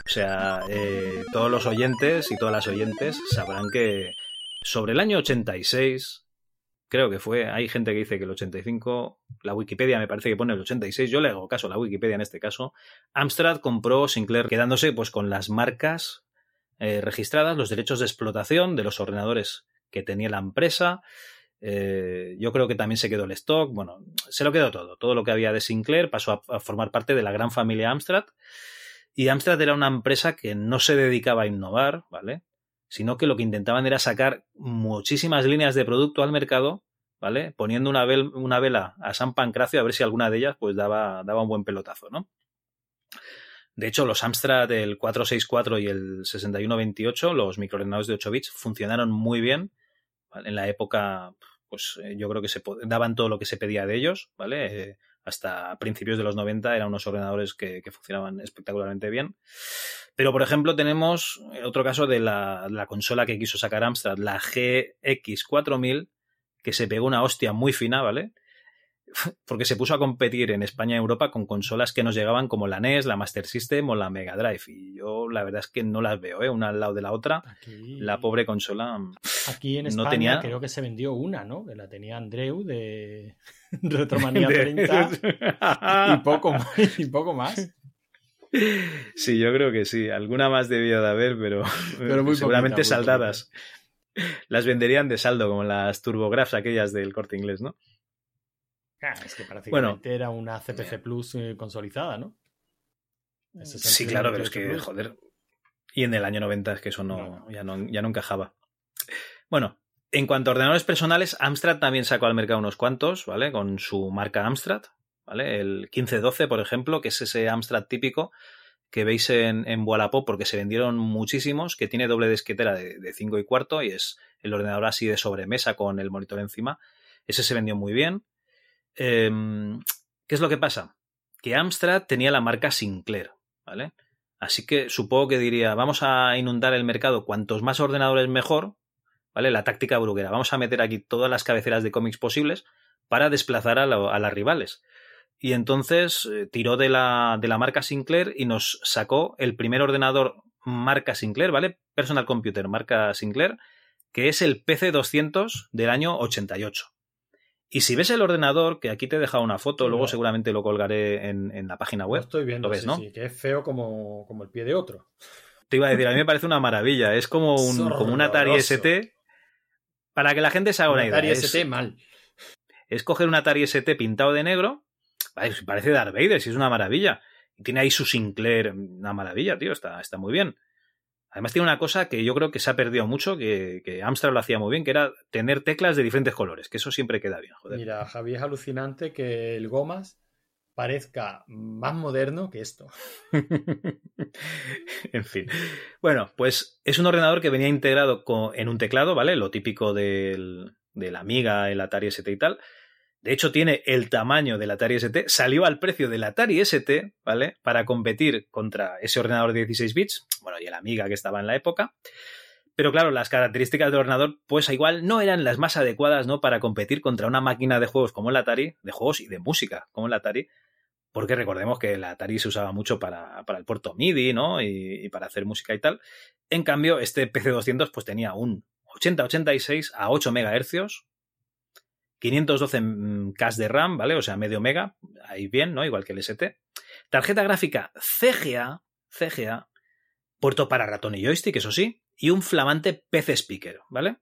O sea, eh, todos los oyentes y todas las oyentes sabrán que sobre el año 86, creo que fue, hay gente que dice que el 85, la Wikipedia me parece que pone el 86, yo le hago caso a la Wikipedia en este caso, Amstrad compró Sinclair quedándose pues con las marcas eh, registradas, los derechos de explotación de los ordenadores que tenía la empresa. Eh, yo creo que también se quedó el stock. Bueno, se lo quedó todo. Todo lo que había de Sinclair pasó a, a formar parte de la gran familia Amstrad. Y Amstrad era una empresa que no se dedicaba a innovar, ¿vale? Sino que lo que intentaban era sacar muchísimas líneas de producto al mercado, ¿vale? Poniendo una, vel- una vela a San Pancracio a ver si alguna de ellas pues daba, un buen pelotazo, ¿no? De hecho, los Amstrad, el 464 y el 6128, los microordenadores de 8 bits, funcionaron muy bien. En la época, pues eh, yo creo que se daban todo lo que se pedía de ellos, ¿vale? Eh, hasta principios de los 90 eran unos ordenadores que, funcionaban espectacularmente bien. Pero, por ejemplo, tenemos otro caso de la, la consola que quiso sacar Amstrad, la GX4000, que se pegó una hostia muy fina, ¿vale? porque se puso a competir en España y Europa con consolas que nos llegaban como la NES, la Master System o la Mega Drive. Y yo la verdad es que no las veo, ¿eh? una al lado de la otra. La pobre consola Aquí en no España tenía... creo que se vendió una, ¿no? Que la tenía Andreu de Retromanía De- 30 y, poco más, y poco más. Sí, yo creo que sí. Alguna más debía de haber, pero, Pero muy seguramente poquita, muy saldadas. Las venderían de saldo, como las TurboGrafx aquellas del corte inglés, ¿no? Ah, es que prácticamente Bueno. era una CPC Plus eh, consolidada, ¿no? Ese Sí, claro, pero es 28 que, Plus. joder. Y en el año 90 es que eso no, Ya, no ya no encajaba. Bueno, en cuanto a ordenadores personales, Amstrad también sacó al mercado unos cuantos, ¿vale? Con su marca Amstrad, ¿vale? El 1512, por ejemplo, que es ese Amstrad típico que veis en, en Wallapop porque se vendieron muchísimos, que tiene doble disquetera de 5 y cuarto y es el ordenador así de sobremesa con el monitor encima. Ese se vendió muy bien. Eh, ¿Qué es lo que pasa? Que Amstrad tenía la marca Sinclair, ¿vale? Así que supongo que diría, vamos a inundar el mercado cuantos más ordenadores mejor, ¿vale? La táctica bruguera. Vamos a meter aquí todas las cabeceras de cómics posibles para desplazar a, la- a las rivales. Y entonces eh, tiró de la, de la marca Sinclair y nos sacó el primer ordenador marca Sinclair, ¿vale? Personal Computer marca Sinclair, que es el PC200 del año 88. Y si ves el ordenador, que aquí te he dejado una foto, Sí, luego seguramente lo colgaré en, en la página web. Lo estoy viendo, Lo ves, sí, ¿no? sí, que es feo como, como el pie de otro. Te iba a decir, a mí me parece una maravilla. Es como un, como un Atari. ST. Para que la gente se haga una Un idea. Atari es, ST mal. es coger un Atari ST pintado de negro. Parece Darth Vader, si es una maravilla. Tiene ahí su Sinclair, una maravilla, tío. Está, está muy bien. Además tiene una cosa que yo creo que se ha perdido mucho, que, que Amstrad lo hacía muy bien, que era tener teclas de diferentes colores, que eso siempre queda bien, joder. Mira, Javi, es alucinante que el Gomas parezca más moderno que esto. en fin. Bueno, pues es un ordenador que venía integrado con- en un teclado, ¿vale? Lo típico del, de la Amiga, el Atari ST y tal. De hecho, tiene el tamaño del Atari ST, salió al precio del Atari ST, ¿vale? Para competir contra ese ordenador de 16 bits, bueno, y el Amiga que estaba en la época. Pero claro, las características del ordenador, pues igual no eran las más adecuadas, ¿no? Para competir contra una máquina de juegos como el Atari, de juegos y de música como el Atari, porque recordemos que el Atari se usaba mucho para, para el puerto MIDI, ¿no? Y, para hacer música y tal. En cambio, este PC200 pues tenía un 8086 a 8 MHz, 512 mm, de RAM, ¿vale? O sea, medio mega, ahí bien, ¿no? Igual que el ST. Tarjeta gráfica CGA, CGA, puerto para ratón y joystick, eso sí, y un flamante PC speaker, ¿vale?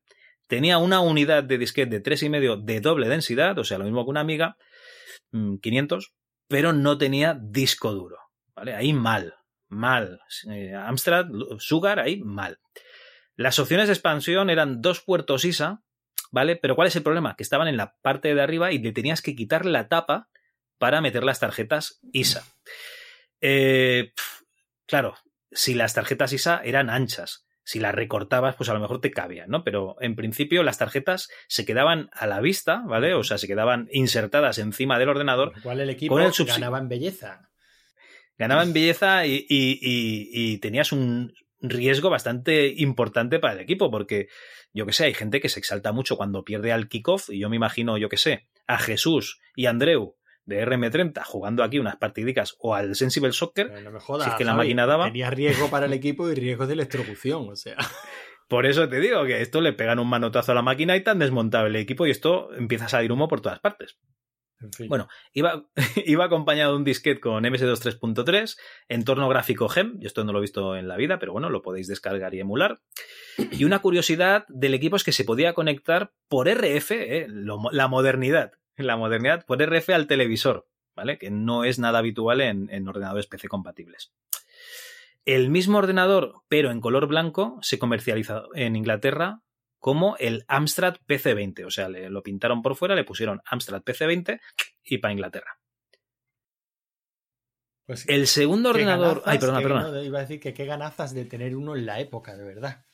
Tenía una unidad de disquete de 3,5 de doble densidad, o sea, lo mismo que una amiga, mm, 500, pero no tenía disco duro, ¿vale? Ahí mal, mal. Eh, Amstrad, Sugar, ahí mal. Las opciones de expansión eran dos puertos ISA, ¿vale? Pero ¿cuál es el problema? Que estaban en la parte de arriba y le tenías que quitar la tapa para meter las tarjetas ISA. Eh, claro, si las tarjetas ISA eran anchas, si las recortabas, pues a lo mejor te cabían, ¿no? Pero en principio las tarjetas se quedaban a la vista, ¿vale? O sea, se quedaban insertadas encima del ordenador. Igual el equipo con el ganaba en belleza. ganaba en belleza y, y- y- y tenías un riesgo bastante importante para el equipo, porque yo que sé, hay gente que se exalta mucho cuando pierde al kickoff, y yo me imagino, yo que sé, a Jesús y a Andreu de RM30 jugando aquí unas partidicas o al Sensible Soccer, No me jodas, si es que la Javi, máquina daba. Tenía riesgo para el equipo y riesgo de electrocución, o sea. Por eso te digo que esto le pegan un manotazo a la máquina y tan desmontado el equipo y esto empieza a salir humo por todas partes. Bueno, iba, acompañado de un disquete con MS2 3.3, entorno gráfico GEM, yo esto no lo he visto en la vida, pero bueno, lo podéis descargar y emular. Y una curiosidad del equipo es que se podía conectar por RF, eh, la modernidad, la modernidad por RF al televisor, ¿vale? Que no es nada habitual en, en ordenadores PC compatibles. El mismo ordenador, pero en color blanco, se comercializa en Inglaterra como el Amstrad PC20. O sea, le- lo pintaron por fuera, le pusieron Amstrad PC20 y para Inglaterra. Pues, El segundo ordenador. Ay, perdona, perdona. no, iba a decir que qué ganazas de tener uno en la época, de verdad.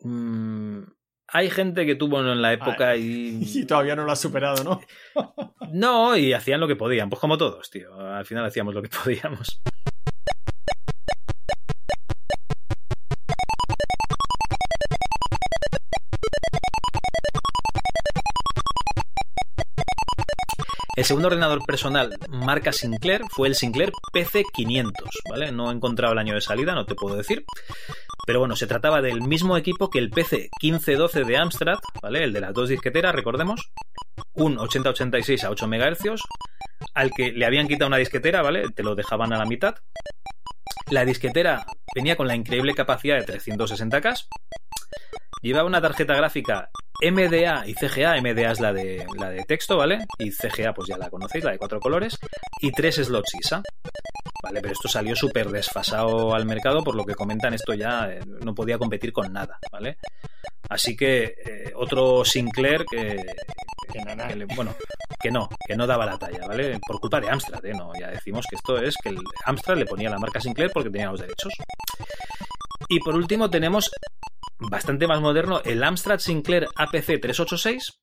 Mm, hay gente que tuvo uno en la época y. Y todavía no lo ha superado, ¿no? No, y hacían lo que podían, pues como todos, tío. Al final hacíamos lo que podíamos. El segundo ordenador personal marca Sinclair fue el Sinclair PC500, ¿vale? No he encontrado el año de salida, no te puedo decir. Pero bueno, se trataba del mismo equipo que el PC 1512 de Amstrad, ¿vale? El de las dos disqueteras, recordemos. Un 8086 a 8 MHz, al que le habían quitado una disquetera, ¿vale? Te lo dejaban a la mitad. La disquetera venía con la increíble capacidad de 360K. Llevaba una tarjeta gráfica MDA y CGA. MDA es la de, la de texto, ¿vale? Y CGA, pues ya la conocéis, la de cuatro colores. Y tres slots ISA. Vale, pero esto salió súper desfasado al mercado, por lo que comentan, esto ya eh, no podía competir con nada, ¿vale? Así que eh, otro Sinclair que, que bueno, que no, que no daba la talla, ¿vale? Por culpa de Amstrad, ¿eh? No, ya decimos que esto es que el Amstrad le ponía la marca Sinclair porque tenía los derechos. Y por último tenemos bastante más moderno el Amstrad Sinclair APC 386,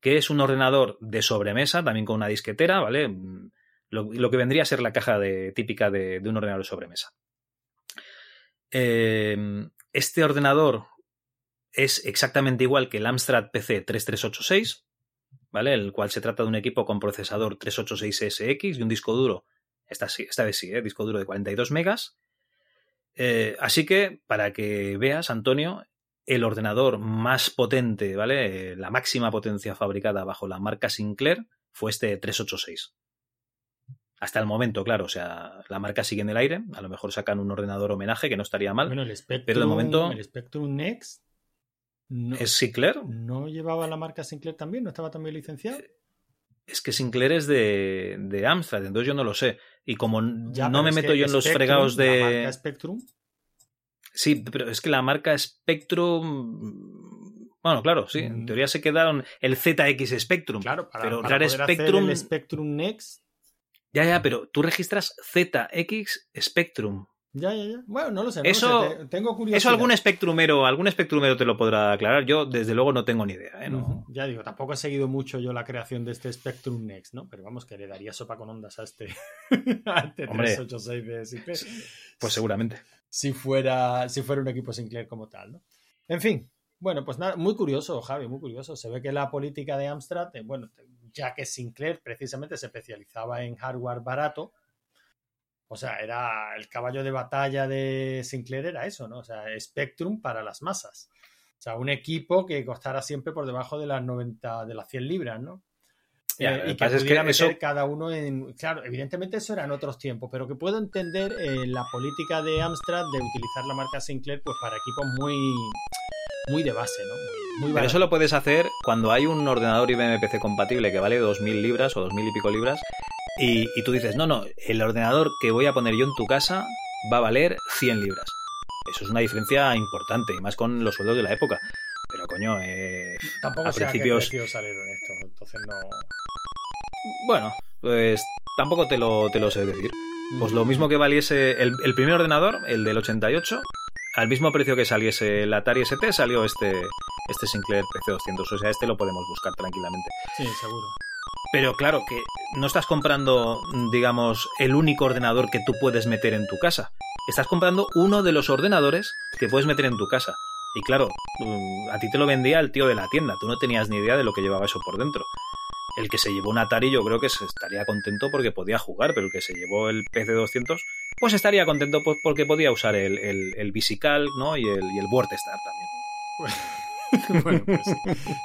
que es un ordenador de sobremesa, también con una disquetera, ¿vale? Mm, Lo, que vendría a ser la caja de, típica de, de un ordenador de sobremesa. Eh, este ordenador es exactamente igual que el Amstrad PC 3386, ¿vale? El cual se trata de un equipo con procesador 386SX y un disco duro, esta, sí, esta vez sí, ¿eh? disco duro de 42 megas. Eh, así que, para que veas, Antonio, el ordenador más potente, ¿vale? Eh, La máxima potencia fabricada bajo la marca Sinclair fue este 386. Hasta el momento, claro, o sea, la marca sigue en el aire, a lo mejor sacan un ordenador homenaje que no estaría mal, Bueno, el Spectrum, pero de momento el Spectrum Next no, es Sinclair. ¿no llevaba la marca Sinclair también, no estaba también licenciado. Es que Sinclair es de, de Amstrad, entonces yo no lo sé. Y como Ya, no me meto yo en los fregados La de. marca Spectrum, Sí, pero es que la marca Spectrum. Bueno, claro, sí. En teoría se quedaron el ZX Spectrum. claro, para, pero para hacer Spectrum. el Spectrum Next. Ya, ya, pero tú registras ZX Spectrum. Ya, ya, ya. Bueno, no lo sé. no lo Eso, sé, te- tengo curiosidad. eso algún espectrumero, algún espectrumero te lo podrá aclarar. Yo, desde luego, no tengo ni idea. ¿eh? No. Ya digo, tampoco he seguido mucho yo la creación de este Spectrum Next, ¿no? Pero vamos, que le daría sopa con ondas a este, a este Hombre. 386 de Sinclair. Pues seguramente. Si fuera, si fuera un equipo Sinclair como tal, ¿no? En fin, bueno, pues nada, muy curioso, Javi, muy curioso. Se ve que la política de Amstrad, eh, bueno, ya que Sinclair precisamente se especializaba en hardware barato, o sea, era el caballo de batalla de Sinclair era eso, ¿no? O sea, Spectrum para las masas. O sea, un equipo que costara siempre por debajo de las 90, de las 100 libras, ¿no? Ya, Eh, y que pasa es que pudiera meter eso- cada uno en... Claro, evidentemente eso era en otros tiempos, pero que puedo entender eh, la política de Amstrad de utilizar la marca Sinclair pues para equipos muy muy de base, ¿no? Muy, muy Pero eso lo puedes hacer cuando hay un ordenador IBM PC compatible que vale 2.000 libras o 2.000 y pico libras y, y tú dices, no, no, el ordenador que voy a poner yo en tu casa va a valer 100 libras. Eso es una diferencia importante y más con los sueldos de la época. Pero coño, eh, Tampoco a principios... salieron estos, entonces no... Bueno, pues tampoco te lo, te lo sé decir. Pues lo mismo que valiese el, el primer ordenador, el del 88, al mismo precio que saliese el Atari ST, salió este, este Sinclair PC200. O sea, este lo podemos buscar tranquilamente. Sí, seguro. Pero claro, que no estás comprando, digamos, el único ordenador que tú puedes meter en tu casa. Estás comprando uno de los ordenadores que puedes meter en tu casa. Y claro, mm, a ti te lo vendía el tío de la tienda. Tú no tenías ni idea de lo que llevaba eso por dentro. El que se llevó un Atari yo creo que se estaría contento porque podía jugar, pero el que se llevó el PC200 pues estaría contento pues porque podía usar el, el, el Visical ¿no? y el, y el WordStar también. bueno, pues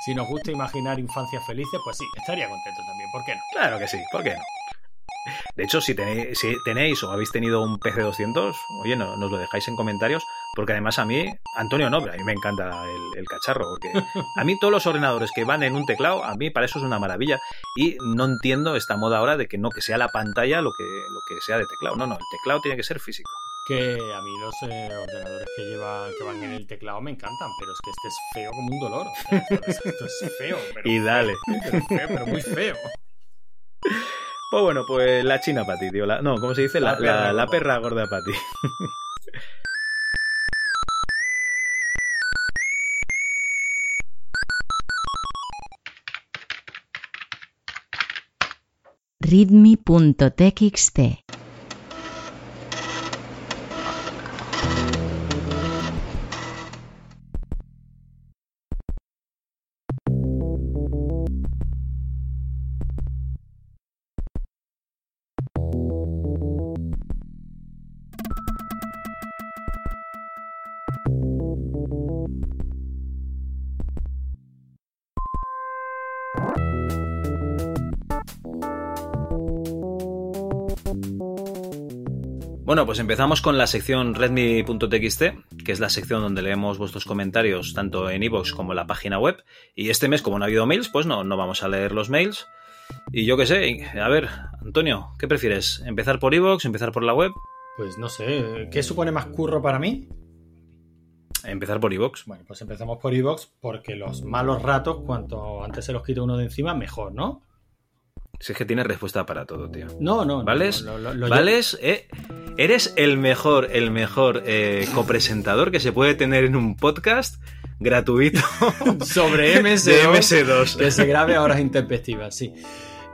si nos gusta imaginar infancias felices, pues sí, estaría contento también. ¿Por qué no? Claro que sí, ¿por qué no? De hecho, si tenéis, si tenéis o habéis tenido un PC200, oye, no, nos lo dejáis en comentarios, porque además a mí, Antonio no, pero a mí me encanta el, el cacharro, porque a mí todos los ordenadores que van en un teclado, a mí para eso es una maravilla, y no entiendo esta moda ahora de que no, que sea la pantalla lo que, lo que sea de teclado, no, no, el teclado tiene que ser físico. Que a mí los eh, ordenadores que lleva, que van en el teclado me encantan, pero es que este es feo como un dolor. O sea, esto, es, esto es feo, pero Y dale. Pero, feo, pero muy feo. Pues bueno, pues la china para ti, tío. La- no, ¿cómo se dice? La, La perra la- la gorda. perra gorda para ti. readme.txt pues empezamos con la sección redmi.txt, que es la sección donde leemos vuestros comentarios tanto en iVoox como en la página web. Y este mes, como no ha habido mails, pues no, no vamos a leer los mails. Y yo qué sé, a ver, Antonio, ¿qué prefieres? ¿Empezar por iVoox, empezar por la web? Pues no sé, ¿qué supone más curro para mí? Empezar por iVoox. Bueno, pues empezamos por iVoox porque los malos ratos, cuanto antes se los quite uno de encima, mejor, ¿no? Si es que tienes respuesta para todo, tío. No, no, no, ¿Vales? lo- lo- lo- ¿Vales? Eh, eres el mejor, el mejor eh, copresentador que se puede tener en un podcast gratuito sobre MS2, de MS2. que se grabe a horas intempestivas, sí.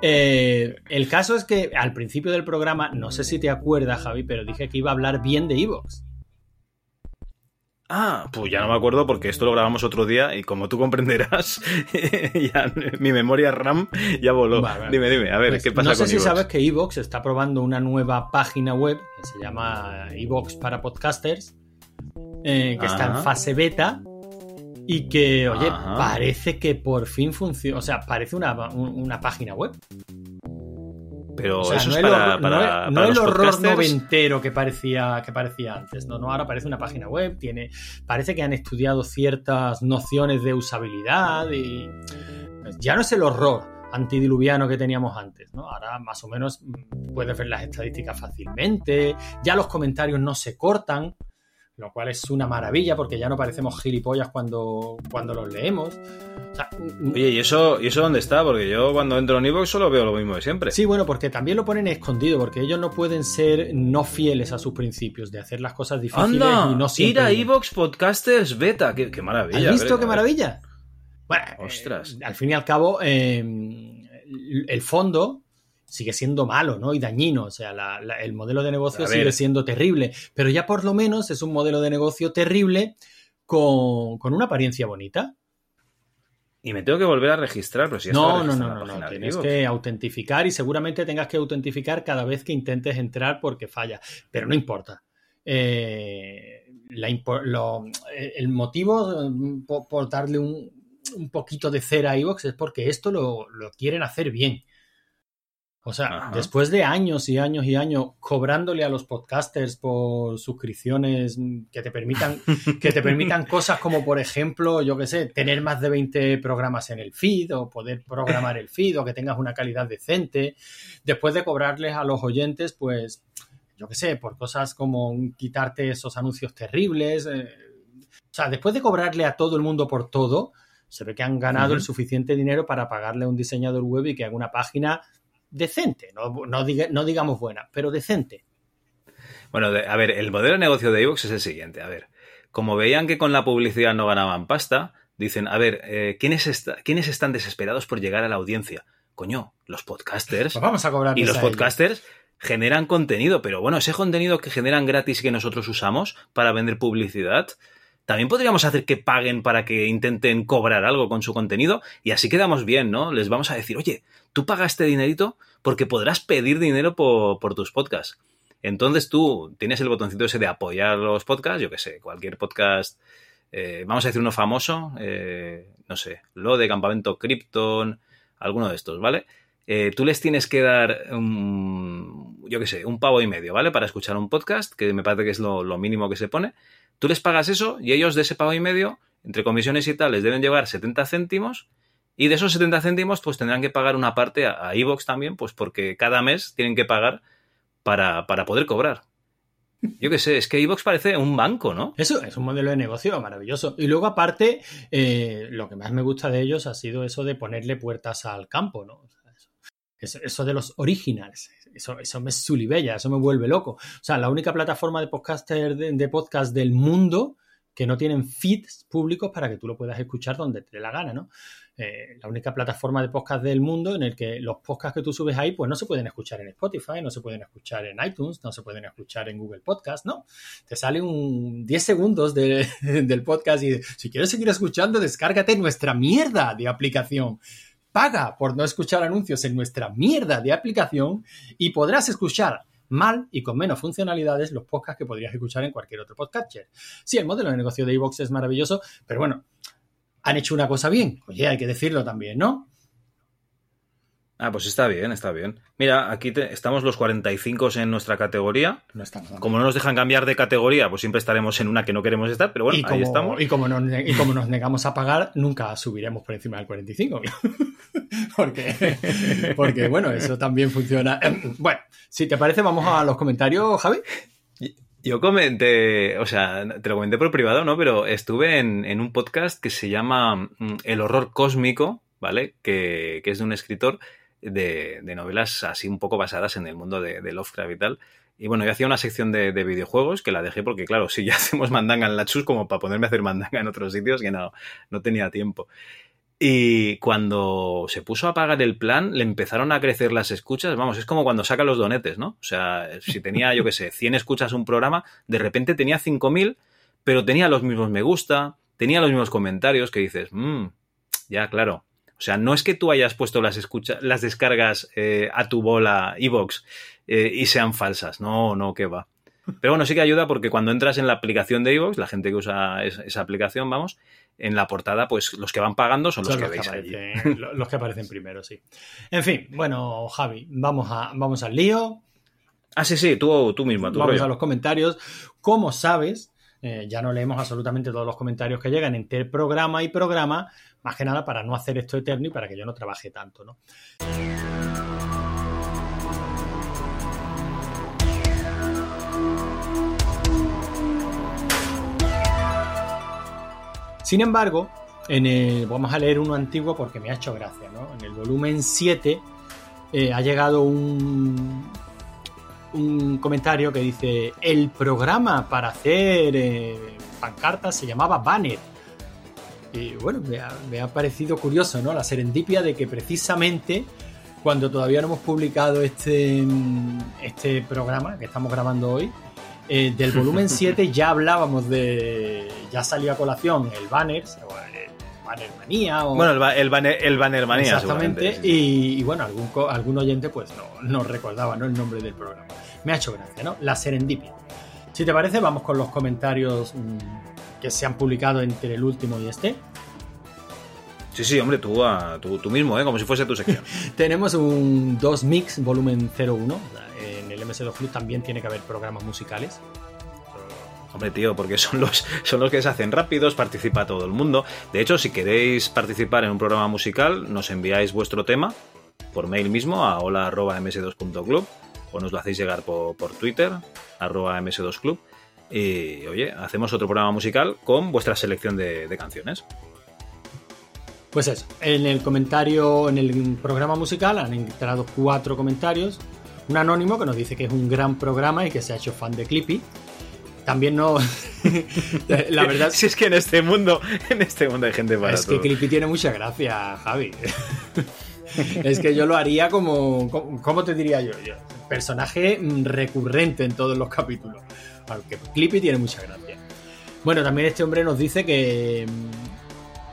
Eh, el caso es que al principio del programa, no sé si te acuerdas, Javi, pero dije que iba a hablar bien de Evox. Ah, pues ya no me acuerdo porque esto lo grabamos otro día y como tú comprenderás, ya mi memoria RAM ya voló. Vale, vale. Dime, dime, a ver, Pues, ¿qué pasa no sé con si sabes que Evox está probando una nueva página web que se llama Evox para podcasters, eh, que está en fase beta y que, oye, Ajá. parece que por fin funciona, o sea, parece una, un- una página web. Pero O sea, eso no es el para, horror, no para- el- no para el horror podcasters. noventero que parecía, que parecía antes. No, no, ahora parece una página web, tiene, parece que han estudiado ciertas nociones de usabilidad y ya no es el horror antidiluviano que teníamos antes, ¿no? Ahora más o menos mm, puedes ver las estadísticas fácilmente, ya los comentarios no se cortan, lo cual es una maravilla porque ya no parecemos gilipollas cuando, cuando los leemos. O sea, Oye, ¿y eso, ¿y eso dónde está? Porque yo cuando entro en iVoox solo veo lo mismo de siempre. Sí, bueno, porque también lo ponen escondido, porque ellos no pueden ser no fieles a sus principios de hacer las cosas difíciles ¡Anda! y no ir siempre. a bien. iVoox Podcasters Beta. ¡Qué, qué maravilla! ¿Has A visto ver, qué a ver. maravilla? Bueno, Ostras. al fin y al cabo, eh, el fondo sigue siendo malo, ¿no? Y dañino. O sea, la- la- el modelo de negocio sigue siendo terrible. Pero ya por lo menos es un modelo de negocio terrible con, con una apariencia bonita. Y me tengo que volver a registrar, pero si No, no, no, no, no, Tienes que autentificar y seguramente tengas que autentificar cada vez que intentes entrar porque falla. Pero no importa. Eh, la impo- lo- eh, el motivo eh, por, por darle un, un poquito de cera a iVoox es porque esto lo, lo quieren hacer bien. O sea, Ajá. después de años y años y años cobrándole a los podcasters por suscripciones que te permitan que te permitan cosas como, por ejemplo, yo qué sé, tener más de 20 programas en el feed o poder programar el feed o que tengas una calidad decente. Después de cobrarles a los oyentes, pues, yo qué sé, por cosas como quitarte esos anuncios terribles. eh, o sea, después de cobrarle a todo el mundo por todo, se ve que han ganado el suficiente dinero para pagarle a un diseñador web y que haga una página decente, no, no, diga- no digamos buena, pero decente. Bueno, de- a ver, el modelo de negocio de iVoox es el siguiente. A ver, como veían que con la publicidad no ganaban pasta, dicen, a ver, eh, ¿quiénes, ¿quiénes están desesperados por llegar a la audiencia? Coño, los podcasters. Pues vamos a cobrarles Y los a ellos. podcasters generan contenido, pero bueno, ese contenido que generan gratis y que nosotros usamos para vender publicidad, también podríamos hacer que paguen para que intenten cobrar algo con su contenido y así quedamos bien, ¿no? Les vamos a decir, oye, tú pagas este dinerito porque podrás pedir dinero por, por tus podcasts. Entonces tú tienes el botoncito ese de apoyar los podcasts, yo qué sé, cualquier podcast eh, vamos a decir uno famoso, eh, no sé, lo de Campamento Krypton, alguno de estos, ¿vale? Eh, tú les tienes que dar, un, yo qué sé, un pavo y medio, ¿vale? Para escuchar un podcast, que me parece que es lo, mínimo que se pone. Tú les pagas eso y ellos de ese pavo y medio, entre comisiones y tal, les deben llevar 70 céntimos y de esos 70 céntimos, pues tendrán que pagar una parte a Evox también, pues porque cada mes tienen que pagar para, para poder cobrar. Yo qué sé, es que Evox parece un banco, ¿no? Eso es un modelo de negocio maravilloso. Y luego, aparte, eh, lo que más me gusta de ellos ha sido eso de ponerle puertas al campo, ¿no? Eso, eso, de los originals. Eso, eso me sulibella, eso me vuelve loco. O sea, la única plataforma de podcaster de, podcast del mundo que no tienen feeds públicos para que tú lo puedas escuchar donde te dé la gana, ¿no? Eh, la única plataforma de podcast del mundo en el que los podcasts que tú subes ahí, pues no se pueden escuchar en Spotify, no se pueden escuchar en iTunes, no se pueden escuchar en Google Podcast, no. Te sale un 10 segundos de, del podcast y si quieres seguir escuchando, descárgate nuestra mierda de aplicación. Paga por no escuchar anuncios en nuestra mierda de aplicación y podrás escuchar mal y con menos funcionalidades los podcasts que podrías escuchar en cualquier otro podcatcher. Sí, el modelo de negocio de iVoox es maravilloso, pero bueno, han hecho una cosa bien. Oye, hay que decirlo también, ¿no? Ah, pues está bien, está bien. Mira, aquí te, estamos los 45 en nuestra categoría. No está nada como no nos dejan cambiar de categoría, pues siempre estaremos en una que no queremos estar, pero bueno, y como, ahí estamos. Y como, nos, y como nos negamos a pagar, nunca subiremos por encima del 45. porque, porque, bueno, eso también funciona. Bueno, si te parece, vamos a los comentarios, Javi. Yo comenté, o sea, te lo comenté por privado, ¿no? Pero estuve en, en un podcast que se llama El horror cósmico, ¿vale? Que, que es de un escritor de, novelas así un poco basadas en el mundo de, Lovecraft y tal. Y bueno, yo hacía una sección de, de, videojuegos que la dejé porque, claro, si ya hacemos mandanga en la chus, como para ponerme a hacer mandanga en otros sitios, que no, no tenía tiempo. Y cuando se puso a pagar el plan, le empezaron a crecer las escuchas. Vamos, es como cuando saca los donetes, ¿no? O sea, si tenía, yo qué sé, 100 escuchas un programa, de repente tenía 5000, pero tenía los mismos me gusta, tenía los mismos comentarios que dices, mmm, ya, claro. O sea, no es que tú hayas puesto las, las descargas eh, a tu bola iVox eh, y sean falsas. No, no, que va. Pero bueno, sí que ayuda porque cuando entras en la aplicación de iVox, la gente que usa esa aplicación, vamos, en la portada, pues los que van pagando son, son los que veis que allí. aparecen, Los que aparecen primero, sí. En fin, bueno, Javi, vamos, a, vamos al lío. Ah, sí, sí, tú, tú mismo. Tú vamos rollo. a los comentarios. Como sabes, eh, ya no leemos absolutamente todos los comentarios que llegan entre programa y programa, más que nada para no hacer esto eterno y para que yo no trabaje tanto, ¿no? Sin embargo, en el, vamos a leer uno antiguo porque me ha hecho gracia, ¿no? En el volumen 7 eh, ha llegado un, un comentario que dice: El programa para hacer eh, pancartas se llamaba Banner. Y bueno, me ha, me ha, parecido curioso, ¿no? La serendipia de que precisamente cuando todavía no hemos publicado este, este programa que estamos grabando hoy, eh, del volumen 7 ya hablábamos de. Ya salió a colación el banner, el banner manía. O... Bueno, el, el, banner, el banner manía. Exactamente. Y, y, bueno, algún, algún oyente pues no, no recordaba ¿no? el nombre del programa. Me ha hecho gracia, ¿no? La serendipia. Si te parece, vamos con los comentarios mmm, que se han publicado entre el último y este. Sí, sí, hombre, tú, uh, tú, tú mismo, ¿eh? como si fuese tu sección. Tenemos un 2 Mix volumen 01. En el MS2 Club también tiene que haber programas musicales. Hombre, tío, porque son los, son los que se hacen rápidos, participa todo el mundo. De hecho, si queréis participar en un programa musical, nos enviáis vuestro tema por mail mismo a hola.ms2.club o nos lo hacéis llegar por, por Twitter, arroba ms2club. Y oye, hacemos otro programa musical con vuestra selección de, de canciones. Pues eso, en el comentario, en el programa musical han entrado cuatro comentarios. Un anónimo que nos dice que es un gran programa y que se ha hecho fan de Clippy. También no. la verdad. si es que en este mundo, en este mundo hay gente para Es todo. que Clippy tiene mucha gracia, Javi. es que yo lo haría como. ¿Cómo te diría yo? yo? Personaje recurrente en todos los capítulos. Aunque Clippy tiene mucha gracia. Bueno, también este hombre nos dice que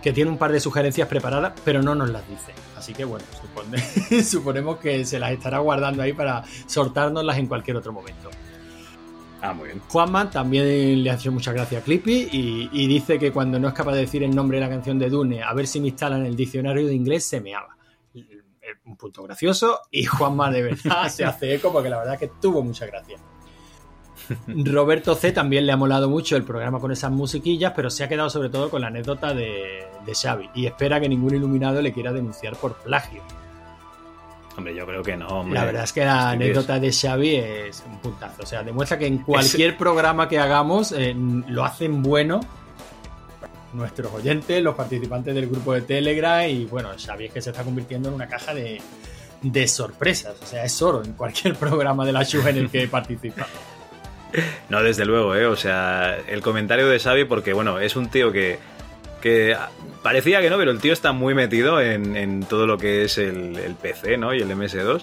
que tiene un par de sugerencias preparadas, pero no nos las dice. Así que bueno, supone, suponemos que se las estará guardando ahí para sortárnoslas en cualquier otro momento. Ah, muy bien. Juanma también le ha hecho muchas gracias a Clippy y, y dice que cuando no es capaz de decir el nombre de la canción de Dune, a ver si me instalan el diccionario de inglés, se meaba. Un punto gracioso y Juanma de verdad se hace eco porque la verdad que tuvo mucha gracia. Roberto C también le ha molado mucho el programa con esas musiquillas, pero se ha quedado sobre todo con la anécdota de, de Xavi y espera que ningún iluminado le quiera denunciar por plagio. Hombre, yo creo que no. Hombre. La verdad es que la anécdota de Xavi es un puntazo. O sea, demuestra que en cualquier programa que hagamos eh, lo hacen bueno nuestros oyentes, los participantes del grupo de Telegram y bueno, Xavi es que se está convirtiendo en una caja de, de sorpresas. O sea, es oro en cualquier programa de la Shuga en el que participa. No, desde luego, ¿eh? O sea, el comentario de Xavi, porque bueno, es un tío que, que parecía que no, pero el tío está muy metido en, en todo lo que es el, PC, ¿no? Y el MS2.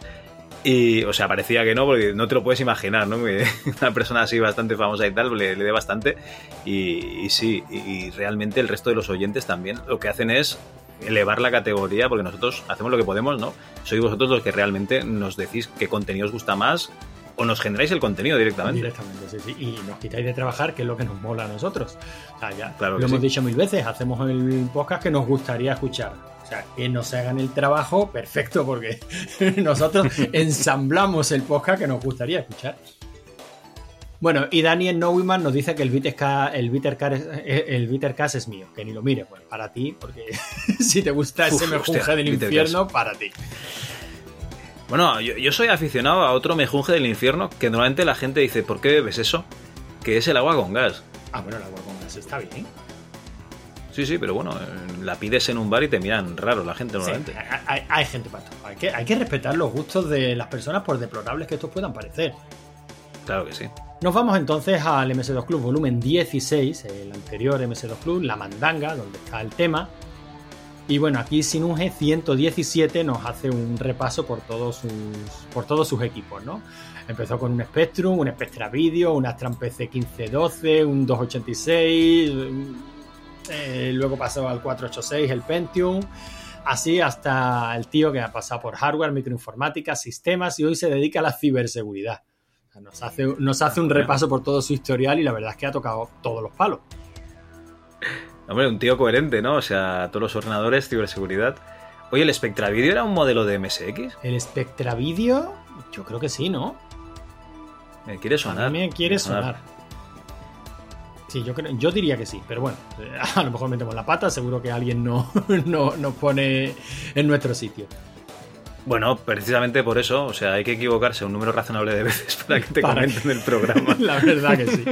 Y, o sea, parecía que no, porque no te lo puedes imaginar, ¿no? Una persona así bastante famosa y tal le, le dé bastante. Y, y sí, y, y realmente el resto de los oyentes también lo que hacen es elevar la categoría, porque nosotros hacemos lo que podemos, ¿no? Sois vosotros los que realmente nos decís qué contenido os gusta más o nos generáis el contenido directamente. Directamente, sí, sí. Y nos quitáis de trabajar, que es lo que nos mola a nosotros. O sea, ya Claro lo hemos sí. dicho mil veces, hacemos el podcast que nos gustaría escuchar. O sea, que nos hagan el trabajo, perfecto, porque nosotros ensamblamos el podcast que nos gustaría escuchar. Bueno, y Daniel Neumann nos dice que el Bittercast el Bittercast es, el Bittercast es mío, que ni lo mire. Bueno, para ti, porque si te gusta ese mejunje del infierno, para ti. Bueno, yo, yo soy aficionado a otro mejunje del infierno que normalmente la gente dice, ¿por qué bebes eso? Que es el agua con gas. Ah, bueno, el agua con gas está bien. Sí, sí, pero bueno, eh, la pides en un bar y te miran raro la gente Sí, normalmente. hay, hay- hay gente para todo. Hay que, hay que respetar los gustos de las personas por deplorables que estos puedan parecer. Claro que sí. Nos vamos entonces al MS2 Club volumen 16, el anterior MS2 Club, La Mandanga, donde está el tema. Y bueno, aquí Sinunge 117 nos hace un repaso por todos sus, por todos sus equipos, ¿no? Empezó con un Spectrum, un Spectra Video, un Astran PC 1512, un 286, eh, luego pasó al 486, el Pentium, así hasta el tío que ha pasado por hardware, microinformática, sistemas y hoy se dedica a la ciberseguridad. Nos hace, nos hace un repaso por todo su historial y la verdad es que ha tocado todos los palos. Hombre, un tío coherente, ¿no? O sea, todos los ordenadores, ciberseguridad. Oye, ¿el Spectra Video era un modelo de MSX? El Spectra Video, yo creo que sí, ¿no? Me quiere sonar. A mí me quiere sonar. Sí, yo, creo, yo diría que sí, pero bueno, a lo mejor metemos la pata, seguro que alguien no, no, nos pone en nuestro sitio. Bueno, precisamente por eso, o sea, hay que equivocarse un número razonable de veces para que te Para comenten el programa. La verdad que sí.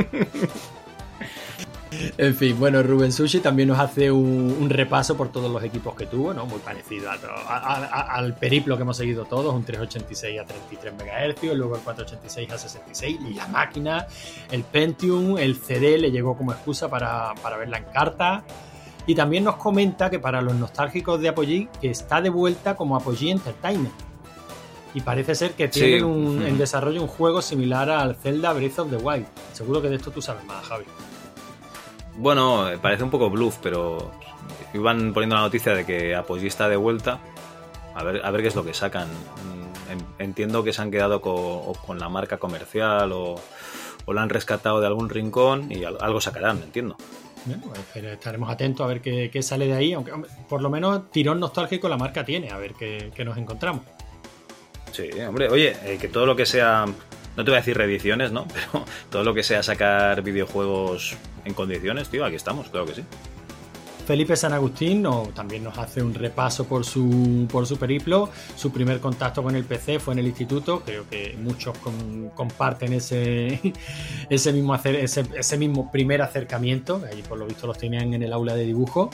En fin, bueno, Rubén Sushi también nos hace un, un repaso por todos los equipos que tuvo, ¿no? Muy parecido a to- a- a- al periplo que hemos seguido todos, un 386 a 33 MHz, luego el 486 a 66, la máquina, el Pentium, el CD le llegó como excusa para, para verla en carta. Y también nos comenta que para los nostálgicos de Apogee, que está de vuelta como Apogee Entertainment. Y parece ser que Sí. tienen un- en desarrollo un juego similar al Zelda Breath of the Wild. Seguro que de esto tú sabes más, Javi. Bueno, parece un poco bluff, pero iban poniendo la noticia de que Apogee está de vuelta. A ver, a ver qué es lo que sacan. Mm, en- Entiendo que se han quedado con, la marca comercial o, o la han rescatado de algún rincón y al- algo sacarán, entiendo. Bueno, pues, estaremos atentos a ver qué, qué sale de ahí, aunque por lo menos tirón nostálgico la marca tiene, a ver qué, qué nos encontramos. Sí, hombre, oye, eh, que todo lo que sea, no te voy a decir reediciones, ¿no? Pero todo lo que sea sacar videojuegos en condiciones, tío, aquí estamos, claro que sí. Felipe San Agustín también nos hace un repaso por su, por su periplo. Su primer contacto con el PC fue en el instituto. Creo que muchos comparten ese, ese, mismo hacer, ese, mismo primer acercamiento. Allí por lo visto los tenían en el aula de dibujo.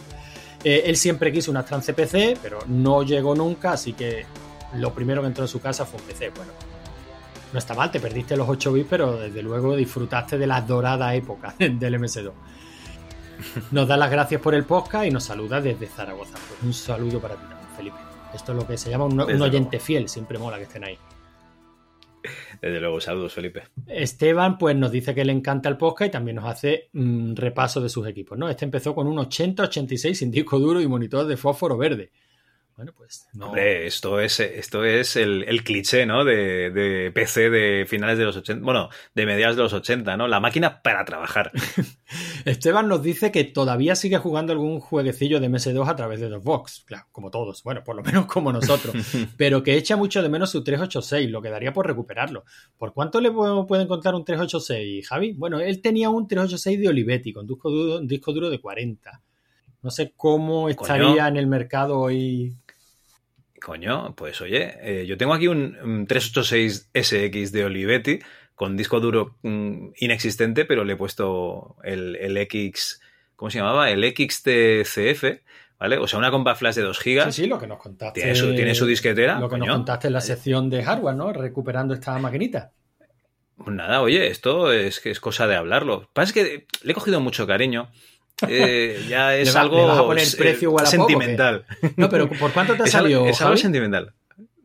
Eh, él siempre quiso una Astran CPC, pero no llegó nunca, así que lo primero que entró en su casa fue un PC. Bueno, no está mal, te perdiste los 8 bits, pero desde luego disfrutaste de las doradas épocas del MS2. Nos da las gracias por el podcast y nos saluda desde Zaragoza. Pues un saludo para ti también, Felipe. Esto es lo que se llama un, oyente fiel, siempre mola que estén ahí. Desde luego, saludos, Felipe. Esteban, pues nos dice que le encanta el podcast y también nos hace un repaso de sus equipos, ¿no? Este empezó con un 80-86 sin disco duro y monitor de fósforo verde. Bueno, pues no. Hombre, esto es, esto es el, el cliché, ¿no? De, de PC de finales de los 80, bueno, de mediados de los 80, ¿no? La máquina para trabajar. Esteban nos dice que todavía sigue jugando algún jueguecillo de MS2 a través de Dropbox, claro, como todos, bueno, por lo menos como nosotros, pero que echa mucho de menos su 386, lo que daría por recuperarlo. ¿Por cuánto le puedo- puede encontrar un 386, Javi? Bueno, él tenía un 386 de Olivetti con disco duro, un disco duro de 40. No sé cómo estaría Coño. en el mercado hoy. Coño, pues oye, eh, yo tengo aquí un, un 386 SX de Olivetti con disco duro mm, inexistente, pero le he puesto el, el X, ¿cómo se llamaba? El XTCF, ¿vale? O sea, una compa flash de 2 gigas. Sí, sí, lo que nos contaste. Tiene su, tiene su disquetera. Lo que nos contaste en la sección de hardware, ¿no? Recuperando esta maquinita. Pues nada, oye, esto es que es cosa de hablarlo. Pasa es que le he cogido mucho cariño. Eh, ya es ¿Le va- algo le vas a poner precio igual a poco, sentimental. No, pero ¿por cuánto te ha es algo- salido, Es algo Javi? sentimental.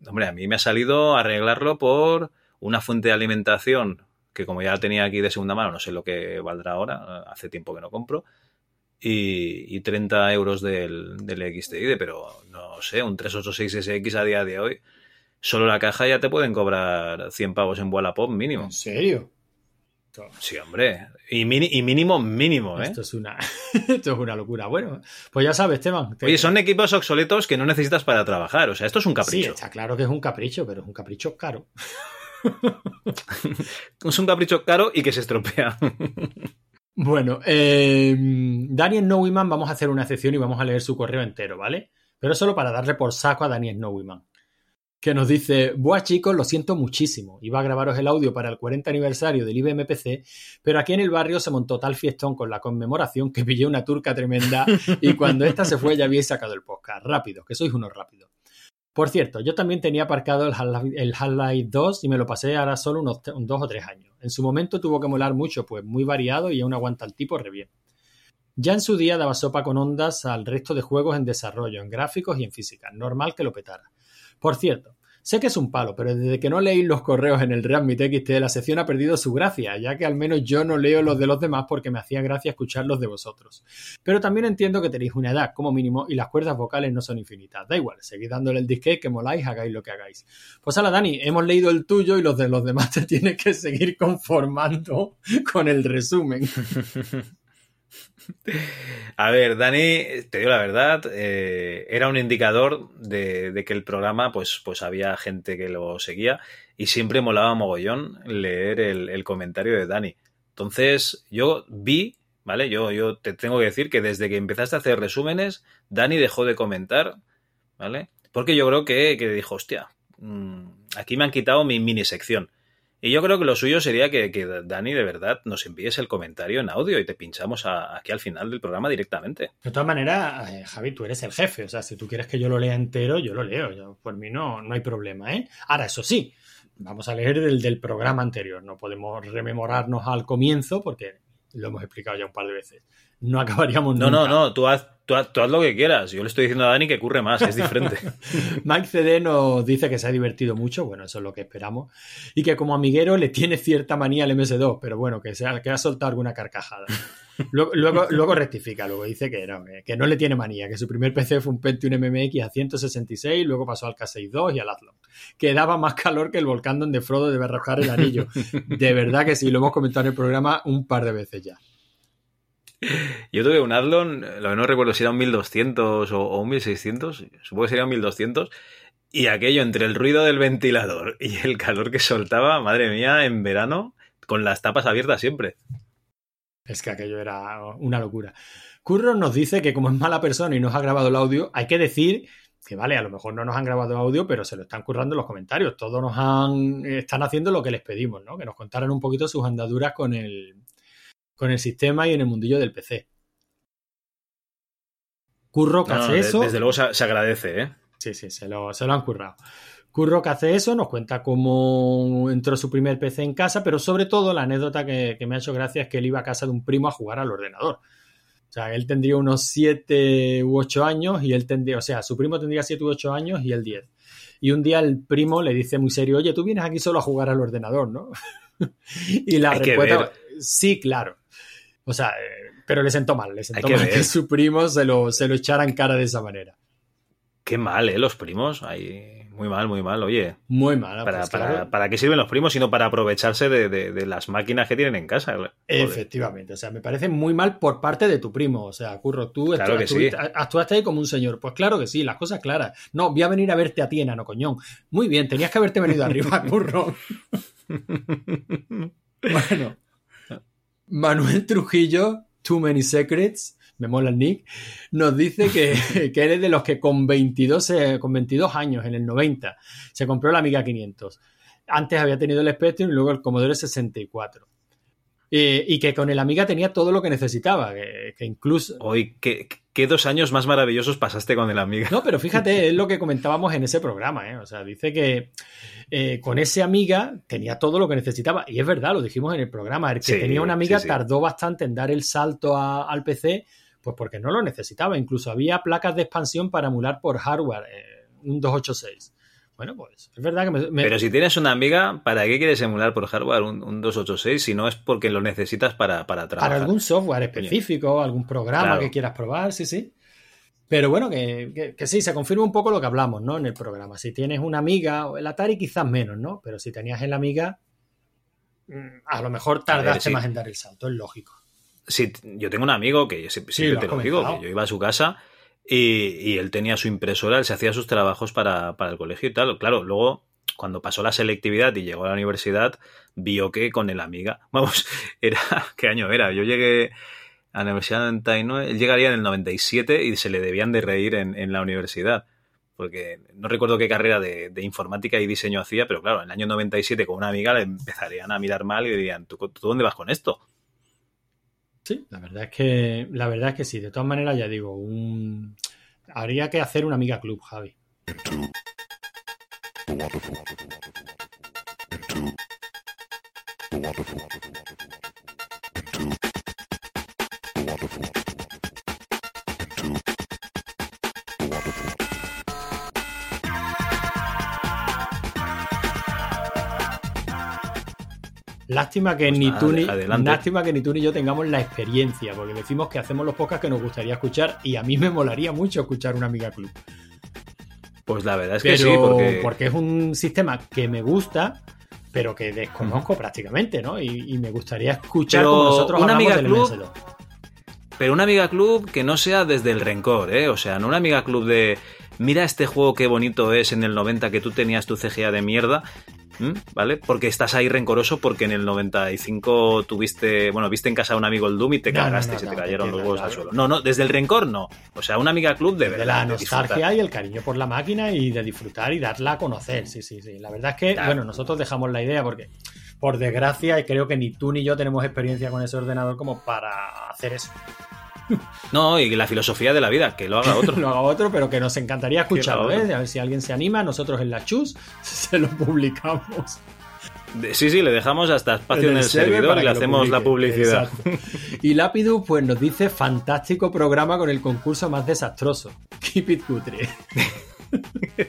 Hombre, a mí me ha salido arreglarlo por una fuente de alimentación que como ya la tenía aquí de segunda mano, no sé lo que valdrá ahora, hace tiempo que no compro, y, y 30 euros del, del XTI, pero no sé, un 386SX a día de hoy, solo la caja ya te pueden cobrar 100 pavos en Wallapop mínimo. ¿En serio? Sí, hombre. Y, mini- y mínimo, mínimo, ¿eh? Esto es una, esto es una locura. Bueno, pues ya sabes, Esteban. te- Oye, son equipos obsoletos que no necesitas para trabajar. O sea, esto es un Sí, capricho. está claro que es un capricho, pero es un capricho caro. Es un capricho caro y que se estropea. Bueno, eh, Daniel Nowiman, vamos a hacer una excepción y vamos a leer su correo entero, ¿vale? Pero solo para darle por saco a Daniel Nowiman. Que nos dice, Buah chicos, lo siento muchísimo. Iba a grabaros el audio para el 40 aniversario del IBM PC, pero aquí en el barrio se montó tal fiestón con la conmemoración que pillé una turca tremenda y cuando esta se fue ya habíais sacado el podcast. Rápido, que sois unos rápidos. Por cierto, yo también tenía aparcado el Half-Life el Half-Life 2 y me lo pasé ahora solo unos dos o tres años. En su momento tuvo que molar mucho, pues muy variado y aún aguanta el tipo re bien. Ya en su día daba sopa con ondas al resto de juegos en desarrollo, en gráficos y en física. Normal que lo petara. Por cierto, sé que es un palo, pero desde que no leí los correos en el Readme TXT, la sección ha perdido su gracia, ya que al menos yo no leo los de los demás porque me hacía gracia escuchar los de vosotros. Pero también entiendo que tenéis una edad, como mínimo, y las cuerdas vocales no son infinitas. Da igual, seguid dándole el disque, que moláis, hagáis lo que hagáis. Pues hala, Dani, hemos leído el tuyo y los de los demás te tienes que seguir conformando con el resumen. A ver, Dani, te digo la verdad, eh, era un indicador de, que el programa, pues, pues había gente que lo seguía y siempre molaba mogollón leer el, el comentario de Dani. Entonces, yo vi, ¿vale? Yo, yo te tengo que decir que desde que empezaste a hacer resúmenes, Dani dejó de comentar, ¿vale? Porque yo creo que, que dijo, hostia, mm, aquí me han quitado mi mini sección. Y yo creo que lo suyo sería que, que Dani de verdad nos envíes el comentario en audio y te pinchamos aquí al final del programa directamente. De todas maneras, eh, Javi, tú eres el jefe. O sea, si tú quieres que yo lo lea entero, yo lo leo. Por mí no, no hay problema, ¿eh? Ahora, eso sí, vamos a leer del, del programa anterior. No podemos rememorarnos al comienzo porque lo hemos explicado ya un par de veces. No acabaríamos No, nunca. no, no, tú haz, tú, haz, tú haz lo que quieras. Yo le estoy diciendo a Dani que curre más, es diferente. Mike CD nos dice que se ha divertido mucho, bueno, eso es lo que esperamos, y que como amiguero le tiene cierta manía al MS2, pero bueno, que, se ha, que ha soltado alguna carcajada. Luego, luego, luego rectifica, luego dice que no, que, que no le tiene manía, que su primer PC fue un Pentium MMX a 166, luego pasó al K62 y al Athlon, que daba más calor que el volcán donde Frodo debe arrojar el anillo. De verdad que sí, lo hemos comentado en el programa un par de veces ya. Yo tuve un Adlon, lo que no recuerdo si era un 1200 o, o un 1600, supongo que sería un 1200, y aquello entre el ruido del ventilador y el calor que soltaba, madre mía, en verano, con las tapas abiertas siempre. Es que aquello era una locura. Curro nos dice que como es mala persona y nos ha grabado el audio, hay que decir que vale, a lo mejor no nos han grabado audio, pero se lo están currando en los comentarios. Todos nos han están haciendo lo que les pedimos, ¿no? Que nos contaran un poquito sus andaduras con el con el sistema y en el mundillo del PC. Curro que No, hace de- eso. desde luego se, se agradece, ¿eh? Sí, sí, se lo, se lo han currado. Curro que hace eso, nos cuenta cómo entró su primer PC en casa, pero sobre todo la anécdota que, que me ha hecho gracia es que él iba a casa de un primo a jugar al ordenador. O sea, él tendría unos 7 u 8 años y él tendría, o sea, su primo tendría 7 u 8 años y él 10. Y un día el primo le dice muy serio, oye, tú vienes aquí solo a jugar al ordenador, ¿no? y la Hay respuesta, sí, claro. O sea, eh, pero le sentó mal, le sentó que mal que ver. su primo se lo, se lo echara en cara de esa manera. Qué mal, ¿eh? Los primos. Ahí, muy mal, muy mal, oye. Muy mal. ¿Para, pues, para, claro. para qué sirven los primos? Sino para aprovecharse de, de- de las máquinas que tienen en casa. Joder. Efectivamente, o sea, me parece muy mal por parte de tu primo. O sea, Curro, tú Claro que sí. actuaste ahí como un señor. Pues claro que sí, las cosas claras. No, voy a venir a verte a ti, enano coñón. Muy bien, tenías que haberte venido arriba, Curro. bueno, Manuel Trujillo, Too Many Secrets, me mola el nick, nos dice que, que eres de los que con 22, eh, con 22 años, en el 90, se compró la Amiga 500. Antes había tenido el Spectrum y luego el Commodore 64. Eh, y que con el Amiga tenía todo lo que necesitaba, que, que incluso... Hoy, ¿qué, ¿qué dos años más maravillosos pasaste con el Amiga? No, pero fíjate, es lo que comentábamos en ese programa, ¿eh? O sea, dice que eh, con ese Amiga tenía todo lo que necesitaba. Y es verdad, lo dijimos en el programa. El que Sí, tenía una Amiga sí, sí. tardó bastante en dar el salto a- al PC, pues porque no lo necesitaba. Incluso había placas de expansión para emular por hardware, eh, un 286. Bueno, pues es verdad que me... me- Pero si tienes una Amiga, ¿para qué quieres emular por hardware un, un 286 si no es porque lo necesitas para, para trabajar? para algún software específico, algún programa Claro. que quieras probar, sí, sí. Pero bueno, que, que- que sí, se confirma un poco lo que hablamos, ¿no? En el programa. Si tienes una amiga, el Atari quizás menos, ¿no? Pero si tenías el amiga, mm, a lo mejor tardaste sí. más en dar el salto, es lógico. Sí, yo tengo un amigo que yo siempre, Sí, siempre lo te has lo digo, que yo iba a su casa y, y él tenía su impresora, él se hacía sus trabajos para, para el colegio y tal. Claro, luego cuando pasó la selectividad y llegó a la universidad, vio que con el Amiga, vamos, era, ¿qué año era? Yo llegué a la universidad en el 99, él llegaría en el 97 y se le debían de reír en, en la universidad. Porque no recuerdo qué carrera de, de informática y diseño hacía, pero claro, en el año 97 con una amiga le empezarían a mirar mal y dirían, ¿tú, tú dónde vas con esto? Sí, la verdad es que, la verdad es que sí. De todas maneras, ya digo, un... habría que hacer una amiga club, Javi. Lástima que, Pues ni nada, tú ni, lástima que ni tú ni yo tengamos la experiencia, porque decimos que hacemos los podcasts que nos gustaría escuchar y a mí me molaría mucho escuchar una amiga club. Pues la verdad es que sí, porque... es un sistema que me gusta, pero que desconozco prácticamente, ¿no? Y, y me gustaría escuchar Pero como nosotros una amiga del club- MS2. Pero una amiga club que no sea desde el rencor, ¿eh? O sea, no una amiga club de mira este juego qué bonito es en el 90 que tú tenías tu CGA de mierda. ¿Vale? Porque estás ahí rencoroso porque en el 95 tuviste, bueno, viste en casa a un amigo el Doom y te No, cagaste no, y se te cayeron los huevos al suelo. No, no, desde el rencor no. O sea, una amiga club de de verdad. la de nostalgia disfrutar. y el cariño por la máquina y de disfrutar y darla a conocer. Sí, sí, sí. La verdad es que, Claro. bueno, nosotros dejamos la idea porque, por desgracia, y creo que ni tú ni yo tenemos experiencia con ese ordenador como para hacer eso. No, y la filosofía de la vida, que lo haga otro. lo haga otro, pero que nos encantaría escucharlo, ¿eh? A ver si alguien se anima, nosotros en la chus se lo publicamos. Sí, sí, le dejamos hasta espacio en el, servidor y le hacemos la publicidad. Exacto. Y Lápidu, pues nos dice fantástico programa con el concurso más desastroso. Keep it cutre.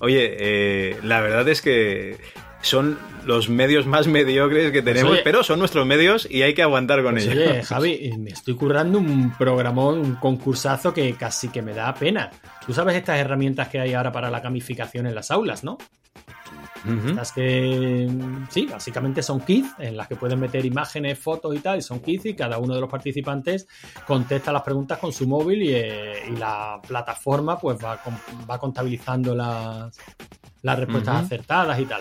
Oye, eh, la verdad es que son los medios más mediocres que tenemos, oye- pero son nuestros medios y hay que aguantar con Pues ellos. oye, Javi, me estoy currando un programón, un concursazo que casi que me da pena. Tú sabes estas herramientas que hay ahora para la gamificación en las aulas, ¿no? Ujú. Estas que, sí, básicamente son quiz en las que pueden meter imágenes, fotos y tal, y son quiz y cada uno de los participantes contesta las preguntas con su móvil y, eh, y la plataforma pues va, va contabilizando las, las respuestas acertadas y tal.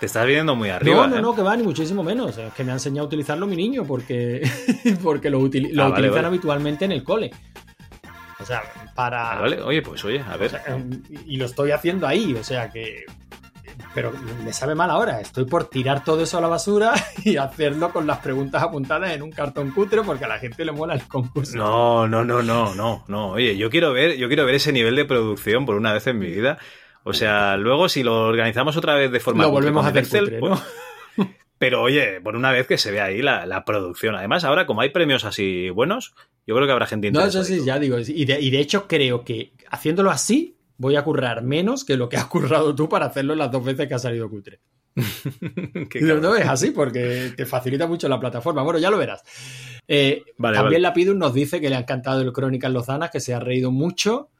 Te estás viendo muy arriba. no, no, ¿eh? no, que va, ni muchísimo menos. Es que me ha enseñado a utilizarlo mi niño porque, porque lo, Ah, vale, utilizan vale. habitualmente en el cole. O sea, para... Ah, vale, oye, pues oye, a ver. O sea, y lo estoy haciendo ahí, o sea que. Pero me sabe mal ahora. Estoy por tirar todo eso a la basura y hacerlo con las preguntas apuntadas en un cartón cutre porque a la gente le mola el concurso. No, no, no, no, no, no. Oye, yo quiero ver, yo quiero ver ese nivel de producción por una vez en mi vida. O sea, luego si lo organizamos otra vez de forma Lo volvemos a hacer Excel, pues- ¿no? Pero oye, por una vez que se vea ahí la, la producción. Además, ahora como hay premios así buenos, yo creo que habrá gente No, interesada. eso sí, ya digo. Y de, y de hecho creo que haciéndolo así voy a currar menos que lo que has currado tú para hacerlo las dos veces que ha salido cutre. No, no, es así porque te facilita mucho la plataforma. Bueno, ya lo verás. Eh, Vale, también vale. Lapidus nos dice que le ha encantado el Crónicas Lozanas, que se ha reído mucho.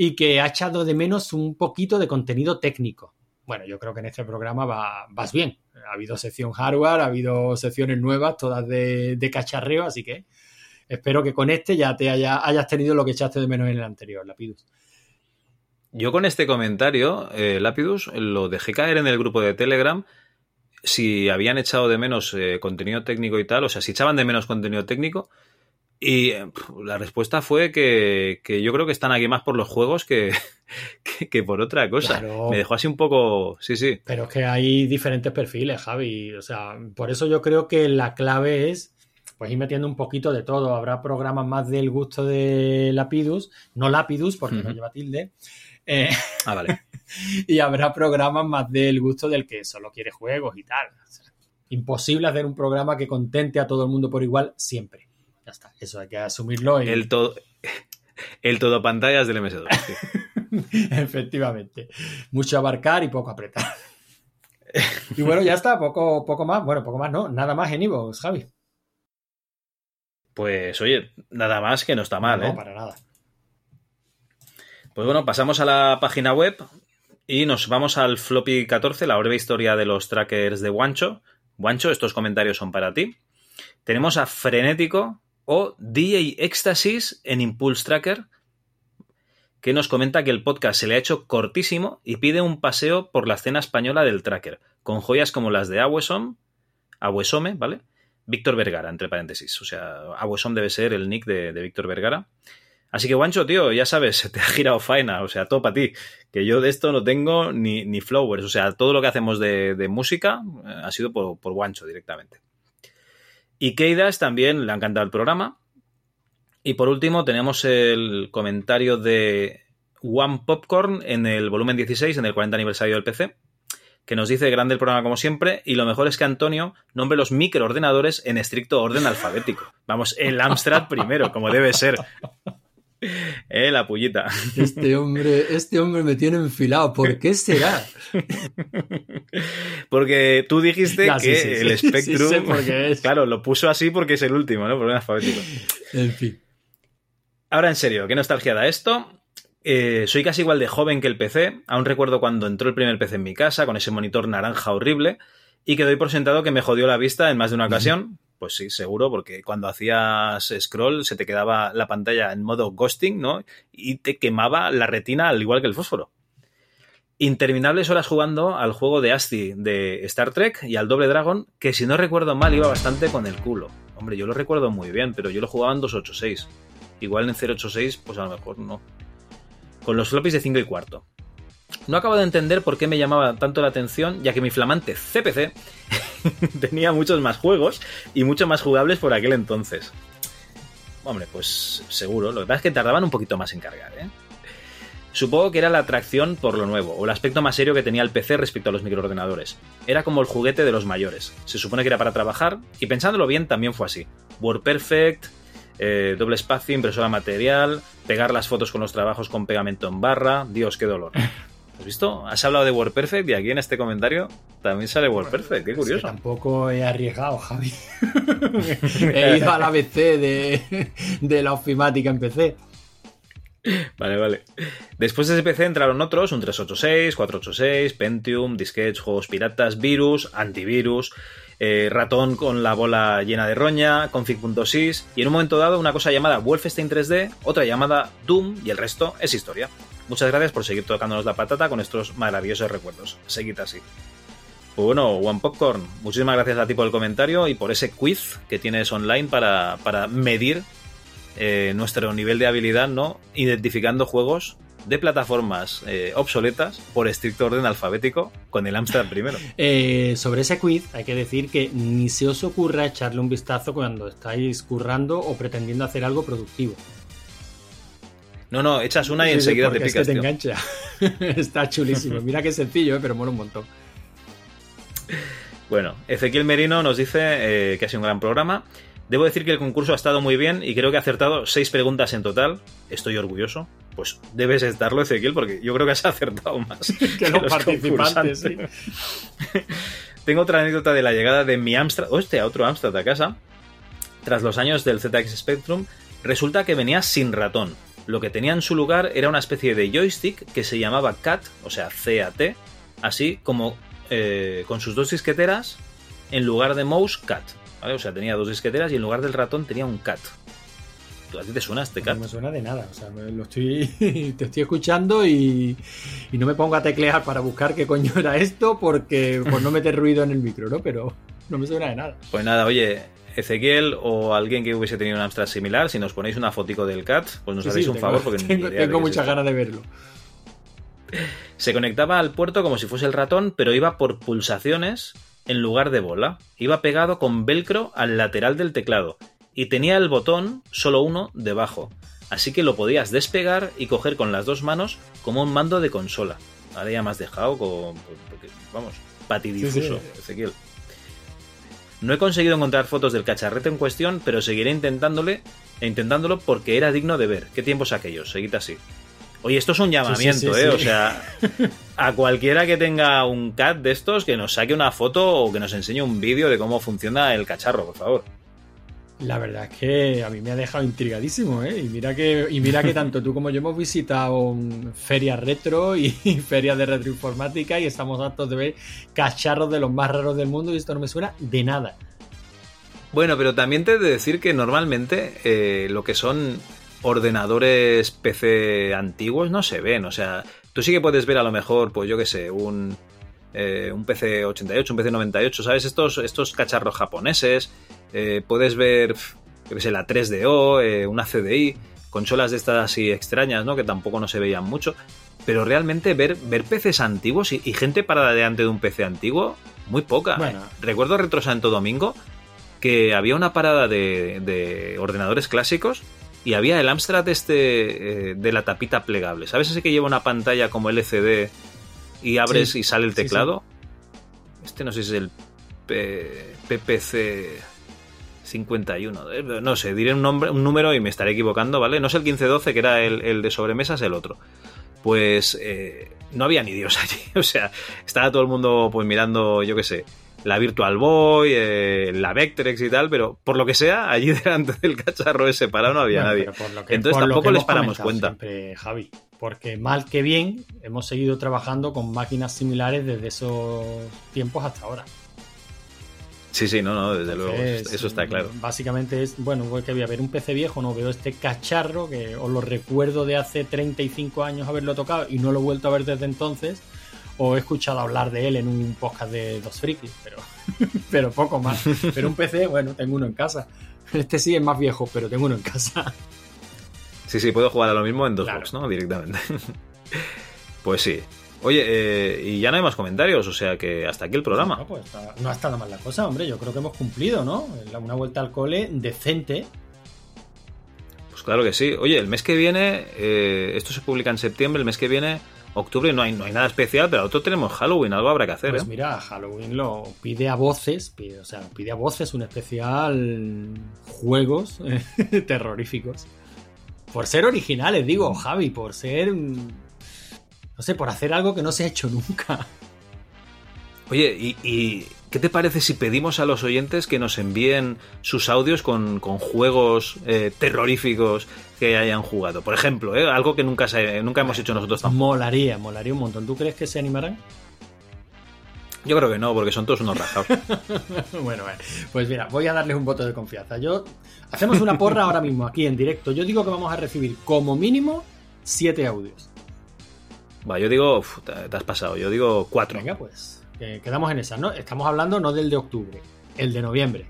Y que ha echado de menos un poquito de contenido técnico. Bueno, yo creo que en este programa va, vas bien. Ha habido sección hardware, ha habido secciones nuevas, todas de, de cacharreo, así que espero que con este ya te haya, hayas tenido lo que echaste de menos en el anterior, Lapidus. Yo con este comentario, eh, Lapidus, lo dejé caer en el grupo de Telegram si habían echado de menos eh, contenido técnico y tal, o sea, si echaban de menos contenido técnico. Y la respuesta fue que, que, yo creo que están aquí más por los juegos que, que, que por otra cosa. Claro. Me dejó así un poco. Sí, sí. Pero es que hay diferentes perfiles, Javi. O sea, por eso yo creo que la clave es pues ir metiendo un poquito de todo. Habrá programas más del gusto de Lapidus, no Lapidus, porque uh -huh. no lleva tilde. Eh, ah, vale. y habrá programas más del gusto del que solo quiere juegos y tal. O sea, imposible hacer un programa que contente a todo el mundo por igual siempre. Ya está, eso hay que asumirlo. Y... El, todo, el todo pantallas del MS2. Sí. Efectivamente. Mucho abarcar y poco apretar. y bueno, ya está, poco, poco más. Bueno, poco más, no, nada más en Ivo, Javi. Pues oye, nada más que no está mal, no, ¿eh? No, para nada. Pues bueno, pasamos a la página web y nos vamos al floppy 14, la breve historia de los trackers de Wancho. Wancho, estos comentarios son para ti. Tenemos a Frenético o DJ Éxtasis en Impulse Tracker, que nos comenta que el podcast se le ha hecho cortísimo y pide un paseo por la escena española del tracker, con joyas como las de Awesom, Awesome, ¿vale? Víctor Vergara, entre paréntesis. O sea, Awesom debe ser el nick de, Víctor Vergara. Así que, Guancho, tío, ya sabes, te ha girado faena, o sea, todo para ti. Que yo de esto no tengo ni, flowers. O sea, todo lo que hacemos de, música eh, ha sido por Guancho directamente. Y Keidas también le ha encantado el programa. Y por último, tenemos el comentario de One Popcorn en el volumen 16, en el 40 aniversario del PC, que nos dice grande el programa como siempre. Y lo mejor es que Antonio nombre los microordenadores en estricto orden alfabético. Vamos, el Amstrad primero, como debe ser. Eh, la pullita. Este hombre, este hombre me tiene enfilado. ¿Por qué será? Porque tú dijiste que sí, sí, el sí, Spectrum. sí sé por qué es. Claro, lo puso así porque es el último, ¿no? Por orden alfabético. En fin. Ahora en serio, qué nostalgia da esto. Eh, soy casi igual de joven que el PC. Aún recuerdo cuando entró el primer PC en mi casa con ese monitor naranja horrible y que doy por sentado que me jodió la vista en más de una ocasión. Pues sí, seguro, porque cuando hacías scroll se te quedaba la pantalla en modo ghosting, ¿no? Y te quemaba la retina al igual que el fósforo. Interminables horas jugando al juego de Asti de Star Trek y al Doble Dragon, que si no recuerdo mal iba bastante con el culo. Hombre, yo lo recuerdo muy bien, pero yo lo jugaba en 286. Igual en 086, pues a lo mejor no. Con los floppies de 5 y cuarto. No acabo de entender por qué me llamaba tanto la atención, ya que mi flamante CPC tenía muchos más juegos y mucho más jugables por aquel entonces. Hombre, pues seguro. Lo que pasa es que tardaban un poquito más en cargar, ¿eh? Supongo que era la atracción por lo nuevo, o el aspecto más serio que tenía el PC respecto a los microordenadores. Era como el juguete de los mayores. Se supone que era para trabajar, y pensándolo bien también fue así. WordPerfect, eh, doble espacio, impresora material, pegar las fotos con los trabajos con pegamento en barra. Dios, qué dolor. ¿Has visto? Has hablado de WordPerfect y aquí en este comentario también sale WordPerfect. Qué curioso. Es que tampoco he arriesgado, Javi. he ido a la BC de, de la ofimática en PC. Vale, vale. Después de ese PC entraron otros, un 386, 486, Pentium, disquetes, juegos piratas, virus, antivirus, eh, ratón con la bola llena de roña, config.sys y en un momento dado una cosa llamada Wolfenstein 3D, otra llamada Doom y el resto es historia. Muchas gracias por seguir tocándonos la patata con estos maravillosos recuerdos. Seguid así. Bueno, One Popcorn, muchísimas gracias a ti por el comentario y por ese quiz que tienes online para, para medir eh, nuestro nivel de habilidad, ¿no? Identificando juegos de plataformas eh, obsoletas por estricto orden alfabético con el Amstrad primero. Eh, sobre ese quiz hay que decir que ni se os ocurra echarle un vistazo cuando estáis currando o pretendiendo hacer algo productivo. No, no, echas una y Sí, sí, enseguida te picas. Es que te engancha. Está chulísimo. Mira qué sencillo, ¿eh? pero mola un montón. Bueno, Ezequiel Merino nos dice eh, que ha sido un gran programa. Debo decir que el concurso ha estado muy bien y creo que ha acertado seis preguntas en total. Estoy orgulloso. Pues debes estarlo, Ezequiel, porque yo creo que has acertado más Que los participantes, concursantes. Tengo otra anécdota de la llegada de mi Amstrad, hostia, otro Amstrad a casa. Tras los años del ZX Spectrum, resulta que venía sin ratón. Lo que tenía en su lugar era una especie de joystick que se llamaba CAT, o sea, CAT, así como eh, con sus dos disqueteras en lugar de mouse CAT. ¿vale? O sea, tenía dos disqueteras y en lugar del ratón tenía un CAT. ¿A ti te suena este CAT? No me suena de nada. O sea, me- lo estoy, te estoy escuchando y, y no me pongo a teclear para buscar qué coño era esto porque por no meter ruido en el micro, ¿no? Pero no me suena de nada. Pues nada, oye, Ezequiel o alguien que hubiese tenido un Amstrad similar, si nos ponéis una fotico del CAT, pues nos Sí, hacéis sí, un tengo- favor porque tengo, tengo muchas ganas de verlo. Se conectaba al puerto como si fuese el ratón, pero iba por pulsaciones en lugar de bola. Iba pegado con velcro al lateral del teclado y tenía el botón, solo uno, debajo. Así que lo podías despegar y coger con las dos manos como un mando de consola. Ahora ya me has dejado con... porque, vamos, patidifuso, Sí, sí. Ezequiel. No he conseguido encontrar fotos del cacharrete en cuestión, pero seguiré intentándole e intentándolo porque era digno de ver. ¿Qué tiempos aquellos? Seguid así. Oye, esto es un llamamiento, sí, sí. ¿eh? O sea, a cualquiera que tenga un CAT de estos, que nos saque una foto o que nos enseñe un vídeo de cómo funciona el cacharro, por favor. La verdad es que a mí me ha dejado intrigadísimo, ¿eh? Y mira que, y mira que tanto tú como yo hemos visitado ferias retro y ferias de retroinformática y estamos hartos de ver cacharros de los más raros del mundo y esto no me suena de nada. Bueno, pero también te he de decir que normalmente eh, lo que son ordenadores PC antiguos no se ven. O sea, tú sí que puedes ver a lo mejor, pues yo qué sé, un, eh, un PC 88, un PC 98, ¿sabes? Estos, estos cacharros japoneses. Eh, puedes ver, yo qué sé, la 3DO, eh, una CDI, consolas de estas así extrañas, ¿no? Que tampoco no se veían mucho. Pero realmente ver, ver PCs antiguos y, y gente parada delante de un PC antiguo, muy poca. Bueno. Recuerdo Retro Santo Domingo que había una parada de, de ordenadores clásicos y había el Amstrad este eh, de la tapita plegable. ¿Sabes ese que lleva una pantalla como LCD y abres Sí. y sale el Sí, sí. teclado? Este no sé si es el P- PPC 51. eh, No sé, diré un, nombre, un número y me estaré equivocando, ¿vale? No es el 1512, que era el, el de sobremesa, es el otro. Pues eh, no había ni Dios allí. O sea, estaba todo el mundo pues mirando, yo qué sé, la Virtual Boy, eh, la Vectrex y tal, pero por lo que sea, allí delante del cacharro ese parado no había Bueno, nadie. por lo que- Entonces por lo tampoco que les paramos cuenta. siempre, Javi, porque mal que bien hemos seguido trabajando con máquinas similares desde esos tiempos hasta ahora. Sí, sí, no, no, desde luego, eso está claro. Básicamente es, bueno, que voy a ver un PC viejo, no veo este cacharro que os lo recuerdo de hace 35 años haberlo tocado y no lo he vuelto a ver desde entonces, o he escuchado hablar de él en un podcast de dos frikis, pero, pero poco más. Pero un PC, bueno, tengo uno en casa. Este sí es más viejo, pero tengo uno en casa. Sí, sí, puedo jugar a lo mismo en dos box, ¿no? Directamente. pues sí. Oye, eh, y ya no hay más comentarios, o sea que hasta aquí el programa. No, pues no ha estado mal la cosa, hombre. Yo creo que hemos cumplido, ¿no? Una vuelta al cole decente. Pues claro que sí. Oye, el mes que viene, eh, esto se publica en septiembre, el mes que viene, octubre, no hay, no hay nada especial, pero otro tenemos Halloween, algo habrá que hacer, Pues ¿eh? mira, Halloween lo pide a voces, pide, o sea, pide a voces un especial juegos eh, terroríficos. Por ser originales, digo, Javi, por ser. No sé, por hacer algo que no se ha hecho nunca. Oye, ¿y, y qué te parece si pedimos a los oyentes que nos envíen sus audios con, con juegos eh, terroríficos que hayan jugado? Por ejemplo, ¿eh? algo que nunca, se- nunca hemos hecho nosotros tampoco. Molaría, molaría un montón. ¿Tú crees que se animarán? Yo creo que no, porque son todos unos rajados. bueno, bueno, pues mira, voy a darles un voto de confianza. Yo hacemos una porra ahora mismo aquí en directo. Yo digo que vamos a recibir como mínimo siete audios. Va, yo digo, uf, te, te has pasado, yo digo cuatro. Venga, pues que quedamos en esa, ¿no? Estamos hablando no del de octubre, el de noviembre.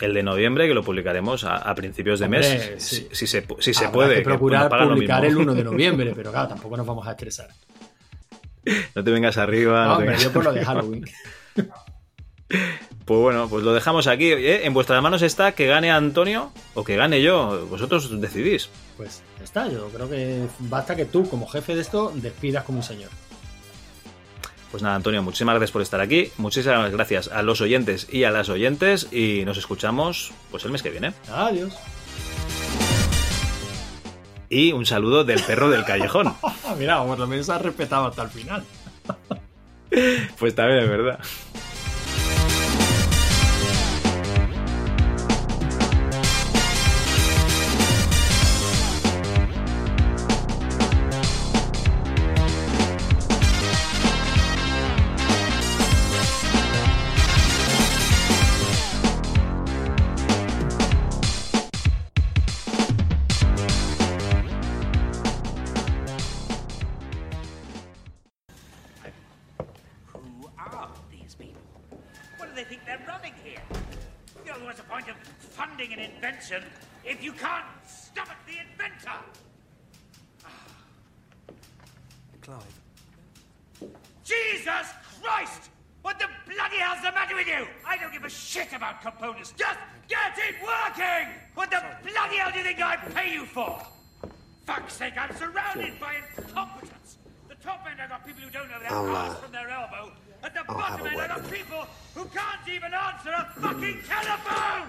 El de noviembre, que lo publicaremos a, a principios de Hombre, mes, sí. si, si se, si se Habrá puede. que que procurar publicar el mismo. 1 de noviembre, pero claro, tampoco nos vamos a estresar. No te vengas arriba. No, no te hombre, vengas yo por lo de. Halloween. Pues bueno, pues lo dejamos aquí. ¿eh? En vuestras manos está que gane Antonio o que gane yo. Vosotros decidís. Pues está, yo creo que basta que tú, como jefe de esto, despidas como un señor. Pues nada, Antonio, muchísimas gracias por estar aquí. Muchísimas gracias a los oyentes y a las oyentes. Y nos escuchamos pues el mes que viene. Adiós. Y un saludo del perro del callejón. Mira, por lo menos has respetado hasta el final. Pues también es verdad. Just get it working! What the bloody hell do you think I pay you for? Fuck's sake, I'm surrounded by incompetence. The top end, I've got people who don't know their I'll, from their elbow. At the I'll bottom end, I've got people who can't even answer a fucking telephone!